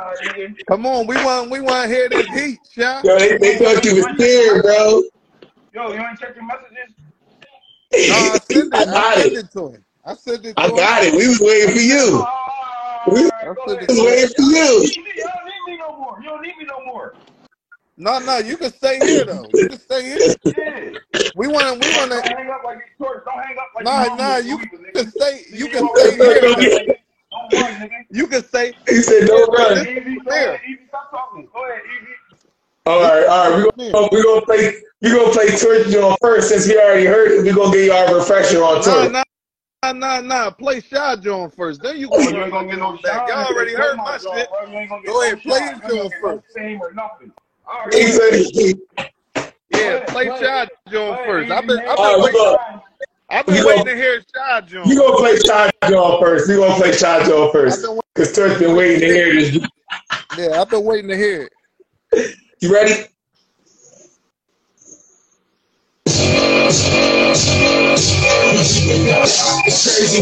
come on. We want we want to hear this heat, Shi. Yo, they, they thought you was scared, bro. Yo, you ain't check your messages? [LAUGHS] No, I sent it. I got sent it. it to him. I sent it to I him. got it. We was waiting for you. Oh, we I sent it was waiting for you. You don't need me no more. You don't need me no more. No, no, you can stay here though. You can stay here. Yeah. We want to. We want Don't to. hang up like you torch. Don't hang up like Nah, you nah. mom You can stay. You can stay here. [LAUGHS] Don't run, get- nigga. Don't run, nigga. You can say. He said, "Don't run." Easy, go ahead. Easy, stop talking. Go ahead, easy. All right, all right. We gonna we gonna play we gonna play Torch John first since he already heard it. We gonna give you our refresher on Torch. nah, nah, nah, nah. Play Shi John first. Then you Oh, you ain't gonna get no back. Y'all already heard my shit. bro. You ain't gonna get Go ahead, play shine. his You ain't gonna John first. fame or nothing. Right, He said, he, Yeah, play Shi John first. I've been. I've been waiting. I've been waiting to hear Shi John. gonna play Shi John first. We gonna play Shi John first because Torch been waiting to hear this. Yeah, I've been waiting to hear it. You ready? Crazy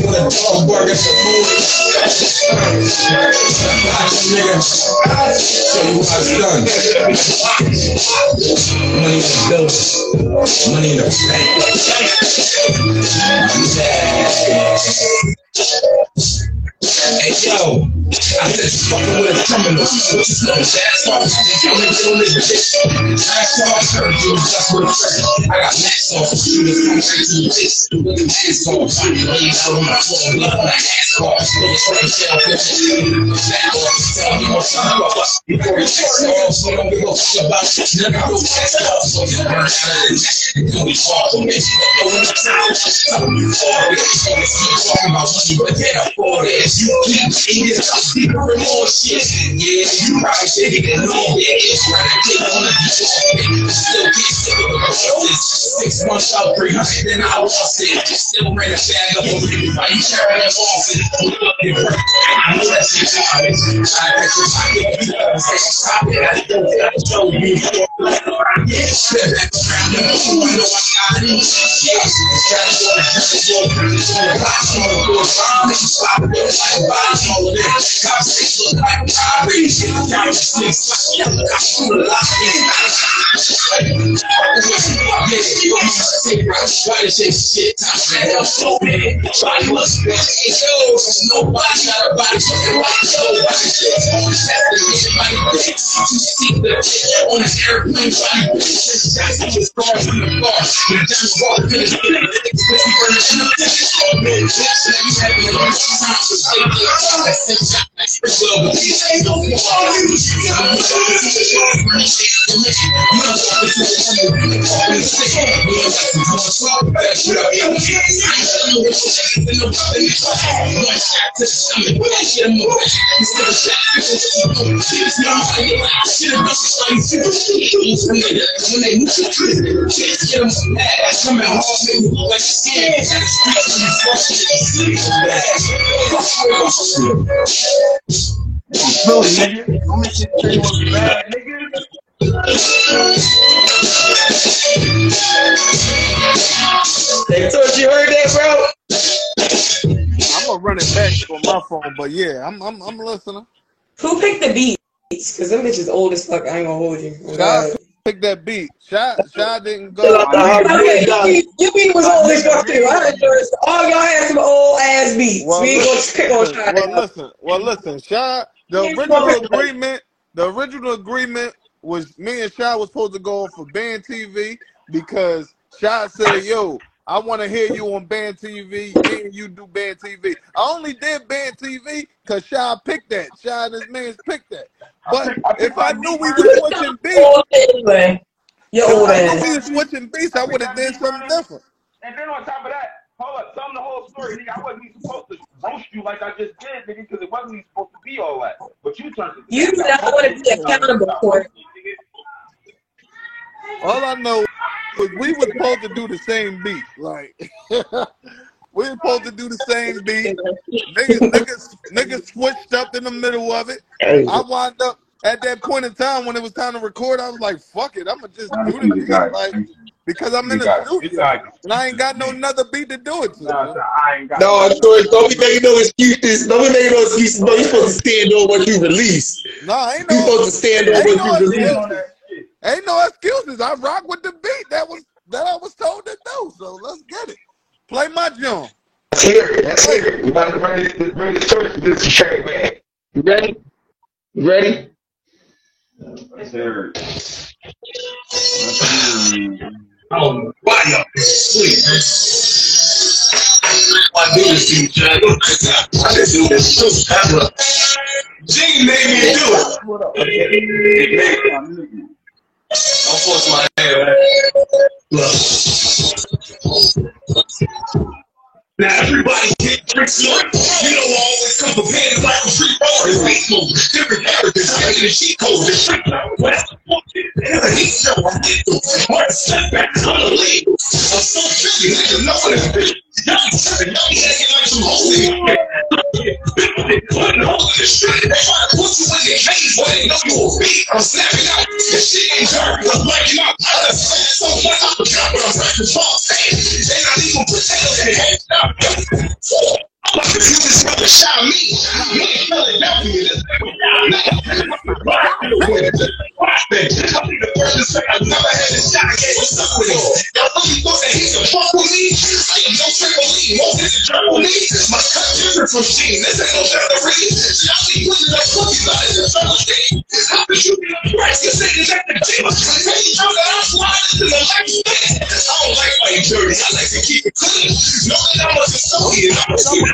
when a dog at the moon. Nigga, show you how it's done. Money in the building. Money in the bank. Hey yo, I just fucking with a criminal. What you know, that's all. I'm doing this bitch. That's all I heard. You was just with a. I got max off the shooters. I'm. With the ass off. Lay out on my my ass off. With a straight shell. Back off. Tell me what's up. Before you text off, so don't give a fuck about it. Never go text off. So you burn out of the neck. Can we talk on this? Go in the town. Tell me you for it. So let's keep talking about money, but You keep eating deeper and more shit. Yeah, you probably should get it on. Yeah, it's. Take the Still Six months out, 300, then I lost it. Still ran a bag up over me. Why you carrying that off? I know that shit's hard. I bet you I get you and say, stop it. I don't think I can show you. Yeah, I it. The. I'm gonna go around. Make you it. All it. The I right. Why you say shit? To hell so bad. Body was bad. Hey, yo, nobody got a body so yo. Body shit. That's the mission. Body bitch. You see the bitch on this airplane. Body bitch. That's was going from the bar. You just walk in the bitch. Bitch, you burn it in the bitch. Bitch, you having a good time That's six shots. That's pretty well, but these ain't no No, nigga. Don't make shit say bad, nigga. Hey, Torch, you heard that, bro? I'm gonna run it back on my phone, but yeah, I'm I'm I'm listening. Who picked the beats? Cause them bitches old as fuck. I ain't gonna hold you. God. Pick that beat. Shi Shi didn't go. out the hard Okay, beat, your beat, was old as fuck too. I heard yours. All y'all had some old ass beats. Well, We ain't gonna pick on listen, Shi. well, listen, well, listen. Shi, the We ain't gonna original agreement, the original agreement was me and Shi was supposed to go for Band TV because Shi said, "Yo, I want to hear you on Band TV. Me and you do Band TV." I only did Band TV because Shi picked that. Shi and his mans picked that. But [LAUGHS] if I knew we were switching beats, old anyway. Your if old I knew ass. we were switching beats, I would have did something different. And then on top of that, hold up, tell them the whole story, nigga. I wasn't even supposed to roast you like I just did, nigga, because it wasn't even supposed to be all that. But you turned it. You said I want to be accountable for it. All I know was we were supposed to do the same beat. Like [LAUGHS] We ain't supposed to do the same beat. Niggas, niggas, niggas switched up in the middle of it. Hey, I wound up at that point in time when it was time to record. I was like, "Fuck it, I'm gonna just do the beat it. like because I'm in You the it. studio and I ain't got no another beat to do it to." Nah, man. nah, I ain't got No, nothing. George, don't be making no excuses. Don't be making no excuses, bro. You supposed to stand on what you release. Nah, ain't no. You no, supposed to stand on ain't what no you release. Stand on excuses. that shit. Ain't no excuses. I rock with the beat that was that I was told to do. So let's get it. Play my joint. Let's hear it. Let's hear it. We about to ready to ready to start this track, man. You ready? You ready? Let's hear it. Let's hear it. Oh, why y'all been asleep, man? My niggas see each other. I just do this too. Ever. Gene made me do it. It made. My nigga. Don't force my hand, man. Look. Now everybody get drinks on. You know I always come prepared like a free roller. Face move, different characters, taking the cheat code. The street west. I'm getting One step back, I'm a lead. I'm so tricky, nigga, no one is bitch. Be acting like in holes in the street. They to put you in the cage, they know you. I'm snapping out. This shit dirty. I'm breaking I'm in. I'm like the future's brother shot me. Me and Philadelphia. Say I've. I me? I ain't no trampoline. No, this is trampoline. My cut different from Sheen. This ain't no battery. Y'all be putting up cookies out of the trampoline. How could you be a price? You say it's at the gym. Hey, you know that I'm. I don't. I I'm. I'm I'm a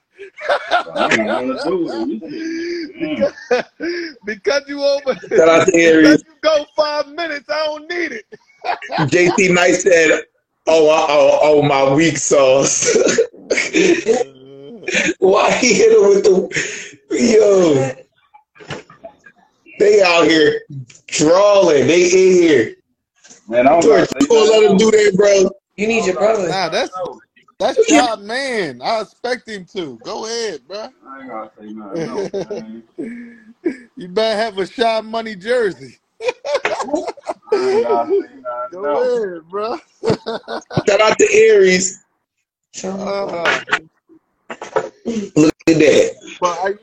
I ain't gonna do it. because, because you over mm. Shout out to because Aries. you go five minutes, I don't need it. [LAUGHS] JT Knight said, "Oh, oh, oh, oh my weak sauce." [LAUGHS] Why he hit him with the yo? They out here drawing. They in here. Man, I don't George, gotta say you gonna let him do that, bro? You need your brother. Nah, that's that's [LAUGHS] shot man. I expect him to. Go ahead, bro. I ain't gotta say nothing else, [LAUGHS] you better have a shot money jersey. I ain't gotta say nothing Go else. ahead, bro. [LAUGHS] Shout out to Aries. Uh, Look at that. but I,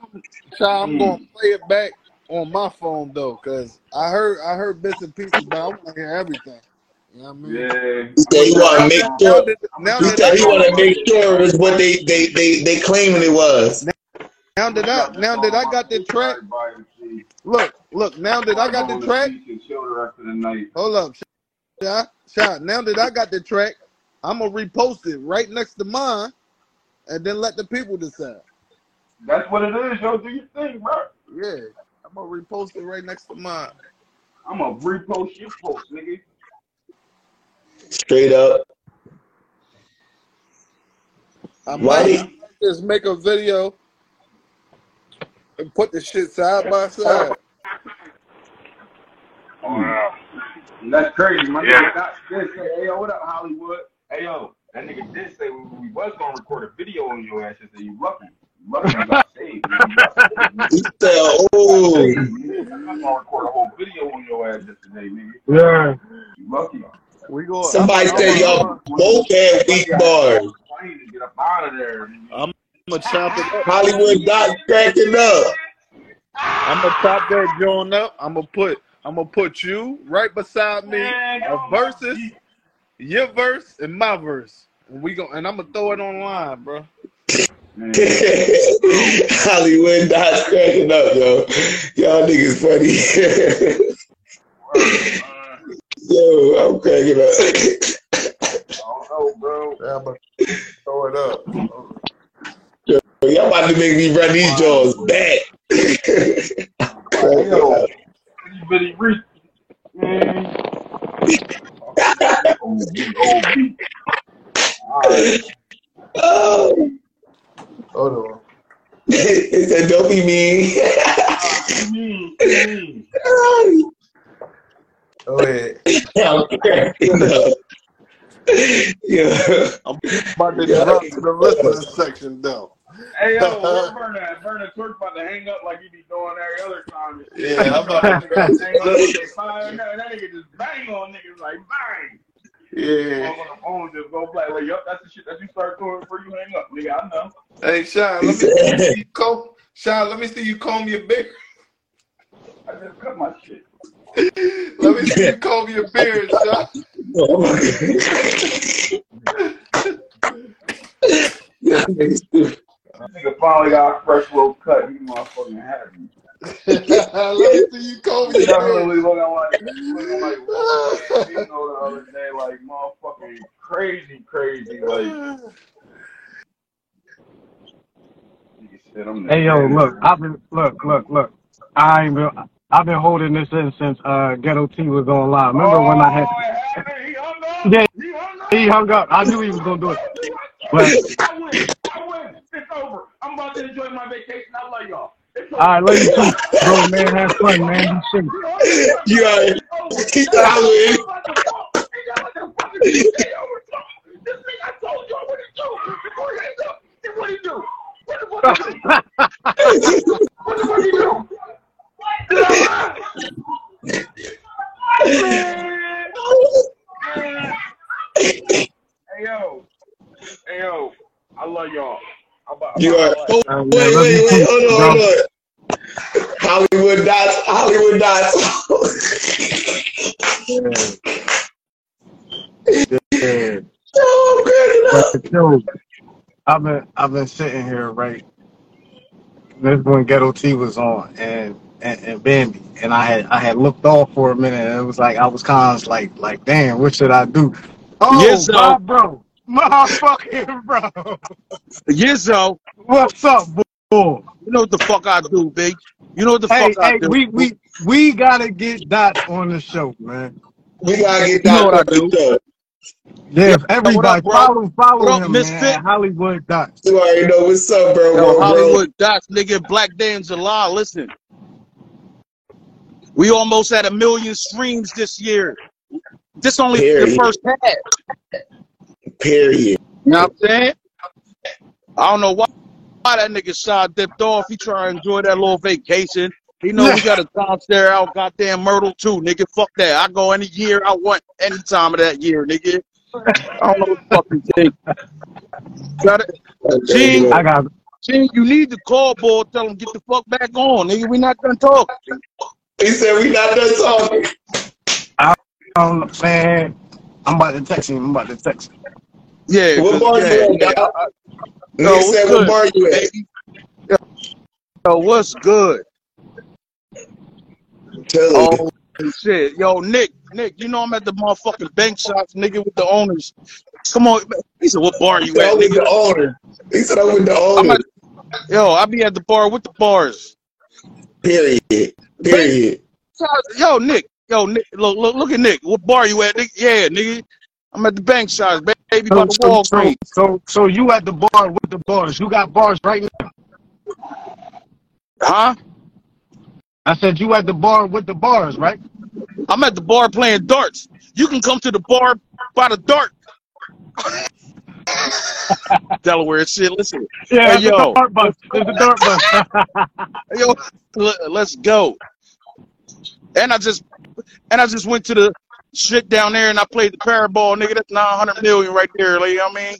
Shi, I'm gonna play it back on my phone though, cause I heard I heard bits and pieces, but I want to hear everything. You know I mean? Yeah. He said he want to make sure. that now He said he want to make sure it was what they they they they claiming it was. now that I now that I got the track, Everybody to see. look look. Now that I got the track, sleep and chill the rest of the night. hold up, Shi, Shi. Now that I got the track, I'm gonna repost it right next to mine, and then let the people decide. That's what it is, yo. Do your thing, bro. Yeah, I'm gonna repost it right next to mine. I'm gonna repost your post, nigga. Straight up. I Why might, they- I might just make a video and put the shit side by side. Wow. That's crazy. My Yeah. nigga got did say, hey, yo, what up, Hollywood? Hey, yo, that nigga did say we, we was gonna record a video on your ass. He said, you lucky. You lucky you got saved. [LAUGHS] He said, "Oh, I'm gonna record a whole video on your ass yesterday, nigga. Yeah. You lucky. We go. somebody I'm, said y'all both had weak bars." I need to get up out of there. I'm gonna chop it up. Hollywood Dots cracking up. I'm gonna chop that joint up. I'm gonna put. I'm gonna put you right beside me. Man, A versus, your verse and my verse. And we go. And I'm gonna throw it online, bro. [LAUGHS] Hollywood Dots cracking up, yo. Y'all niggas funny. Yo, I'm cracking up. I don't know, bro. Yeah, I'm gonna throw it up. Yo, Y'all about to make me run these jaws back. Hey, yo, Itty bitty Reese. Man. OB, OB. Alright. oh. Hold on. it said, don't be mean. mean, mean. Go ahead. I'm cracking up. Yeah. I'm about to drop to the listening section though. Hey yo, [LAUGHS] where Burner at? Burner about to hang up like he be doing every other time. [LAUGHS] Yeah, I'm about to hang up and say, fire. No, that nigga just bang on niggas like bang. Yeah. I'm On the phone just go play like, yup, that's the shit that you start doing before you hang up, nigga. I know. Hey, Sean, let me see you comb. Sean, let me see you comb your beard. I just cut my shit. [LAUGHS] Let me see you comb your beard, Sean. Oh my God. Nigga finally got a fresh little cut. You motherfucking happy. let me see you comb your Definitely beard. looking like, looking like, you know, the other day, like motherfucking crazy, crazy, like. Nigga said I'm the Hey yo, man. look, I've been look, look, look. I ain't been I've been holding this in since uh Ghetto T was on live. Remember when I had Yeah, he hung up. I knew he was gonna do it. But I win. I win. It's over. I'm about to enjoy my vacation. I love y'all. It's all right, love you too, bro. Man, have fun, man. Be safe. You already. I win. This nigga, I told you what he do. Before he hangs up, then what he do? What the fuck [LAUGHS] he do? What the fuck he do? Man. Man. Hey yo. Hey yo. I love y'all. I'm about, I'm You are. Oh, wait, man, wait, wait. Hold on, hold on. Hollywood Dots. Hollywood Dots. Yeah. oh, I'm cracking up. I've been I've been sitting here right. This when Ghetto T was on and and, and Bambii, and I had I had looked off for a minute, and it was like I was kind of like like damn, what should I do? Oh, Yes, my so. bro, [LAUGHS] my fucking bro. Yes, so. What's up, boy? You know what the fuck I do, big. You know what the Hey, fuck I hey, do. we we we gotta get Dot on the show, man. We gotta get You know what I on do. the show. Yeah, Yo, if everybody up, follow follow What up, him, Mysfit? man. Hollywood Dot. You already know what's up, bro, Yo, bro, bro. Hollywood Dots, nigga, Black Day in July. Listen, we almost had a million streams this year. This only the first half. Period. You know what I'm saying? I don't know why, why that nigga shot dipped off. He trying to enjoy that little vacation. He know we got a downstairs out goddamn Myrtle too, nigga. Fuck that. I go any year I want, any time of that year, nigga. I don't know what the fuck you think. Got it? Gene, I got it. Gene, you need to call boy. Tell him get the fuck back on, nigga. We not done talking. He said we not done talking. Man. I'm about to text him. I'm about to text him. Yeah, What 'cause- bar yeah, you at, dog? Yo, Nigga what's said what good, bar you at? baby? Yo, what's good? Tell him. Oh shit, yo, Nick, Nick, you know I'm at the motherfucking bank shops, nigga, with the owners. Come on, he said, "What bar He you said at, I'm with the nigga?" owner. He said I'm with the I'm owner. at, yo, I be at the bar with the bars. Period. Period. Yo, Nick, yo, Nick, look, look, look at Nick. What bar you at, nigga? Yeah, nigga, I'm at the bank shops, baby, by So, the so, so, Walgreens. so, so you at the bar with the bars. You got bars right now. Huh? I said you at the bar with the bars, right? I'm at the bar playing darts. You can come to the bar by the dart. [LAUGHS] Delaware shit. Listen, Yeah, hey it's the yo, dart bus. It's the dart bus. [LAUGHS] yo, let's go. And I just, and I just went to the shit down there and I played the Powerball, nigga. That's 900 million right there. Like, you know what I mean?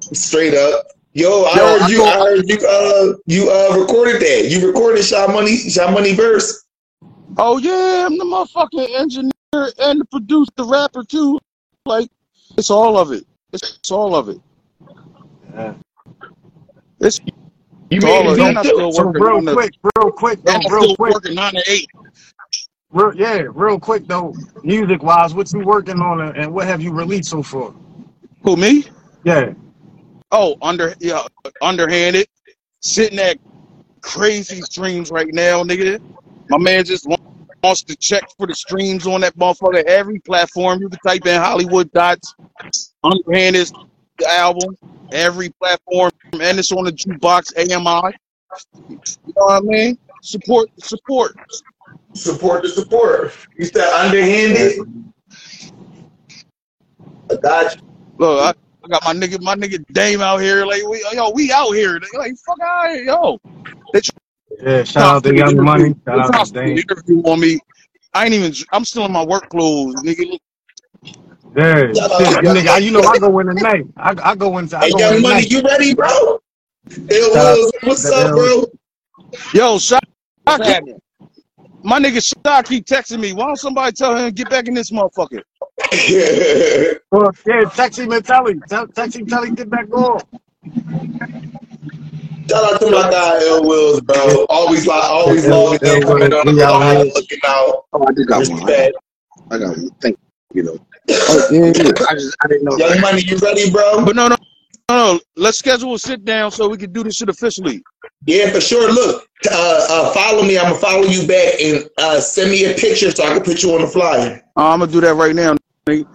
Straight up. Yo, I Yo, heard I you. I heard you. Uh, you uh recorded that. You recorded Shi Money. Shi Money verse. Oh yeah, I'm the motherfucking engineer and the producer, the rapper too. Like, it's all of it. It's, it's all of it. Yeah. It's, You it's made all of it it. And still working real on the, quick, real quick I real still quick. working nine to eight. Real, yeah, real quick though. Music wise, what you working on and what have you released so far? Who me? Yeah. Oh, under yeah, underhanded. sitting at crazy streams right now, nigga. My man just wa- wants to check for the streams on that motherfucker. Every platform you can type in Hollywood Dots, Underhanded album, every platform, and it's on the jukebox AMI. You know what I mean? Support, support. Support the support. You said underhanded. I got you. Look, I, I got my nigga, my nigga Dame out here. Like, we, yo, we out here. They Like, fuck out here, yo. They Yeah, shout out to Young Money. Shout out to Dame. interview on me. I ain't even. I'm still in my work clothes, nigga. Yeah, shit, nigga, I- you know I go in the night. I, I go into. I Hey, go Young in the Money, night. you ready, bro? Ill Shout out Wills, what's up, bro? Yo, Shock, my nigga Shock keep texting me. Why don't somebody tell him to get back in this motherfucker? [LAUGHS] Well, yeah, text him and tell him. Tell, text him, tell him get back on. Shout out to my guy Ill Wills, bro. Always like always Ill- logging in, coming on the we line, looking out. Oh, I just got one. I got, I got one. Thank you, though. [LAUGHS] Oh, yeah, yeah. I just, I didn't know. Young Money, you ready, bro? But no, no, no. Let's schedule a sit down so we can do this shit officially. Yeah, for sure. Look, uh, uh, follow me. I'm gonna follow you back and uh, send me a picture so I can put you on the flyer. Uh, I'm gonna do that right now. nigga.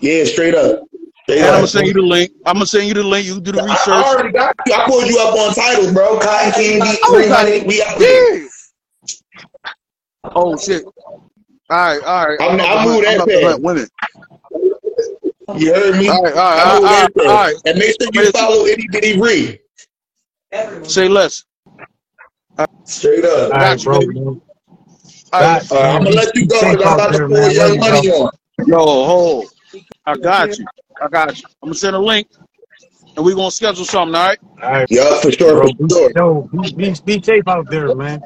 Yeah, straight up. Straight And I'm gonna send you the link. I'm gonna send you the link. You can do the I, I research. already got you. I pulled you up on Tidal, bro. Cotton candy, Oh, Honey, it. we out there. Oh shit. All right, all right. I'm, about I to move hunt- I'm that about to hunt fast. women. You heard me? All right, all right, I all move right, that all right. And make sure you follow Itty Bitty Ree. Say less. Straight up. All right, Got bro. baby. man. All Bye. right. Uh, I'm gonna let you go Safe I'm about to there, pull man. Love Young Money bro. on. Yo, hold. I got you. I got you. I'm gonna send a link, and we're gonna schedule something. All right. All right, Yeah, for sure, bro. for sure. yo, be, be, be safe out there, man.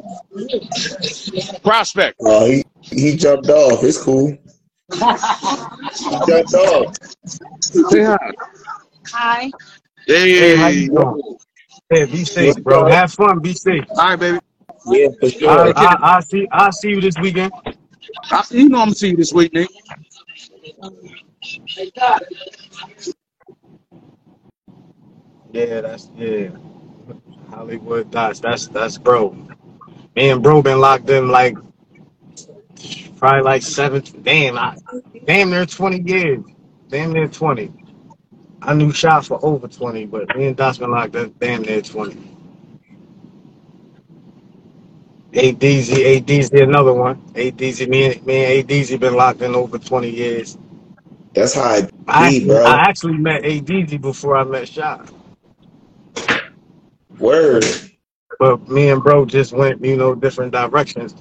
Prospect. Oh, he he jumped off. It's cool. He jumped. Say hi. Hi. Hey, how Hey. you doing? Hey, be safe, bro. Have fun. Be safe. All right, baby. Yeah, for sure. I, I see. I see you this weekend. I, you know I'm gonna see you this week, Nick. Yeah, that's yeah. Hollywood Dots. That's that's bro. Me and bro been locked in like probably like seven. Damn, I, damn near twenty years. Damn near twenty. I knew shot for over twenty, but me and Dots been locked in damn near twenty. ADZ, ADZ, another one. ADZ, me and me and ADZ been locked in over twenty years. That's how I be, actually, bro. I actually met ADZ before I met Shot. Word. But me and bro just went, you know, different directions.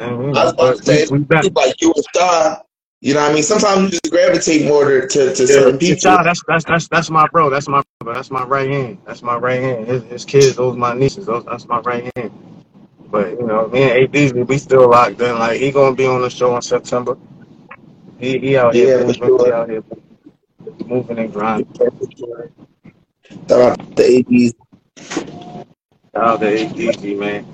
You I was about to say, we, like you a star. You know what I mean? Sometimes you just gravitate more to, to, to Yeah, certain people. Shot, that's that's that's that's my bro. That's my brother. That's my right hand. That's my right hand. His, his kids, those my nieces. Those that's my right hand. But you know, me and AD, we still locked in. Like he gonna be on the show in September. He he out here Yeah, for moving. He out here moving and grinding. Shout out to ADs. Shout out to AD, man.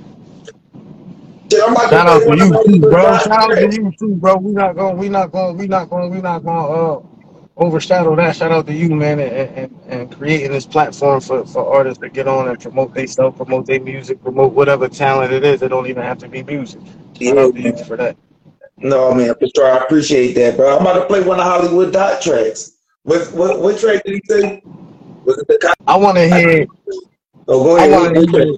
I'm about Shout out to you too, bro. Shout out to you too, bro. We not going, we not going, we not going, we not going to uh, overshadow that. Shout out to you, man, and, and, and creating this platform for, for artists to get on and promote themselves, promote their music, promote whatever talent it is. It don't even have to be music. Shout out to you for that. No, man, for sure. I appreciate that, bro. I'm about to play one of Hollywood Dot tracks. What, what, what track did he say? Was it the I want to hear, Oh, go I ahead. want to hear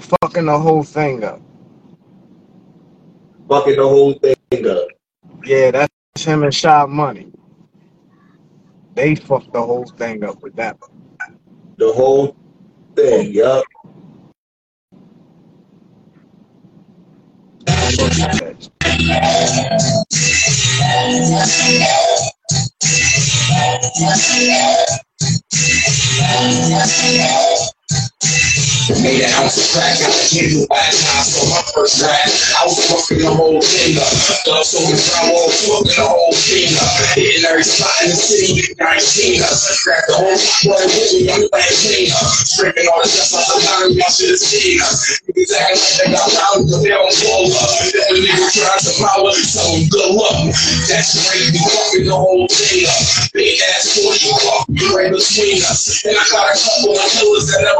fucking the whole thing up. Fucking the whole thing up. Yeah, that's him and Shi Money. They fucked the whole thing up with that. The whole thing, yup. [LAUGHS] [LAUGHS] Made an ounce of crack out of kid who had time, so my first rap. I was fucking the whole thing up. Thought so much I was fucking the whole thing up. Hitting every spot in the city, I ain't seen us. Grab the whole boy with me, I'm clean up. Screaming all the dust off the line, y'all should have seen us. Niggas acting like they got power, but they don't blow up. That nigga trying to power, so good luck. That's right, we fucking the whole thing up. Big ass 40 walk right between us. And I got a couple of killers that never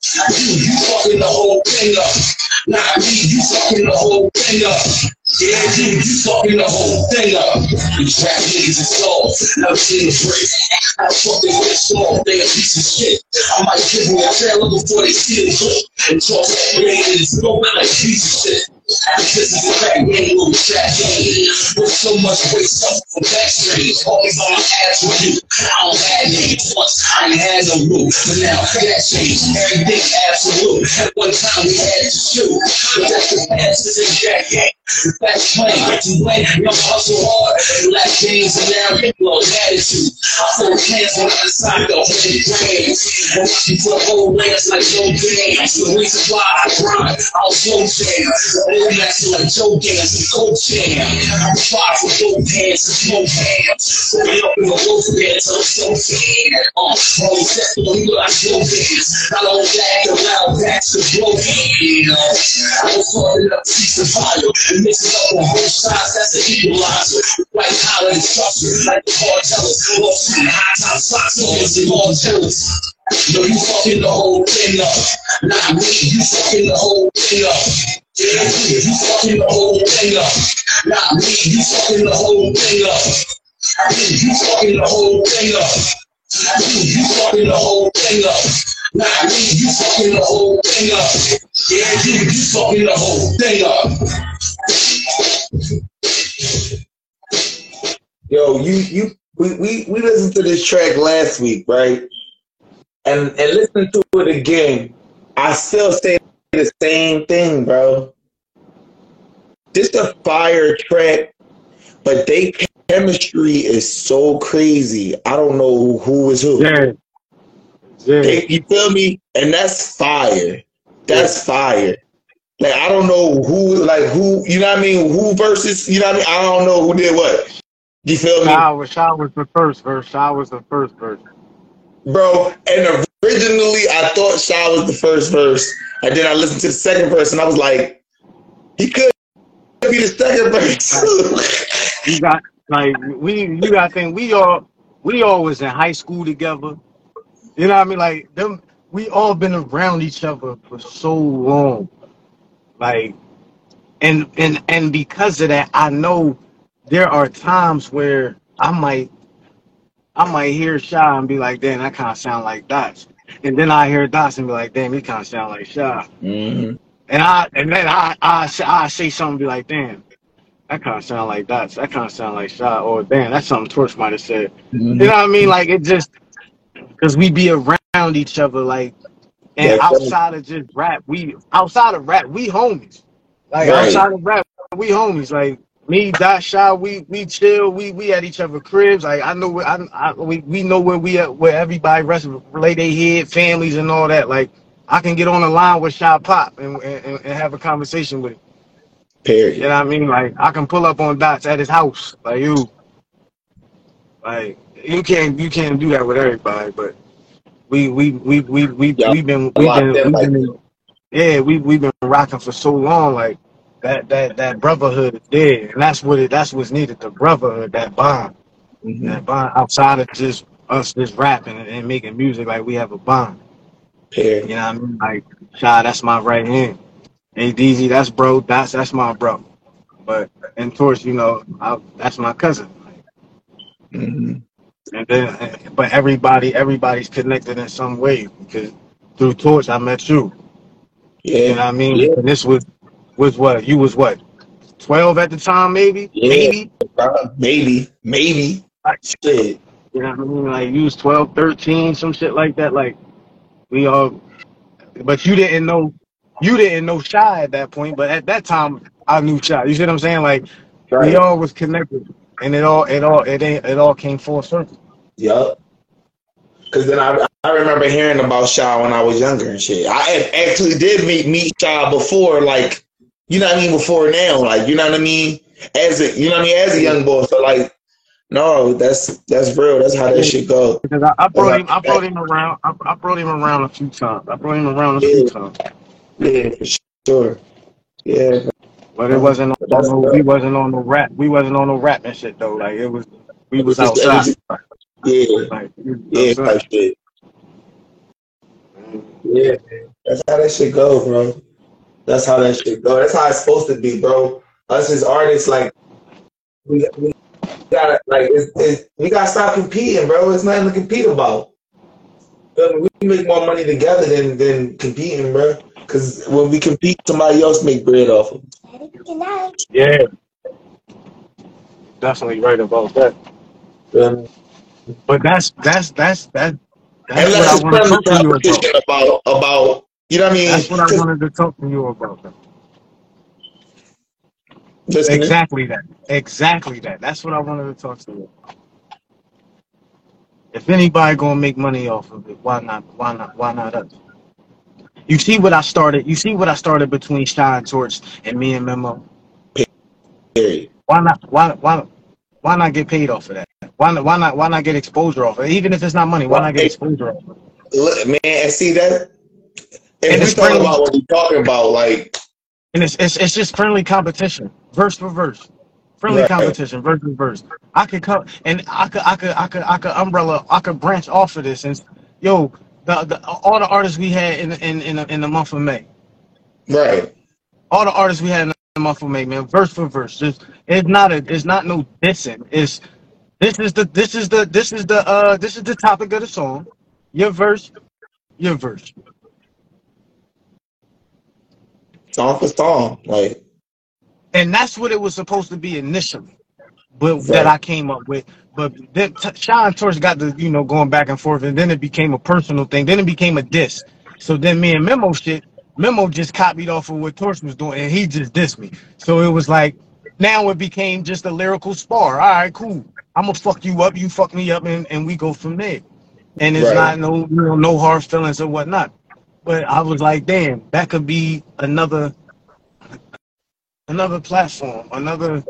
You, you fucking the whole thing up. Not me, you fucking the whole thing up. Yeah, you, you fucking the whole thing up. You trap niggas and souls. Never seen a break. I fucking with small, they a piece of shit. I might give them a trailer before they see the clip. And talk that game and it's going like a piece of shit. A little trap game. With so much weight stuff from backstage. Always on my ass with you. I don't have. Once I ain't had no rule. But now that changed. Everything absolute. At one time we had to shoot. But that's the past. This is that That's playing. To win, young hustle hard. Last games and now you blow attitude. I throw hands on the side of the hundred grams. And watch me put whole lands like no games. The reason why I grind, I'll slow jam. Old like Joe and Cold Jam. I'm far from both hands and smoke hands. Rolling up in the loaf bands, oh, I'm so only set for me like Joe Gans. Not only that, the loud backs of blow hands. I falling up piece of fire. And mix up on both sides, that's an equalizer. White collar instructor, like the cartellers. Low suit, high top socks, always the cartellers. No, you fucking the whole thing up. Not me, you fucking the whole thing up. Yeah, you, fucking the whole thing up. Not me, you fucking the whole thing up. Yeah, you fucking the whole thing up. You, you fucking the whole thing up. Not me, you fucking the whole thing up. Yeah, you, you fucking the whole thing up. Yo, you you we, we we listened to this track last week, right? And and listen to it again. I still say the same thing, bro. This a fire track, but they chemistry is so crazy. I don't know who is who. Yeah. Yeah. They- you feel me? And that's fire. That's fire. Like I don't know who, like who, you know what I mean? Who versus, you know what I mean? I don't know who did what. You feel me? Shaw was, Shaw was the first verse. Shaw was the first verse. bro. And originally, I thought Shaw was the first verse, and then I listened to the second verse, and I was like, he could be the second verse. You got like we you got to think we all we all was in high school together. You know what I mean? Like them we all been around each other for so long. Like and and and because of that I know there are times where I might I might hear Shi and be like, damn, that kinda sound like Dots. And then I hear Dots and be like, damn, he kinda sound like Shi. Mhm. And I and then I I say, I say something be like, damn, that kind of sound like Dots. That kind of sound like Shot. Or damn, that's something Torch might have said. You know what I mean? Like it just because we be around each other, like and Yeah, outside of just rap, we outside of rap, we homies. Like Right. outside of rap, we homies. Like me, Dot, Shot, we we chill. We we at each other cribs. Like I know where I, I we we know where we at, where everybody rest relay their head, families and all that. Like I can get on the line with Shot Pop and, and and have a conversation with him. Period. You know what I mean? Like I can pull up on Dots at his house. Like you, like you can't you can't do that with everybody. But we we we we we we've been we've been we've like been yeah we we've been rocking for so long. Like that that that brotherhood is there, and that's what it that's what's needed. The brotherhood, that bond, Mhm. that bond outside of just us just rapping and, and making music. Like we have a bond. Period. You know what I mean? Like Shi, that's my right hand. Hey DZ, that's bro. That's that's my bro. But and Torch, you know, I, that's my cousin. Mhm. And then, but everybody, everybody's connected in some way because through Torch, I met you. Yeah. You know Yeah. what I mean? Yeah. And this was was what you was what twelve at the time, maybe, Yeah, maybe. maybe, maybe. Shit. You know what I mean? Like you was 12, 13, some shit like that. Like we all, but you didn't know, you didn't know Shi at that point. But at that time, I knew Shi. You see what I'm saying? Like we all was connected, and it all, it all, it it all came full circle. Yup. Cause then I I remember hearing about Shaw when I was younger and shit. I actually did meet meet Shaw before, like you know what I mean, before now, like you know what I mean, as a you know what I mean, as a young boy. So like, no, that's that's real. That's how that shit go. Because I, I brought That's him, I brought him around, I, I brought him around a few times. I brought him around a few times. Yeah, for sure. Yeah, But it wasn't on no, we wasn't on no rap. We wasn't on no rap and shit though. Like it was, we was just- outside. Yeah, Like, yeah, outside. type shit. Yeah, that's how that shit go, bro. That's how that shit go. That's how it's supposed to be, bro. Us as artists, like we, we gotta like it's, it's, we gotta stop competing, bro. It's nothing to compete about. We make more money together than than competing, bro. Because when we compete, somebody else make bread off of. it. Yeah, definitely right about that. But that's that's that's that. That's Unless what I want to talk to you about. about about you know what I mean. That's what I wanted to talk to you about. Listening. Exactly that. Exactly that. That's what I wanted to talk to you. about. If anybody gonna make money off of it, why not? Why not? Why not us? You see what I started. You see what I started between Shine Torch and me and Memo. Period. Why not? Why why why not get paid off of that? Why not? Why not? Why not get exposure off of it? Even if it's not money, why not get exposure off of it? Look, man, and see that. And it's talk friendly. about what we talking about, like And it's it's, it's just friendly competition, verse for verse. Friendly Right. competition, verse for verse. I could come and I could I could I could I could umbrella I could branch off of this and yo the, the all the artists we had in in in the, in the month of May. Right. All the artists we had in the month of May, man, verse for verse. Just it's not a it's not no dissing. It's this is the this is the this is the uh this is the topic of the song. Your verse, your verse. Song for song, like and that's what it was supposed to be initially, but that I came up with. But then T- Sean Torch got the you know going back and forth, and then it became a personal thing. Then it became a diss. So then me and Memo shit, Memo just copied off of what Torch was doing, and he just dissed me. So it was like now it became just a lyrical spar. All right, cool. I'm gonna fuck you up, you fuck me up, and, and we go from there. And it's Right. not no you know no hard feelings or whatnot. But I was like, damn, that could be another another platform, another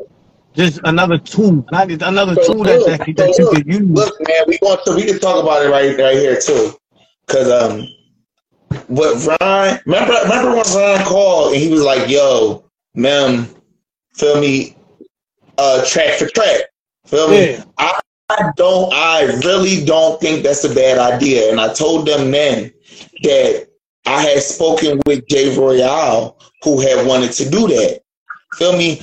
just another tool, not another So tool that look, that, that so you look, could use. look, man, we want to we can talk about it right right here too, because um, what Ron remember remember when Ron called and he was like, "Yo, mem, feel me, uh, track for track, feel me." Yeah. I, I don't, I really don't think that's a bad idea, and I told them then that I had spoken with Jay Royale, who had wanted to do that. Feel me?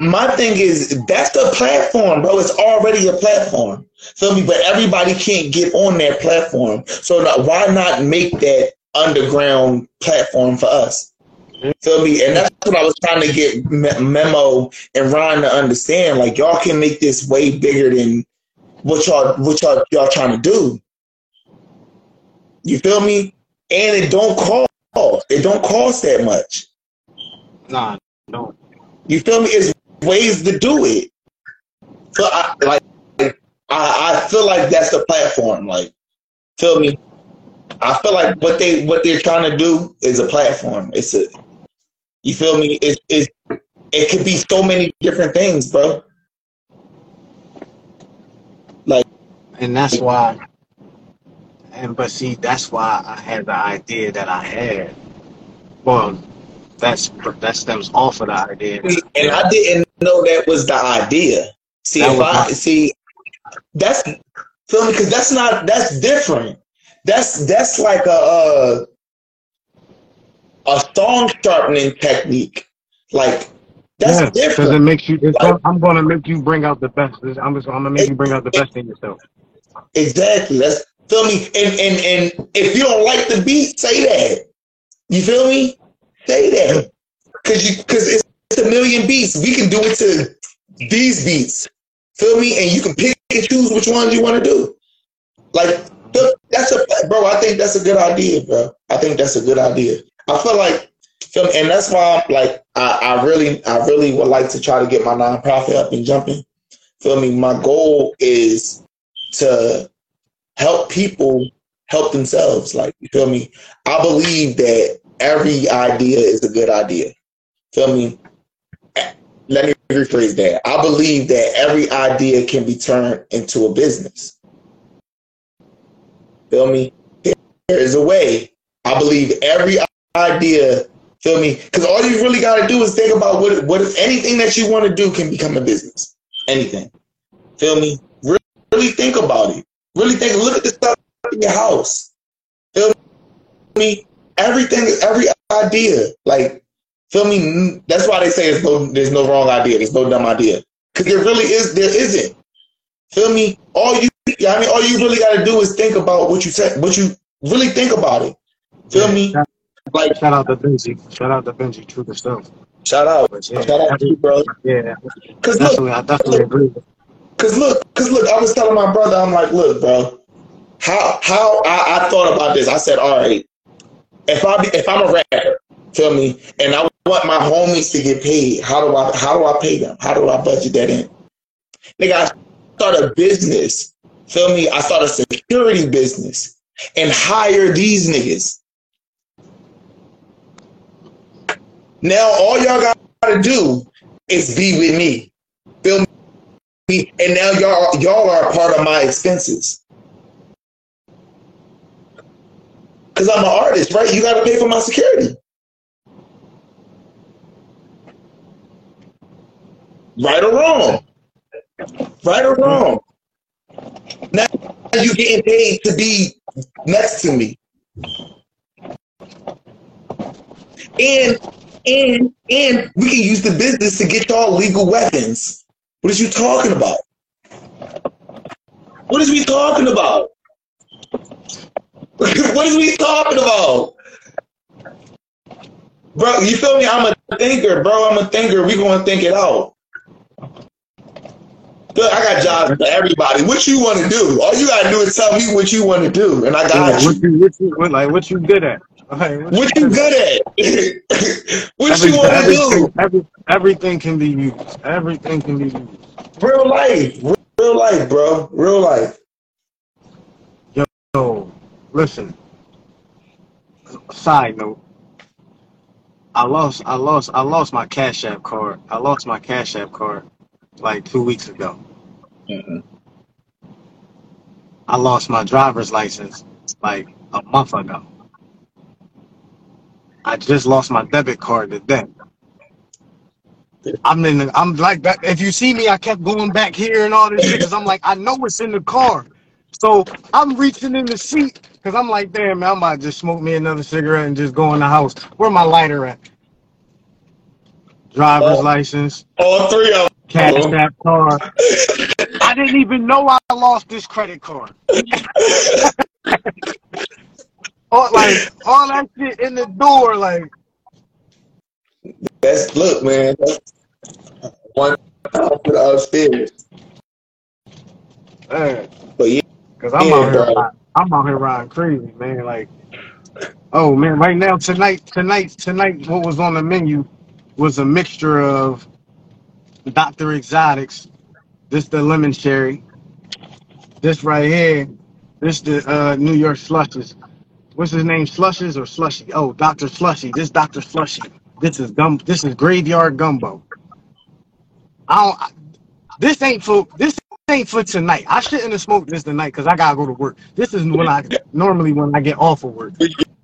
My thing is that's the platform, bro. It's already a platform. Feel me? But everybody can't get on that platform. So why not make that underground platform for us? Feel me? And that's what I was trying to get Memo and Ron to understand. Like y'all can make this way bigger than what y'all what y'all y'all trying to do. You feel me? And it don't cost. It don't cost that much. Nah, no. You feel me? It's ways to do it. So I like I, I feel like that's the platform. Like, feel me? I feel like what they what they're trying to do is a platform. It's a you feel me? It it it could be so many different things, bro. Like And that's why. And but see, that's why I had the idea that I had. Well, that's that stems off of the idea. and I didn't know that was the idea. See, That if I my- see, that's feel me because that's not that's different. That's that's like a a, a song sharpening technique. Like that's because different. it makes you. Gonna, I'm gonna make you bring out the best. I'm just. I'm gonna make you bring out the best in yourself. Exactly. That's feel me. And and and if you don't like the beat, say that. You feel me? Say that. Cause you cause it's a million beats. We can do it to these beats. Feel me? And you can pick and choose which ones you want to do. Like that's a bro. I think that's a good idea, bro. I think that's a good idea. I feel like, feel me? and that's why I'm like, I, I really, I really would like to try to get my nonprofit up and jumping. Feel me? My goal is to help people help themselves. Like, you feel me? I believe that every idea is a good idea. Feel me? Let me rephrase that. I believe that every idea can be turned into a business. Feel me? There is a way. I believe every idea, feel me? Because all you really got to do is think about what what if anything that you want to do can become a business. Anything. Feel me? Really, really think about it. Really think. Look at the stuff in your house. Feel me? Everything, every idea, like feel me. That's why they say there's no, there's no wrong idea. There's no dumb idea. Because there really is. There isn't. Feel me? All you, I mean, all you really got to do is think about what you said. What you really think about it. Feel me? Like shout out to Benji. Shout out to Benji. True to stuff. Shout out. Yeah, Shout out to you, bro. yeah. Cause Definitely, look, I definitely agree. Cause look, cause look, I was telling my brother, I'm like, look, bro, how how I, I thought about this. I said, all right, if I be, if I'm a rapper, feel me, and I want my homies to get paid, how do I how do I pay them? How do I budget that in? Nigga, I start a business. Feel me? I start a security business and hire these niggas. Now all y'all gotta do is be with me. Me? And now y'all y'all are part of my expenses. Cause I'm an artist, right? You gotta pay for my security. Right or wrong. Right or wrong. Now you getting paid to be next to me. And and and we can use the business to get y'all legal weapons. What is you talking about? What is we talking about? [LAUGHS] what is we talking about? Bro, you feel me? I'm a thinker, bro. I'm a thinker. We gonna think it out. Look, I got jobs for everybody. What you want to do? All you gotta do is tell me what you want to do, and I got Yeah, you. what you, what you, like, what you good at? Like, what What you good at? [COUGHS] what Every- you want to do? every, everything can be used. Everything can be used. Real life, real life, bro. Real life. Yo, listen. Side note. I lost, I lost, I lost my Cash App card. I lost my Cash App card like two weeks ago. Mm-hmm. I lost my driver's license like a month ago. I just lost my debit card today. I'm in. The, I'm like that. If you see me, I kept going back here and all this shit because I'm like, I know it's in the car. So I'm reaching in the seat because I'm like, damn, man, about to just smoke me another cigarette and just go in the house. Where my lighter at? Driver's All, license, all three of them. cash them. app card. I didn't even know I lost this credit card. [LAUGHS] all, like all that shit in the door, like That's look, man. That's one for the upstairs. man, But yeah, cause I'm yeah, out here, bro. I'm out here riding crazy, man. Like, oh man, right now tonight, tonight, tonight, what was on the menu was a mixture of Dr. Exotics. This the lemon cherry. This right here, this the uh, New York slushes. What's his name? Slushes or Slushy? Oh, Dr. Slushy. This Dr. Slushy. This is gum. This is graveyard gumbo. I don't. I, this ain't for this ain't for tonight. I shouldn't have smoked this tonight because I gotta go to work. This is when I normally when I get off of work.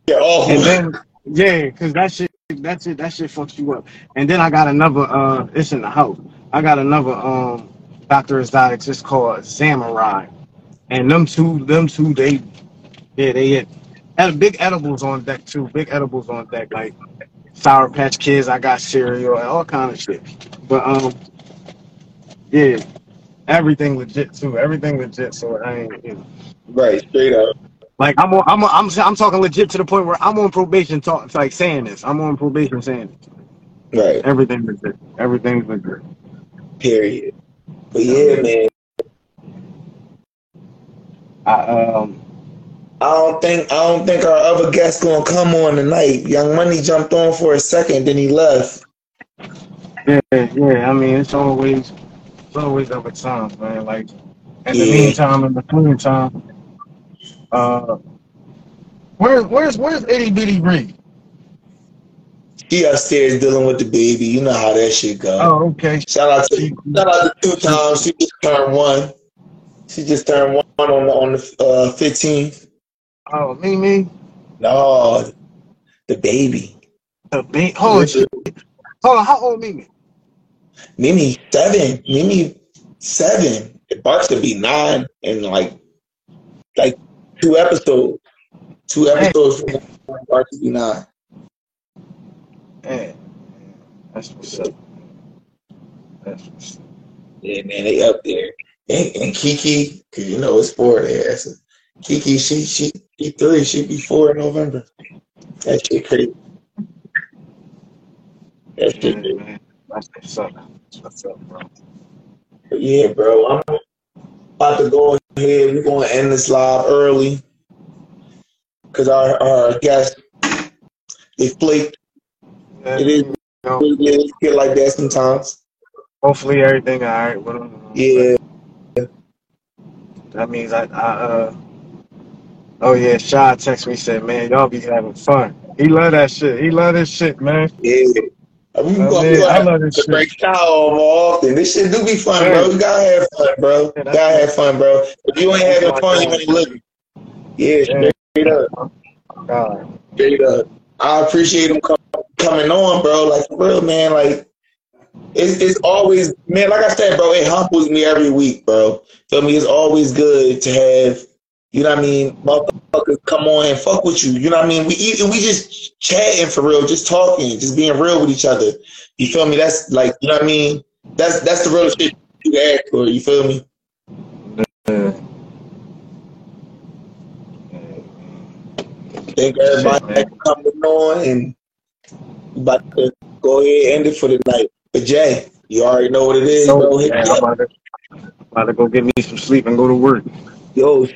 Yeah, all And then yeah, cause that shit that shit that shit fucks you up. And then I got another uh it's in the house. I got another um Dr. Exotics, it's called Samurai. And them two them two they yeah, they hit had big edibles on deck too. Big edibles on deck, like Sour Patch Kids, I got cereal, all kind of shit. But um yeah, everything legit too. Everything legit, so I ain't you know. right, straight up. Like I'm on, I'm on, I'm I'm talking legit to the point where I'm on probation talk like saying this. I'm on probation saying this. Right. Everything is good. Everything's good. Period. But yeah, man. I um I don't think I don't think our other guest gonna come on tonight. Young Money jumped on for a second, then he left. Yeah, yeah. I mean, it's always it's always other times, man. Like in the Yeah. meantime, in between time, uh, where's where's where's Itty Bitty Ree? She upstairs dealing with the baby. You know how that shit go. Oh, okay. Shout out to shout out to two times. She just turned one. She just turned one on the on the uh, fifteenth. Oh, me, me. No, the baby. The baby. Hold on, hold on. How old Mimi? Mimi seven. Mimi seven. It Barks to be nine in like like two episodes. Two episodes from Barks to be nine. Yeah, that's what's up. That's what's up. Yeah, man, they up there. And, and Kiki, cause you know it's four there. So Kiki, she she she three. She be four in November. That shit crazy. That shit crazy. man. That's what's up. That's what's up, bro. But yeah, bro, I'm about to go ahead. We're going to end this live early because our, our guests, they flaked. Yeah, It is you know, it get like that sometimes. hopefully everything all right with. Yeah, That means I, I uh oh yeah, Shi texted me said, man, y'all be having fun. He love that shit. He love this shit, man. yeah. We Oh, gonna, man, I love this shit. break down more often. This shit do be fun, bro. You gotta have fun, bro. Yeah, Gotta have fun, bro. If you ain't having fun, you ain't living. Yeah, Yeah. straight up. God. Straight up. I appreciate them com- coming on, bro. Like for real, man. Like it's, it's always, man. Like I said, bro, it humbles me every week, bro. Feel me? It's always good to have, you know what I mean, motherfuckers come on and fuck with you. You know what I mean? We we just chatting for real, just talking, just being real with each other. You feel me? That's like, you know what I mean? That's that's the real shit you ask for. You feel me? Thank everybody for coming on, and about to go ahead and end it for the night. But Jay, you already know what it is, So, man, I'm about to, about to go get me some sleep and go to work. Yo,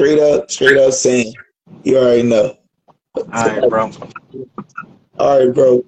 straight up, straight up saying, you already know. All right, bro. All right, bro.